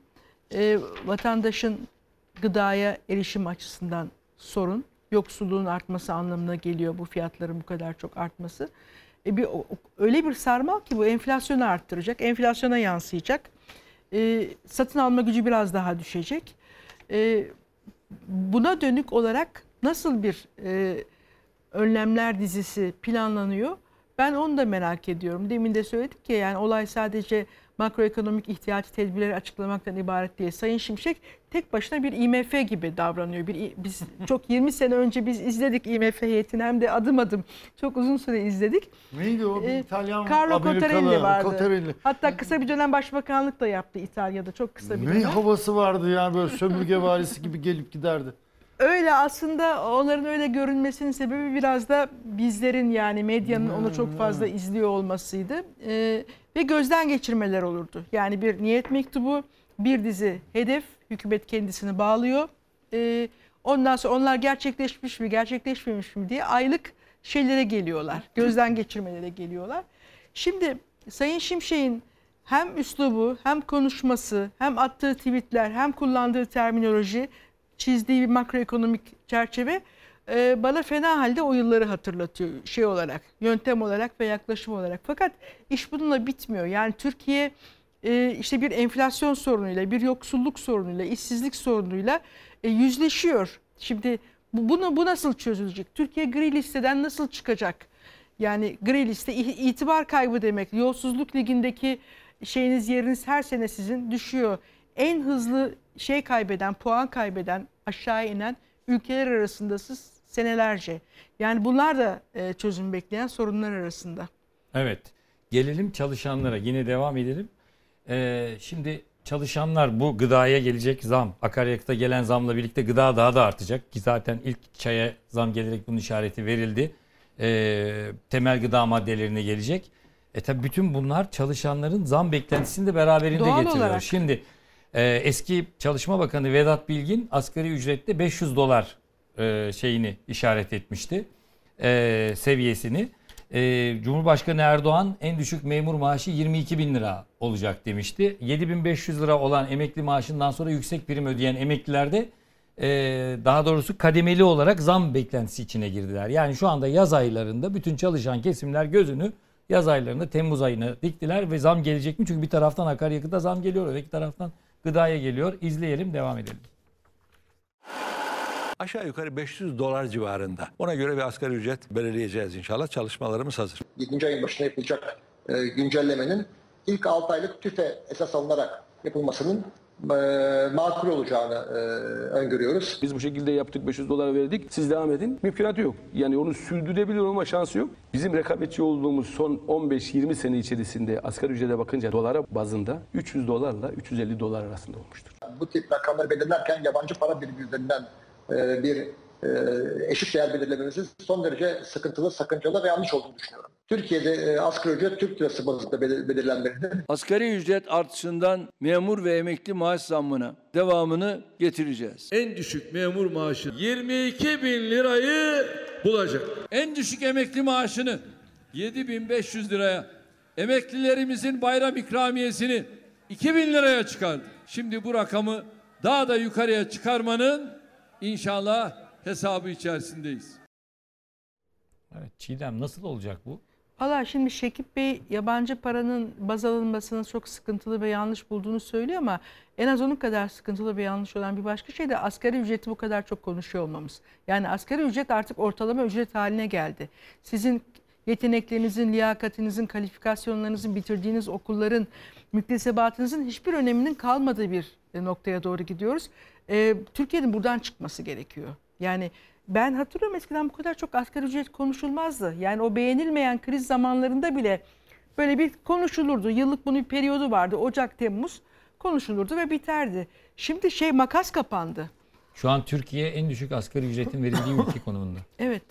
e, vatandaşın gıdaya erişim açısından sorun, yoksulluğun artması anlamına geliyor bu fiyatların bu kadar çok artması. E bir öyle bir sarmal ki bu enflasyonu arttıracak, enflasyona yansıyacak. E, satın alma gücü biraz daha düşecek. E, buna dönük olarak nasıl bir e, önlemler dizisi planlanıyor? Ben onu da merak ediyorum. Demin de söyledik ya yani olay sadece makroekonomik ihtiyaç tedbirleri açıklamaktan ibaret değil. Sayın Şimşek tek başına bir IMF gibi davranıyor. Bir biz çok 20 sene önce biz izledik IMF heyetini hem de adım adım çok uzun süre izledik. Neydi o? Bir Ee, İtalyan Carlo Amerikalı, Cottarelli vardı. Cottarelli. Hatta kısa bir dönem başbakanlık da yaptı İtalya'da çok kısa bir Ne dönem. havası vardı yani böyle sömürge varisi gibi gelip giderdi. Öyle aslında onların öyle görünmesinin sebebi biraz da bizlerin yani medyanın onu çok fazla izliyor olmasıydı. Ee, ve gözden geçirmeler olurdu. Yani bir niyet mektubu, bir dizi hedef, hükümet kendisini bağlıyor. Ee, ondan sonra onlar gerçekleşmiş mi, gerçekleşmemiş mi diye aylık şeylere geliyorlar. Gözden geçirmelere geliyorlar. Şimdi Sayın Şimşek'in hem üslubu, hem konuşması, hem attığı tweetler, hem kullandığı terminoloji, çizdiği bir makroekonomik çerçeve e, bana fena halde o yılları hatırlatıyor şey olarak, yöntem olarak ve yaklaşım olarak. Fakat iş bununla bitmiyor. Yani Türkiye e, işte bir enflasyon sorunuyla, bir yoksulluk sorunuyla, işsizlik sorunuyla e, yüzleşiyor. Şimdi bu, bunu bu nasıl çözülecek? Türkiye gri listeden nasıl çıkacak? Yani gri liste itibar kaybı demek. Yolsuzluk ligindeki şeyiniz yeriniz her sene sizin düşüyor. En hızlı şey kaybeden, puan kaybeden, aşağı inen ülkeler arasındasınız senelerce. Yani bunlar da e, çözüm bekleyen sorunlar arasında. Evet. Gelelim çalışanlara. Yine devam edelim. Ee, şimdi çalışanlar bu gıdaya gelecek zam, akaryakıta gelen zamla birlikte gıda daha da artacak. Ki zaten ilk çaya zam gelerek bunun işareti verildi. Ee, temel gıda maddelerine gelecek. E tabi bütün bunlar çalışanların zam beklentisini de beraberinde Doğal getiriyor. olarak. Şimdi e, eski Çalışma Bakanı Vedat Bilgin asgari ücrette 500 dolar e, şeyini işaret etmişti. E, seviyesini. E, Cumhurbaşkanı Erdoğan en düşük memur maaşı 22 bin lira olacak demişti. 7500 lira olan emekli maaşından sonra yüksek prim ödeyen emeklilerde daha doğrusu kademeli olarak zam beklentisi içine girdiler. Yani şu anda yaz aylarında bütün çalışan kesimler gözünü yaz aylarında Temmuz ayına diktiler ve zam gelecek mi? Çünkü bir taraftan akaryakıta zam geliyor, öteki taraftan gıdaya geliyor. İzleyelim, devam edelim. Aşağı yukarı 500 dolar civarında. Ona göre bir asgari ücret belirleyeceğiz inşallah. Çalışmalarımız hazır. 7. ayın başına yapılacak e, güncellemenin ilk 6 aylık tüfe esas alınarak yapılmasının makul olacağını e, öngörüyoruz. Biz bu şekilde yaptık 500 dolar verdik. Siz devam edin. Mümkünatı yok. Yani onu sürdürebilir olma şansı yok. Bizim rekabetçi olduğumuz son 15-20 sene içerisinde asgari ücrete bakınca dolara bazında 300 dolarla 350 dolar arasında olmuştur. Bu tip rakamları belirlerken yabancı para birimi üzerinden e, bir e, eşit değer belirlememizin son derece sıkıntılı, sakıncalı ve yanlış olduğunu düşünüyorum. Türkiye'de e, asgari ücret Türk lirası bazında belir- belirlenmelidir. Asgari ücret artışından memur ve emekli maaş zammına devamını getireceğiz. En düşük memur maaşı 22 bin lirayı bulacak. En düşük emekli maaşını 7500 liraya, emeklilerimizin bayram ikramiyesini 2000 liraya çıkardı. Şimdi bu rakamı daha da yukarıya çıkarmanın inşallah hesabı içerisindeyiz. Evet, Çiğdem nasıl olacak bu? Valla şimdi Şekip Bey yabancı paranın baz alınmasını çok sıkıntılı ve yanlış bulduğunu söylüyor ama en az onun kadar sıkıntılı ve yanlış olan bir başka şey de asgari ücreti bu kadar çok konuşuyor olmamız. Yani asgari ücret artık ortalama ücret haline geldi. Sizin yeteneklerinizin, liyakatinizin, kalifikasyonlarınızın, bitirdiğiniz okulların, müktesebatınızın hiçbir öneminin kalmadığı bir e, noktaya doğru gidiyoruz. Ee, Türkiye'nin buradan çıkması gerekiyor. Yani ben hatırlıyorum eskiden bu kadar çok asgari ücret konuşulmazdı. Yani o beğenilmeyen kriz zamanlarında bile böyle bir konuşulurdu. Yıllık bunun bir periyodu vardı. Ocak, Temmuz konuşulurdu ve biterdi. Şimdi şey makas kapandı. Şu an Türkiye en düşük asgari ücretin verildiği ülke konumunda. Evet.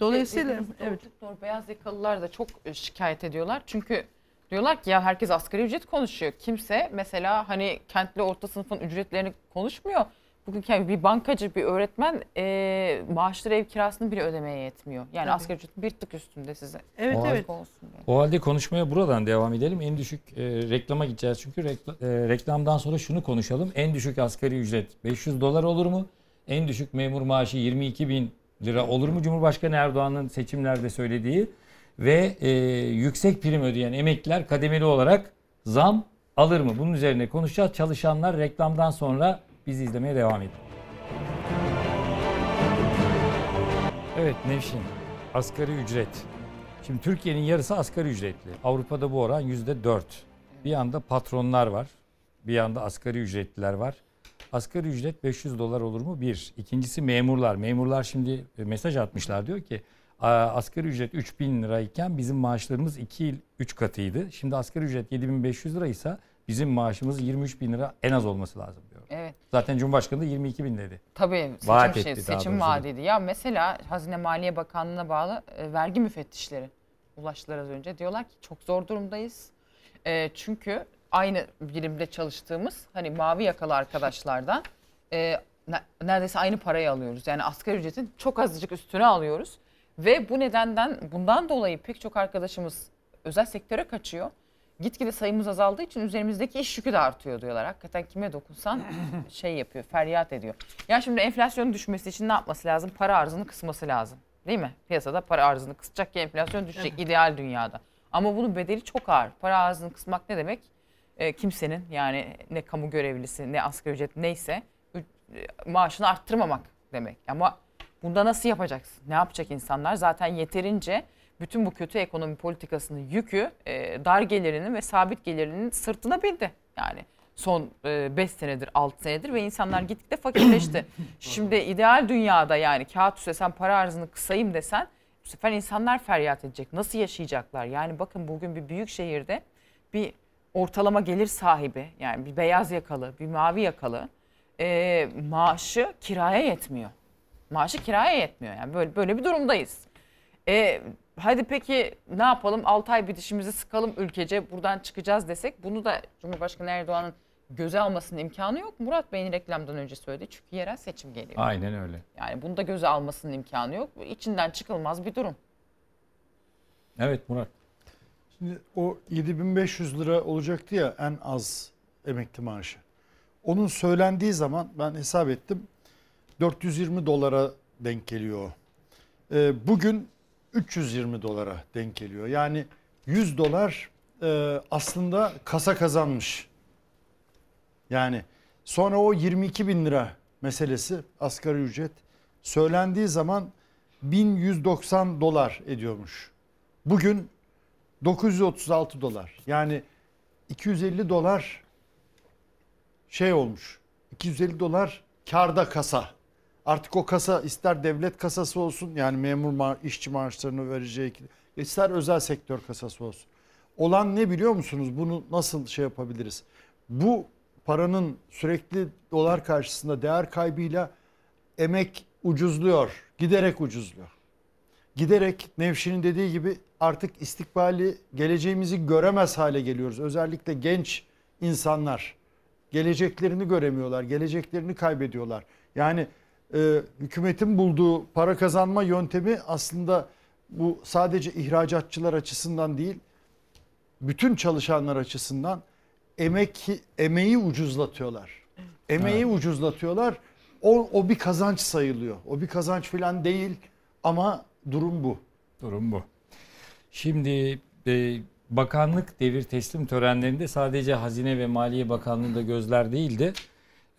Dolayısıyla evet. doğru, doğru. beyaz yakalılar da çok e, şikayet ediyorlar. Çünkü diyorlar ki ya herkes asgari ücret konuşuyor. Kimse mesela hani kentli orta sınıfın ücretlerini konuşmuyor. Bugün yani bir bankacı, bir öğretmen e, maaşları ev kirasını bile ödemeye yetmiyor. Yani Tabii. asgari ücretin bir tık üstünde size. Evet O evet. Olsun diye. O halde konuşmaya buradan devam edelim. En düşük e, reklama gideceğiz çünkü rekla- e, reklamdan sonra şunu konuşalım. En düşük asgari ücret 500 dolar olur mu? En düşük memur maaşı 22 bin lira olur mu? Cumhurbaşkanı Erdoğan'ın seçimlerde söylediği ve e, yüksek prim ödeyen emekliler kademeli olarak zam alır mı? Bunun üzerine konuşacağız. Çalışanlar reklamdan sonra bizi izlemeye devam edin. Evet Nevşin, asgari ücret. Şimdi Türkiye'nin yarısı asgari ücretli. Avrupa'da bu oran yüzde dört. Bir yanda patronlar var. Bir yanda asgari ücretliler var. Asgari ücret 500 dolar olur mu? Bir. İkincisi memurlar. Memurlar şimdi e, mesaj atmışlar. Diyor ki "Aa, asgari ücret 3000 lirayken bizim maaşlarımız 2 3 katıydı. Şimdi asgari ücret 7500 liraysa bizim maaşımız 23 bin lira en az olması lazım. Evet. Zaten Cumhurbaşkanı da 22 bin dedi. Tabii seçim, Vaat şey, etti seçim vaadiydi. Ya mesela Hazine Maliye Bakanlığı'na bağlı e, vergi müfettişleri ulaştılar az önce. Diyorlar ki çok zor durumdayız. E, çünkü aynı birimde çalıştığımız hani mavi yakalı arkadaşlardan e, ne- neredeyse aynı parayı alıyoruz. Yani asgari ücretin çok azıcık üstüne alıyoruz. Ve bu nedenden bundan dolayı pek çok arkadaşımız özel sektöre kaçıyor. Gitgide sayımız azaldığı için üzerimizdeki iş yükü de artıyor diyorlar. Hakikaten kime dokunsan şey yapıyor, feryat ediyor. Ya şimdi enflasyonun düşmesi için ne yapması lazım? Para arzını kısması lazım. Değil mi? Piyasada para arzını kısacak ki enflasyon düşecek ideal dünyada. Ama bunun bedeli çok ağır. Para arzını kısmak ne demek? E, kimsenin yani ne kamu görevlisi ne asgari ücret neyse e, maaşını arttırmamak demek. Ama bunda nasıl yapacaksın? Ne yapacak insanlar? Zaten yeterince bütün bu kötü ekonomi politikasının yükü e, dar gelirinin ve sabit gelirinin sırtına bindi. Yani son 5 senedir 6 senedir ve insanlar gitgide fakirleşti. Şimdi ideal dünyada yani kağıt üstüne sen para arzını kısayım desen bu sefer insanlar feryat edecek. Nasıl yaşayacaklar? Yani bakın bugün bir büyük şehirde bir ortalama gelir sahibi yani bir beyaz yakalı bir mavi yakalı e, maaşı kiraya yetmiyor. Maaşı kiraya yetmiyor yani böyle böyle bir durumdayız. E, hadi peki ne yapalım 6 ay bir dişimizi sıkalım ülkece buradan çıkacağız desek bunu da Cumhurbaşkanı Erdoğan'ın göze almasının imkanı yok. Murat Bey'in reklamdan önce söyledi çünkü yerel seçim geliyor. Aynen öyle. Yani bunu da göze almasının imkanı yok. İçinden çıkılmaz bir durum. Evet Murat. Şimdi o 7500 lira olacaktı ya en az emekli maaşı. Onun söylendiği zaman ben hesap ettim 420 dolara denk geliyor. Ee, bugün 320 dolara denk geliyor. Yani 100 dolar e, aslında kasa kazanmış. Yani sonra o 22 bin lira meselesi asgari ücret söylendiği zaman 1190 dolar ediyormuş. Bugün 936 dolar. Yani 250 dolar şey olmuş. 250 dolar karda kasa. Artık o kasa ister devlet kasası olsun yani memur ma işçi maaşlarını vereceği ister özel sektör kasası olsun. Olan ne biliyor musunuz? Bunu nasıl şey yapabiliriz? Bu paranın sürekli dolar karşısında değer kaybıyla emek ucuzluyor. Giderek ucuzluyor. Giderek Nevşin'in dediği gibi artık istikbali geleceğimizi göremez hale geliyoruz. Özellikle genç insanlar geleceklerini göremiyorlar. Geleceklerini kaybediyorlar. Yani e, hükümetin bulduğu para kazanma yöntemi aslında bu sadece ihracatçılar açısından değil bütün çalışanlar açısından emek emeği ucuzlatıyorlar. Emeği ucuzlatıyorlar. O, o bir kazanç sayılıyor. O bir kazanç falan değil ama durum bu. Durum bu. Şimdi e, bakanlık devir teslim törenlerinde sadece Hazine ve Maliye Bakanlığı'nda gözler değildi.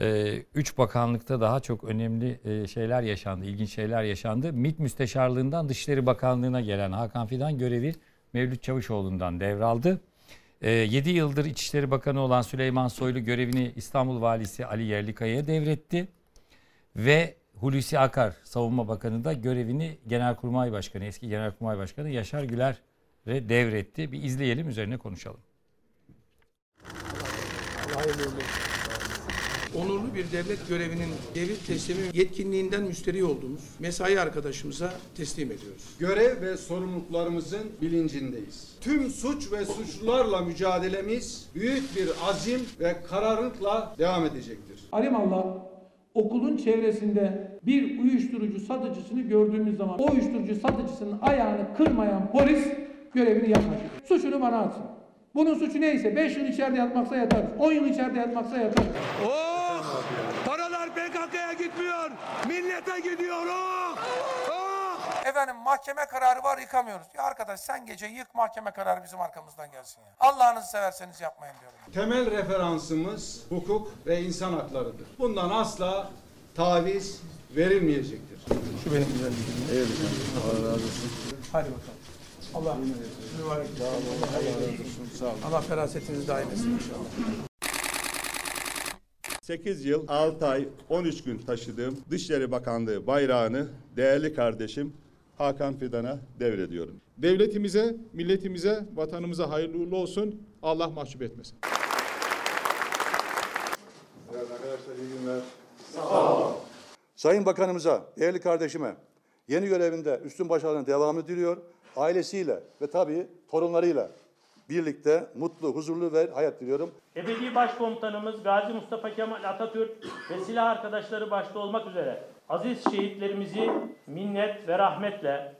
E, üç bakanlıkta daha çok önemli e, şeyler yaşandı, ilginç şeyler yaşandı. MİT Müsteşarlığından Dışişleri Bakanlığı'na gelen Hakan Fidan görevi Mevlüt Çavuşoğlu'ndan devraldı. 7 yıldır İçişleri Bakanı olan Süleyman Soylu görevini İstanbul Valisi Ali Yerlikaya'ya devretti. Ve Hulusi Akar Savunma Bakanı da görevini Genelkurmay Başkanı, eski Genelkurmay Başkanı Yaşar Güler'e devretti. Bir izleyelim üzerine konuşalım. Onurlu bir devlet görevinin devir teslimi yetkinliğinden müsteri olduğumuz mesai arkadaşımıza teslim ediyoruz. Görev ve sorumluluklarımızın bilincindeyiz. Tüm suç ve suçlularla mücadelemiz büyük bir azim ve kararlılıkla devam edecektir. Alimallah okulun çevresinde bir uyuşturucu satıcısını gördüğümüz zaman o uyuşturucu satıcısının ayağını kırmayan polis görevini yapmak. Suçunu bana atsın. Bunun suçu neyse 5 yıl içeride yatmaksa yatarız. 10 yıl içeride yatmaksa yatarız. Oh! Gitmiyor. Millete gidiyor. Oh! Oh! Efendim mahkeme kararı var yıkamıyoruz. Ya arkadaş sen gece yık mahkeme kararı bizim arkamızdan gelsin ya. Allah'ınızı severseniz yapmayın diyorum. Temel referansımız hukuk ve insan haklarıdır. Bundan asla taviz verilmeyecektir. Şu benim güzelliğim. Evet. Allah razı olsun. Hadi bakalım. Allah mübarek. Allah, Allah ferasetinizi daim etsin inşallah. 8 yıl 6 ay 13 gün taşıdığım Dışişleri Bakanlığı bayrağını değerli kardeşim Hakan Fidan'a devrediyorum. Devletimize, milletimize, vatanımıza hayırlı uğurlu olsun. Allah mahcup etmesin. Evet arkadaşlar iyi günler. Sağ olun. Sayın Bakanımıza, değerli kardeşime yeni görevinde üstün başarının devamı diliyor. Ailesiyle ve tabii torunlarıyla birlikte mutlu, huzurlu ve hayat diliyorum. Ebedi Başkomutanımız Gazi Mustafa Kemal Atatürk ve silah arkadaşları başta olmak üzere aziz şehitlerimizi minnet ve rahmetle,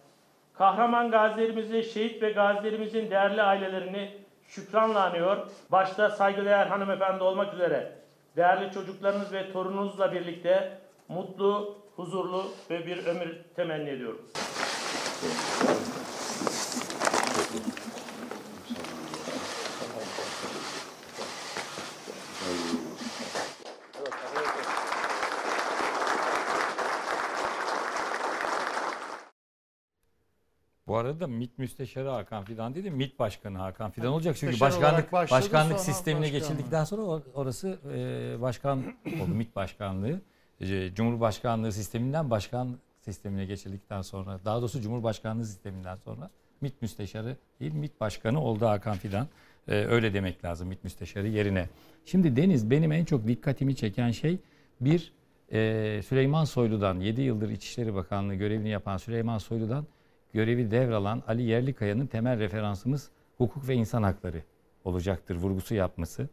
kahraman gazilerimizi, şehit ve gazilerimizin değerli ailelerini şükranla anıyor. Başta saygıdeğer hanımefendi olmak üzere değerli çocuklarınız ve torununuzla birlikte mutlu, huzurlu ve bir ömür temenni ediyorum. Arada MİT Müsteşarı Hakan Fidan dedi. MİT Başkanı Hakan Fidan olacak. Çünkü başkanlık başladı, başkanlık sistemine başkan geçildikten sonra or- orası e, başkan oldu. MİT Başkanlığı. E, Cumhurbaşkanlığı sisteminden başkan sistemine geçildikten sonra daha doğrusu Cumhurbaşkanlığı sisteminden sonra MİT Müsteşarı değil MİT Başkanı oldu Hakan Fidan. E, öyle demek lazım MİT Müsteşarı yerine. Şimdi Deniz benim en çok dikkatimi çeken şey bir e, Süleyman Soylu'dan 7 yıldır İçişleri Bakanlığı görevini yapan Süleyman Soylu'dan görevi devralan Ali Yerlikaya'nın temel referansımız hukuk ve insan hakları olacaktır vurgusu yapması.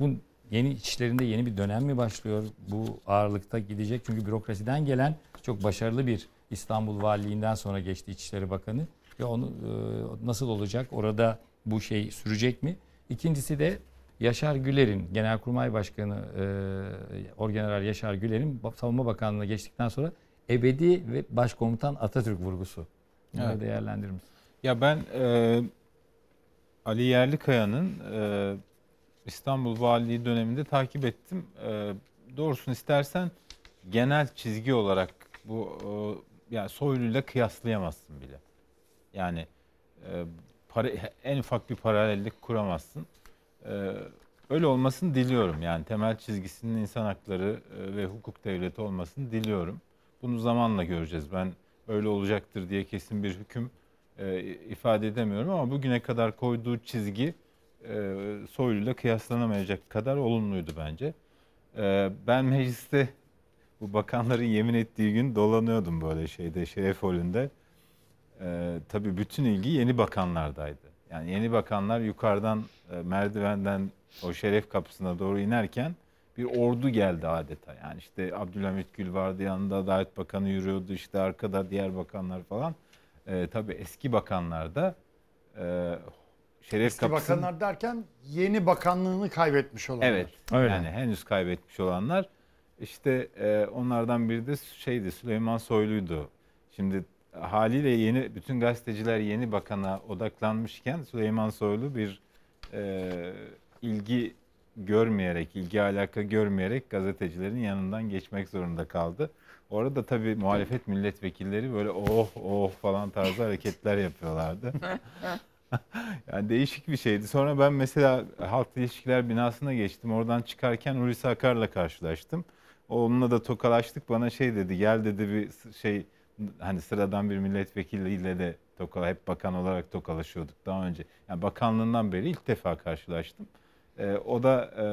Bu yeni içlerinde yeni bir dönem mi başlıyor? Bu ağırlıkta gidecek çünkü bürokrasiden gelen çok başarılı bir İstanbul Valiliğinden sonra geçti İçişleri Bakanı. Ve onu e, nasıl olacak? Orada bu şey sürecek mi? İkincisi de Yaşar Güler'in Genelkurmay Başkanı e, Orgeneral Yaşar Güler'in Savunma Bakanlığı'na geçtikten sonra ebedi ve Başkomutan Atatürk vurgusu. Bunları Evet. değerlendirir misin? Ya ben e, Ali Yerlikaya'nın e, İstanbul Valiliği döneminde takip ettim. E, doğrusunu istersen genel çizgi olarak bu e, yani Soylu'yla kıyaslayamazsın bile. Yani e, para, en ufak bir paralellik kuramazsın. E, öyle olmasını diliyorum. Yani temel çizgisinin insan hakları e, ve hukuk devleti olmasını diliyorum. Bunu zamanla göreceğiz. Ben öyle olacaktır diye kesin bir hüküm e, ifade edemiyorum ama bugüne kadar koyduğu çizgi e, Soylu'yla kıyaslanamayacak kadar olumluydu bence. E, ben mecliste bu bakanların yemin ettiği gün dolanıyordum böyle şeyde şeref holünde. Ee, tabii bütün ilgi yeni bakanlardaydı. Yani yeni bakanlar yukarıdan e, merdivenden o şeref kapısına doğru inerken bir ordu geldi adeta. Yani işte Abdülhamit Gül vardı yanında Adalet Bakanı yürüyordu işte arkada diğer bakanlar falan. Ee, tabii eski bakanlar da e, şeref Eski kapısının... bakanlar derken yeni bakanlığını kaybetmiş olanlar. Evet. Yani henüz kaybetmiş olanlar. İşte e, onlardan biri de şeydi Süleyman Soylu'ydu. Şimdi haliyle yeni bütün gazeteciler yeni bakana odaklanmışken Süleyman Soylu bir e, ilgi görmeyerek, ilgi alaka görmeyerek gazetecilerin yanından geçmek zorunda kaldı. Orada tabii muhalefet milletvekilleri böyle oh oh falan tarzı hareketler yapıyorlardı. yani değişik bir şeydi. Sonra ben mesela halk ilişkiler binasına geçtim. Oradan çıkarken Hulusi Akar'la karşılaştım. Onunla da tokalaştık. Bana şey dedi gel dedi bir şey hani sıradan bir milletvekiliyle de tokala hep bakan olarak tokalaşıyorduk daha önce. Yani bakanlığından beri ilk defa karşılaştım. Ee, o da e,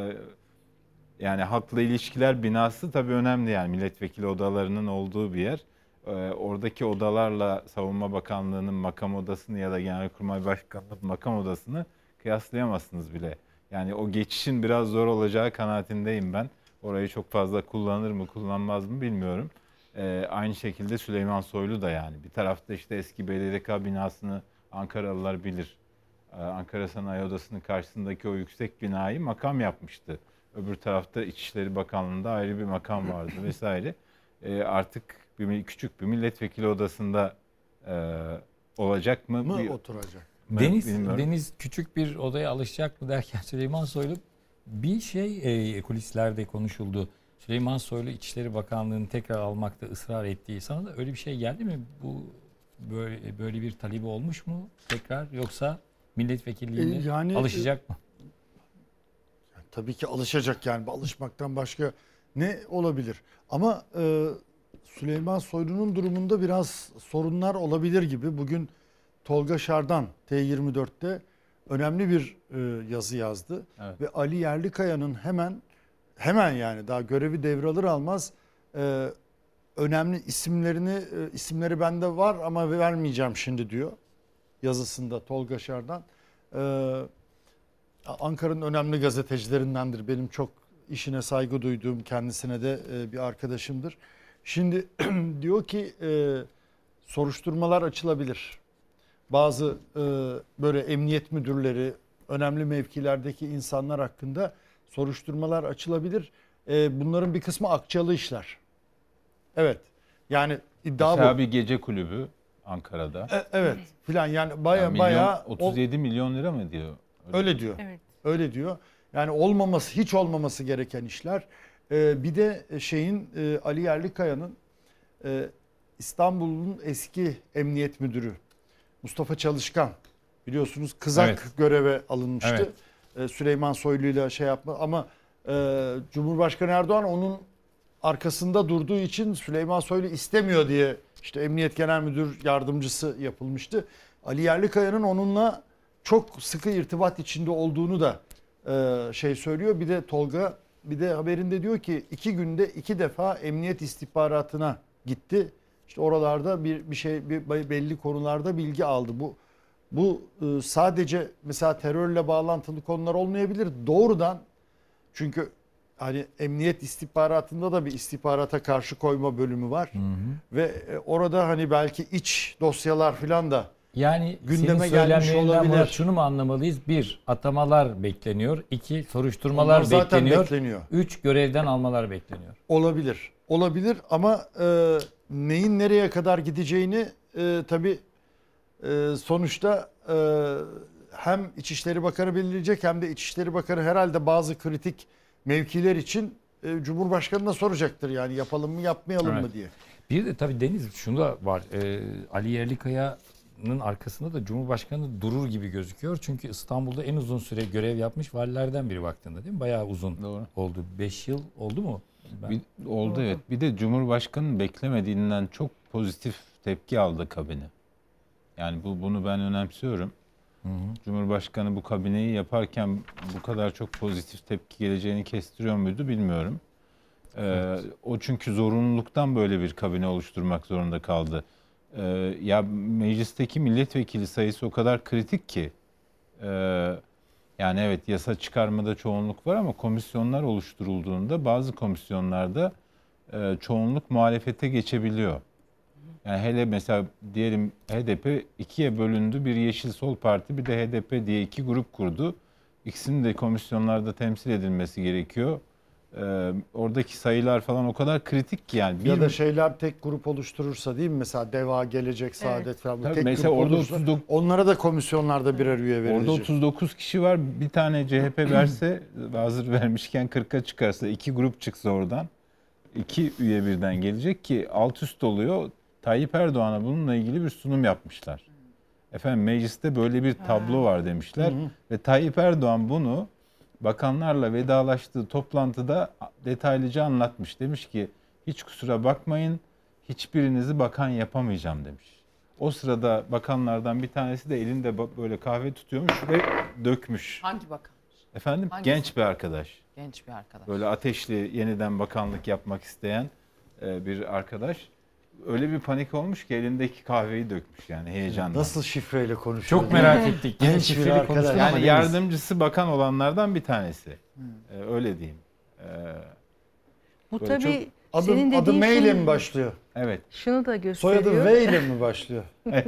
yani halkla ilişkiler binası tabii önemli yani milletvekili odalarının olduğu bir yer. Ee, oradaki odalarla Savunma Bakanlığı'nın makam odasını ya da Genelkurmay Başkanlığı'nın makam odasını kıyaslayamazsınız bile. Yani o geçişin biraz zor olacağı kanaatindeyim ben. Orayı çok fazla kullanır mı kullanmaz mı bilmiyorum. Ee, aynı şekilde Süleyman Soylu da yani. Bir tarafta işte eski BDDK binasını Ankaralılar bilir. Ee, Ankara Sanayi Odası'nın karşısındaki o yüksek binayı makam yapmıştı. Öbür tarafta İçişleri Bakanlığı'nda ayrı bir makam vardı vesaire. Ee, artık bir, küçük bir milletvekili odasında e, olacak mı? Mı Bir- oturacak? Deniz bilmiyorum. Deniz küçük bir odaya alışacak mı derken Süleyman Soylu bir şey e, kulislerde konuşuldu. Süleyman Soylu İçişleri Bakanlığı'nı tekrar almakta ısrar ettiği sana da öyle bir şey geldi mi? Bu böyle böyle bir talebi olmuş mu tekrar yoksa milletvekilliğine E, yani, alışacak mı? Tabii ki alışacak yani alışmaktan başka ne olabilir? Ama e, Süleyman Soylu'nun durumunda biraz sorunlar olabilir gibi. Bugün Tolga Şardan T24'te önemli bir e, yazı yazdı. Evet. Ve Ali Yerlikaya'nın hemen hemen yani daha görevi devralır almaz e, önemli isimlerini e, isimleri bende var ama vermeyeceğim şimdi diyor yazısında Tolga Şardan. E, Ankara'nın önemli gazetecilerindendir. Benim çok işine saygı duyduğum kendisine de e, bir arkadaşımdır. Şimdi diyor ki e, soruşturmalar açılabilir. Bazı e, böyle emniyet müdürleri, önemli mevkilerdeki insanlar hakkında soruşturmalar açılabilir. E, bunların bir kısmı akçalı işler. Evet. Yani iddia Mesela bu. bir gece kulübü Ankara'da. E, evet filan yani baya Yani milyon- baya 37 milyon lira mı diyor? Öyle diyor. Evet. Öyle diyor. Yani olmaması, hiç olmaması gereken işler. Ee, bir de şeyin e, Ali Yerlikaya'nın e, İstanbul'un eski emniyet müdürü Mustafa Çalışkan biliyorsunuz kızak Evet. göreve alınmıştı. Evet. Ee, Süleyman Soylu'yla şey yapma ama e, Cumhurbaşkanı Erdoğan onun arkasında durduğu için Süleyman Soylu istemiyor diye işte Emniyet Genel Müdür Yardımcısı yapılmıştı. Ali Yerlikaya'nın onunla çok sıkı irtibat içinde olduğunu da e, şey söylüyor. Bir de Tolga bir de haberinde diyor ki iki günde iki defa emniyet istihbaratına gitti. İşte oralarda bir bir şey bir belli konularda bilgi aldı. Bu bu e, sadece mesela terörle bağlantılı konular olmayabilir. Doğrudan çünkü hani emniyet istihbaratında da bir istihbarata karşı koyma bölümü var. Ve e, orada hani belki iç dosyalar filan da Yani gündeme gelmiş olabilir. Şunu mu anlamalıyız? Bir, atamalar bekleniyor. İki, soruşturmalar Onlar zaten bekleniyor. bekleniyor. Üç, görevden almalar bekleniyor. Olabilir. Olabilir ama e, neyin nereye kadar gideceğini e, tabii e, sonuçta e, hem İçişleri Bakanı belirleyecek hem de İçişleri Bakanı herhalde bazı kritik mevkiler için e, Cumhurbaşkanı'na soracaktır yani yapalım mı yapmayalım Evet. mı diye. Bir de tabii Deniz şunu da var. Ee, Ali Yerlikaya'nın arkasında da Cumhurbaşkanı durur gibi gözüküyor. Çünkü İstanbul'da en uzun süre görev yapmış valilerden biri baktığında değil mi? Bayağı uzun oldu. 5 yıl oldu mu? Ben- Bir, oldu evet. Bir de Cumhurbaşkanı'nın beklemediğinden çok pozitif tepki aldı kabine. Yani bu bunu ben önemsiyorum. Cumhurbaşkanı bu kabineyi yaparken bu kadar çok pozitif tepki geleceğini kestiriyor muydu bilmiyorum. Ee, o çünkü zorunluluktan böyle bir kabine oluşturmak zorunda kaldı. Ee, ya meclisteki milletvekili sayısı o kadar kritik ki e, yani evet yasa çıkarmada çoğunluk var ama komisyonlar oluşturulduğunda bazı komisyonlarda e, çoğunluk muhalefete geçebiliyor. Yani hele mesela diyelim HDP ikiye bölündü. Bir Yeşil Sol Parti bir de HDP diye iki grup kurdu. İkisinin de komisyonlarda temsil edilmesi gerekiyor. Ee, oradaki sayılar falan o kadar kritik ki yani. Ya da şeyler tek grup oluşturursa değil mi? Mesela DEVA, Gelecek, Saadet falan. Bu Tabii tek mesela grup orada olursa 39 onlara da komisyonlarda birer üye verilecek. Orada 39 kişi var. Bir tane CHP verse hazır vermişken 40'a çıkarsa iki grup çıksa oradan iki üye birden gelecek ki alt üst oluyor. Tayyip Erdoğan'a bununla ilgili bir sunum yapmışlar. Efendim mecliste böyle bir tablo var demişler Hı hı. ve Tayyip Erdoğan bunu bakanlarla vedalaştığı toplantıda detaylıca anlatmış. Demiş ki hiç kusura bakmayın hiçbirinizi bakan yapamayacağım demiş. O sırada bakanlardan bir tanesi de elinde böyle kahve tutuyormuş ve dökmüş. Hangi bakan? Efendim Hangisi? genç bir arkadaş. Genç bir arkadaş. Böyle ateşli yeniden bakanlık yapmak isteyen e, bir arkadaş. Öyle bir panik olmuş ki elindeki kahveyi dökmüş yani heyecandan. Nasıl şifreyle konuşuyor? Çok merak ettik. Arkadaş. konuştu ama Yani yardımcısı bakan olanlardan bir tanesi. E, öyle diyeyim. E, Bu tabii çok- Adı, senin dediğin adı M ile mi başlıyor? Evet. Şunu da gösteriyor. Soyadı V ile mi başlıyor?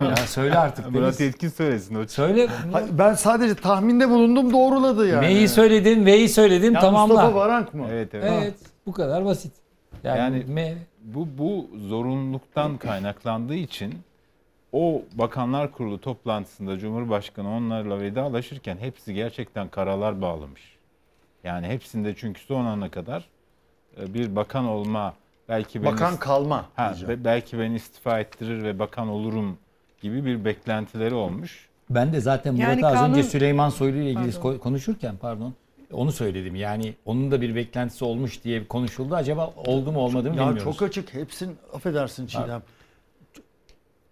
Ya söyle artık Murat. Yetkin söylesin o. Söyle. Hayır, Ben sadece tahminde bulundum doğruladı yani. Neyi söyledin, V'yi söyledin Ya tamamla. Mustafa Varank mı? Evet evet. Evet, bu kadar basit. Yani, Yani- M Bu bu zorunluluktan kaynaklandığı için o Bakanlar Kurulu toplantısında Cumhurbaşkanı onlarla vedalaşırken hepsi gerçekten karalar bağlamış. Yani hepsinde çünkü son ana kadar e, bir bakan olma belki beni Bakan kalma. ha, diyeceğim. belki beni istifa ettirir ve bakan olurum gibi bir beklentileri olmuş. Ben de zaten Murat Yani az kanun- önce Süleyman Soylu ile ilgili Pardon. ko- konuşurken pardon onu söyledim. Yani onun da bir beklentisi olmuş diye konuşuldu. Acaba oldu mu olmadı mı Ya bilmiyoruz. çok açık. Hepsin affedersin Çiğdem.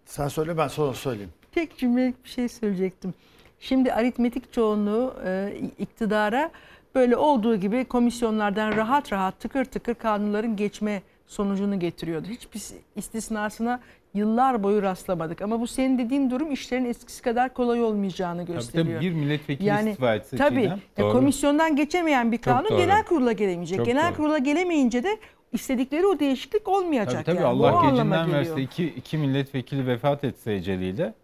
Sen söyle ben sonra söyleyeyim. Tek cümlelik bir şey söyleyecektim. Şimdi aritmetik çoğunluğu e, iktidara böyle olduğu gibi komisyonlardan rahat rahat tıkır tıkır kanunların geçme sonucunu getiriyordu. Hiçbir istisnasına yıllar boyu rastlamadık. Ama bu senin dediğin durum işlerin eskisi kadar kolay olmayacağını Tabii gösteriyor. tabii bir milletvekili istifa etse tabii, Çiğdem. Doğru. komisyondan geçemeyen bir kanun doğru. genel kurula gelemeyecek. Çok genel doğru. kurula gelemeyince de istedikleri o değişiklik olmayacak. Tabii tabii yani. Bu Allah anlama gecinden verse iki, iki milletvekili vefat etse eceliyle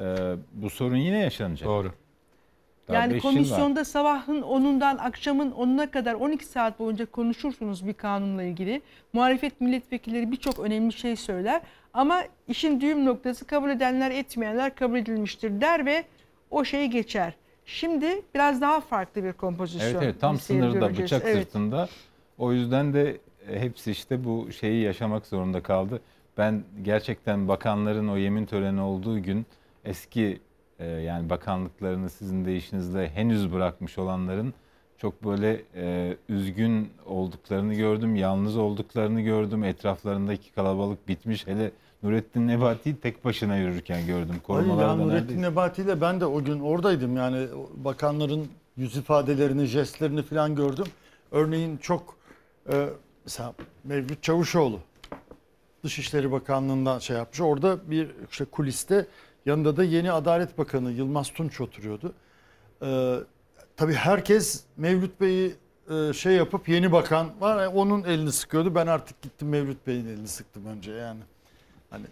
e, bu sorun yine yaşanacak. Doğru. Daha Yani yıl var. komisyonda sabahın 10'undan akşamın 10'una kadar 12 saat boyunca konuşursunuz bir kanunla ilgili. Muhalefet milletvekilleri birçok önemli şey söyler. Ama işin düğüm noktası kabul edenler etmeyenler kabul edilmiştir der ve o şey geçer. Şimdi biraz daha farklı bir kompozisyon. Evet evet tam sınırda göreceğiz. bıçak Evet. sırtında. O yüzden de e, hepsi işte bu şeyi yaşamak zorunda kaldı. Ben gerçekten bakanların o yemin töreni olduğu gün eski e, yani bakanlıklarını sizin deyişinizle henüz bırakmış olanların çok böyle e, üzgün olduklarını gördüm, yalnız olduklarını gördüm. Etraflarındaki kalabalık bitmiş. Hele Nurettin Nebati'yi tek başına yürürken gördüm. Hayır ya Nurettin neredeyse. Nebati ile ben de o gün oradaydım yani bakanların yüz ifadelerini, jestlerini falan gördüm. Örneğin çok e, mesela Mevlüt Çavuşoğlu Dışişleri Bakanlığı'ndan şey yapmış. Orada bir işte kuliste yanında da yeni Adalet Bakanı Yılmaz Tunç oturuyordu. E, tabii herkes Mevlüt Bey'i e, şey yapıp yeni bakan var ya, onun elini sıkıyordu. Ben artık gittim Mevlüt Bey'in elini sıktım önce yani. Hani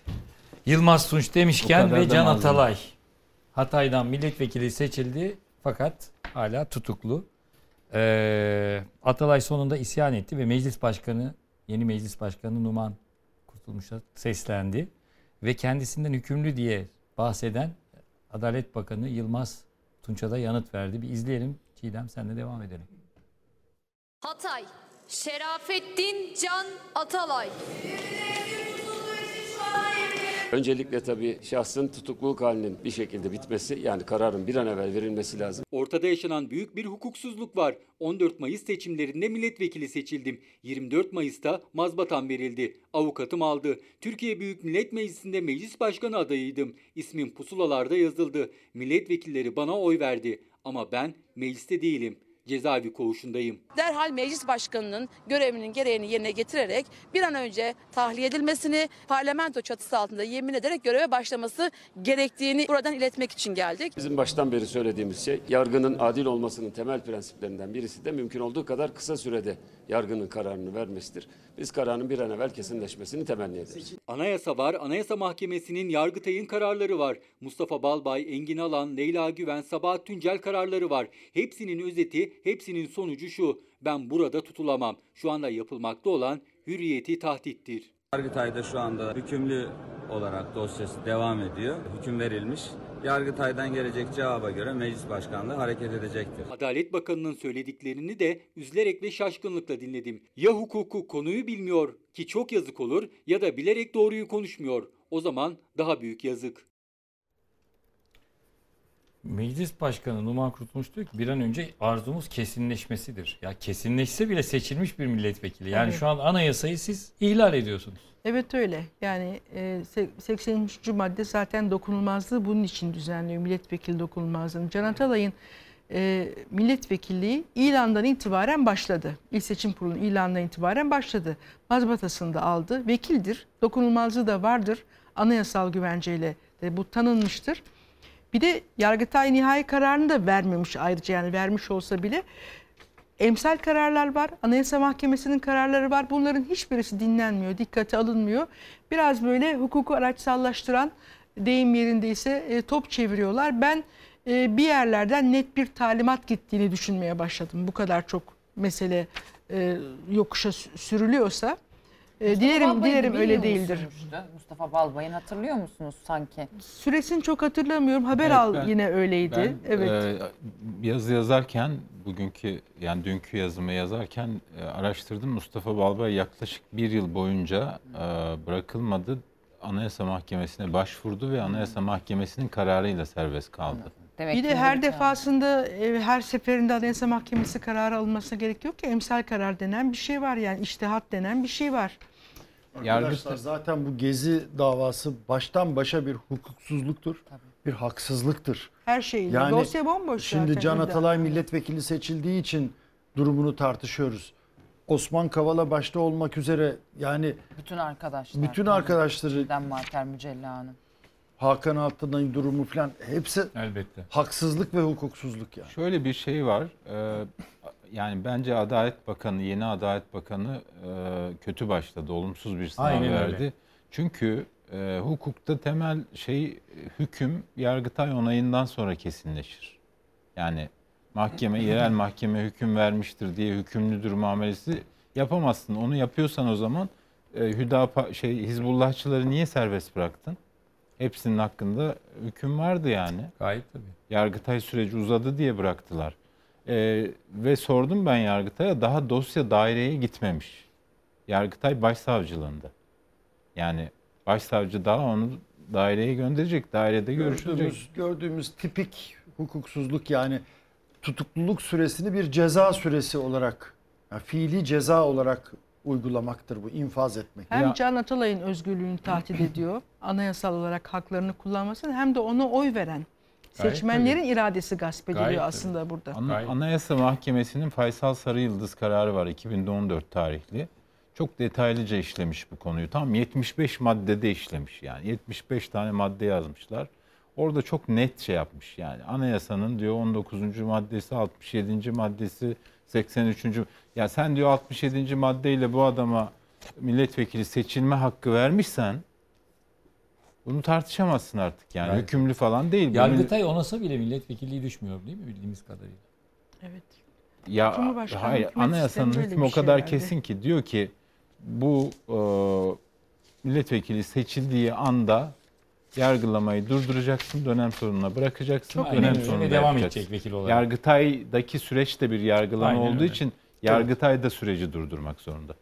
Yılmaz Tunç demişken ve Can. Atalay Hatay'dan milletvekili seçildi fakat hala tutuklu. Ee, Atalay sonunda isyan etti ve meclis başkanı, yeni meclis başkanı Numan Kurtulmuş'a seslendi. Ve kendisinden hükümlü diye bahseden Adalet Bakanı Yılmaz Tunç'a da yanıt verdi. Bir izleyelim. Çiğdem senle devam edelim. Hatay, Şerafettin Can Atalay. Öncelikle tabii şahsın tutukluluk halinin bir şekilde bitmesi yani kararın bir an evvel verilmesi lazım. Ortada yaşanan büyük bir hukuksuzluk var. 14 Mayıs seçimlerinde milletvekili seçildim. 24 Mayıs'ta mazbatam verildi. Avukatım aldı. Türkiye Büyük Millet Meclisi'nde meclis başkanı adayıydım. İsmim pusulalarda yazıldı. Milletvekilleri bana oy verdi. Ama ben mecliste değilim. Cezaevi koğuşundayım. derhal meclis başkanının görevinin gereğini yerine getirerek bir an önce tahliye edilmesini, parlamento çatısı altında yemin ederek göreve başlaması gerektiğini buradan iletmek için geldik. Bizim baştan beri söylediğimiz şey yargının adil olmasının temel prensiplerinden birisi de mümkün olduğu kadar kısa sürede yargının kararını vermesidir. Biz kararın bir an evvel kesinleşmesini temenni ederiz. Anayasa var, Anayasa Mahkemesi'nin Yargıtay'ın kararları var. Mustafa Balbay, Engin Alan, Leyla Güven, Sabahat Tuncel kararları var. Hepsinin özeti, hepsinin sonucu şu. Ben burada tutulamam. Şu anda yapılmakta olan hürriyeti tahdittir. Yargıtay'da şu anda hükümlü olarak dosyası devam ediyor. Hüküm verilmiş. Yargıtay'dan gelecek cevaba göre meclis başkanlığı hareket edecektir. Adalet Bakanı'nın söylediklerini de üzülerek ve şaşkınlıkla dinledim. Ya hukuku konuyu bilmiyor ki çok yazık olur ya da bilerek doğruyu konuşmuyor. O zaman daha büyük yazık. Meclis Başkanı Numan Kurtulmuş diyor ki bir an önce arzumuz kesinleşmesidir. Ya kesinleşse bile seçilmiş bir milletvekili. Yani Evet. şu an anayasayı siz ihlal ediyorsunuz. Evet öyle. Yani e, se- 83. madde zaten dokunulmazlığı bunun için düzenliyor. Milletvekili dokunulmazlığını. Can Atalay'ın e, milletvekilliği ilandan itibaren başladı. İl Seçim Kurulu'nun ilandan itibaren başladı. Mazbatasını da aldı. Vekildir. Dokunulmazlığı da vardır. Anayasal güvenceyle de bu tanınmıştır. Bir de Yargıtay nihai kararını da vermemiş ayrıca yani vermiş olsa bile emsal kararlar var. Anayasa Mahkemesi'nin kararları var. Bunların hiçbirisi dinlenmiyor, dikkate alınmıyor. Biraz böyle hukuku araçsallaştıran deyim yerindeyse e, top çeviriyorlar. Ben e, bir yerlerden net bir talimat gittiğini düşünmeye başladım. Bu kadar çok mesele e, yokuşa sü- sürülüyorsa. E, Mustafa dilerim dilerim bir öyle yıl değildir. sürmüştü. Mustafa Balbay'ın hatırlıyor musunuz sanki? Süresini çok hatırlamıyorum. Haber Evet, al ben- yine öyleydi. Ben, evet. e, yazı yazarken bugünkü yani dünkü yazımı yazarken e, araştırdım. Mustafa Balbay yaklaşık bir yıl boyunca e, bırakılmadı. Anayasa Mahkemesi'ne başvurdu ve Anayasa Mahkemesi'nin kararıyla serbest kaldı. Bir de her defasında e, her seferinde Anayasa Mahkemesi kararı alınmasına gerek yok ki emsal karar denen bir şey var yani iştihat denen bir şey var. Arkadaşlar zaten bu gezi davası baştan başa bir hukuksuzluktur. Bir haksızlıktır. Her şeyiyle. Dosya bomboş Şimdi zaten Can. Atalay milletvekili seçildiği için durumunu tartışıyoruz. Osman Kavala başta olmak üzere yani Bütün arkadaşlar. Bütün arkadaşları- Mater Mücella'nın. Hakan Altan'ın durumu falan hepsi Elbette. haksızlık ve hukuksuzluk yani. Şöyle bir şey var. e, yani bence Adalet Bakanı, yeni Adalet Bakanı e, kötü başladı. Olumsuz bir sınav Aynen verdi. öyle. Çünkü e, hukukta temel şey hüküm Yargıtay onayından sonra kesinleşir. Yani mahkeme, yerel mahkeme hüküm vermiştir diye hükümlüdür muamelesi yapamazsın. Onu yapıyorsan o zaman e, Hüdapa şey Hizbullahçıları niye serbest bıraktın? Hepsinin hakkında hüküm vardı yani. Gayet tabii. Yargıtay süreci uzadı diye bıraktılar. Ee, ve sordum ben Yargıtay'a daha dosya daireye gitmemiş. Yargıtay başsavcılığında. Yani başsavcı daha onu daireye gönderecek. Dairede. Gördüğümüz, gördüğümüz tipik hukuksuzluk yani tutukluluk süresini bir ceza süresi olarak, yani fiili ceza olarak uygulamaktır bu, infaz etmek. Hem Can Atalay'ın özgürlüğünü tahdit ediyor, anayasal olarak haklarını kullanmasını hem de ona oy veren Gayet seçmenlerin iradesi gasp ediliyor Gayet aslında burada. Ana- Anayasa Mahkemesi'nin Faysal Sarı Yıldız kararı var 2014 tarihli. Çok detaylıca işlemiş bu konuyu. Tam 75 maddede işlemiş yani. 75 tane madde yazmışlar. Orada çok net şey yapmış yani. Anayasanın diyor 19. maddesi, 67. maddesi, 83. Ya sen diyor 67. maddeyle bu adama milletvekili seçilme hakkı vermişsen bunu tartışamazsın artık yani. Gayet. Hükümlü falan değil. Yargıtay onasa bile milletvekilliği düşmüyor değil mi bildiğimiz kadarıyla? Evet. Ya hayır anayasanın hükmü o şey kadar herhalde. kesin ki diyor ki bu e, milletvekili seçildiği anda yargılamayı durduracaksın, dönem sonuna bırakacaksın, Çok dönem Ve devam edecek vekil olarak. Yargıtay'daki süreç de bir yargılama Aynen olduğu öyle. için Yargıtay da süreci durdurmak zorunda.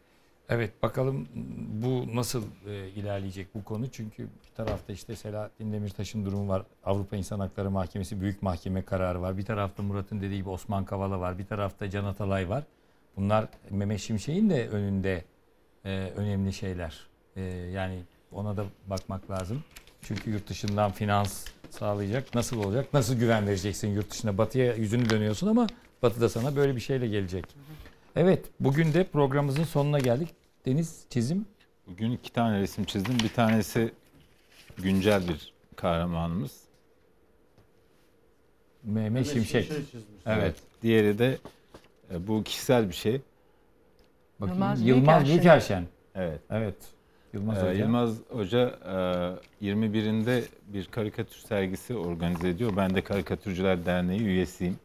Evet bakalım bu nasıl e, ilerleyecek bu konu çünkü bir tarafta işte Selahattin Demirtaş'ın durumu var. Avrupa İnsan Hakları Mahkemesi Büyük Mahkeme kararı var. Bir tarafta Murat'ın dediği gibi Osman Kavala var. Bir tarafta Can Atalay var. Bunlar Mehmet Şimşek'in de önünde e, önemli şeyler. E, yani ona da bakmak lazım. Çünkü yurt dışından finans sağlayacak. Nasıl olacak? Nasıl güven vereceksin yurt dışına? Batıya yüzünü dönüyorsun ama Batı da sana böyle bir şeyle gelecek. Evet bugün de programımızın sonuna geldik. Deniz çizim. Bugün iki tane resim çizdim. Bir tanesi güncel bir kahramanımız. Mehmet Şimşek. Evet. Diğeri de e, bu kişisel bir şey. Bakayım. Yılmaz Yılmaz, Büyükerşen. Evet. Evet. Yılmaz Ee, Hoca. Yılmaz Hoca e, 21'inde bir karikatür sergisi organize ediyor. Ben de Karikatürcüler Derneği üyesiyim.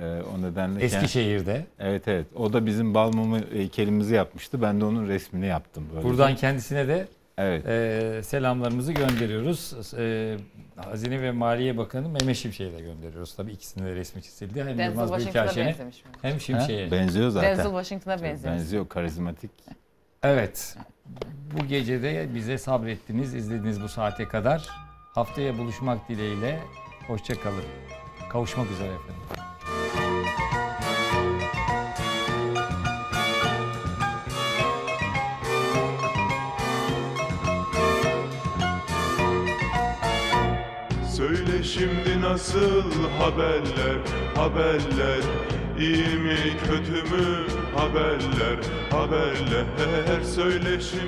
E, o nedenle kend- Eskişehir'de. Evet evet. O da bizim Balmumu heykelimizi yapmıştı. Ben de onun resmini yaptım. Böylece. Buradan kendisine de Evet. e, selamlarımızı gönderiyoruz. E, Hazine ve Maliye Bakanı Mehmet Şimşek'e de gönderiyoruz. Tabii ikisinin de resmi çizildi. Hem Denzel Yılmaz Washington'a Büyükerşen'e benzemiş mi? hem Şimşek'e. Benziyor zaten. Denzel Washington'a benziyor. Benziyor, karizmatik. Evet. Bu gece de bize sabrettiniz, izlediğiniz bu saate kadar. Haftaya buluşmak dileğiyle. Hoşça kalın. Kavuşmak üzere efendim. Şimdi nasıl haberler, haberler? İyi mi kötü mü? Haberler, haberler. Söyle şimdi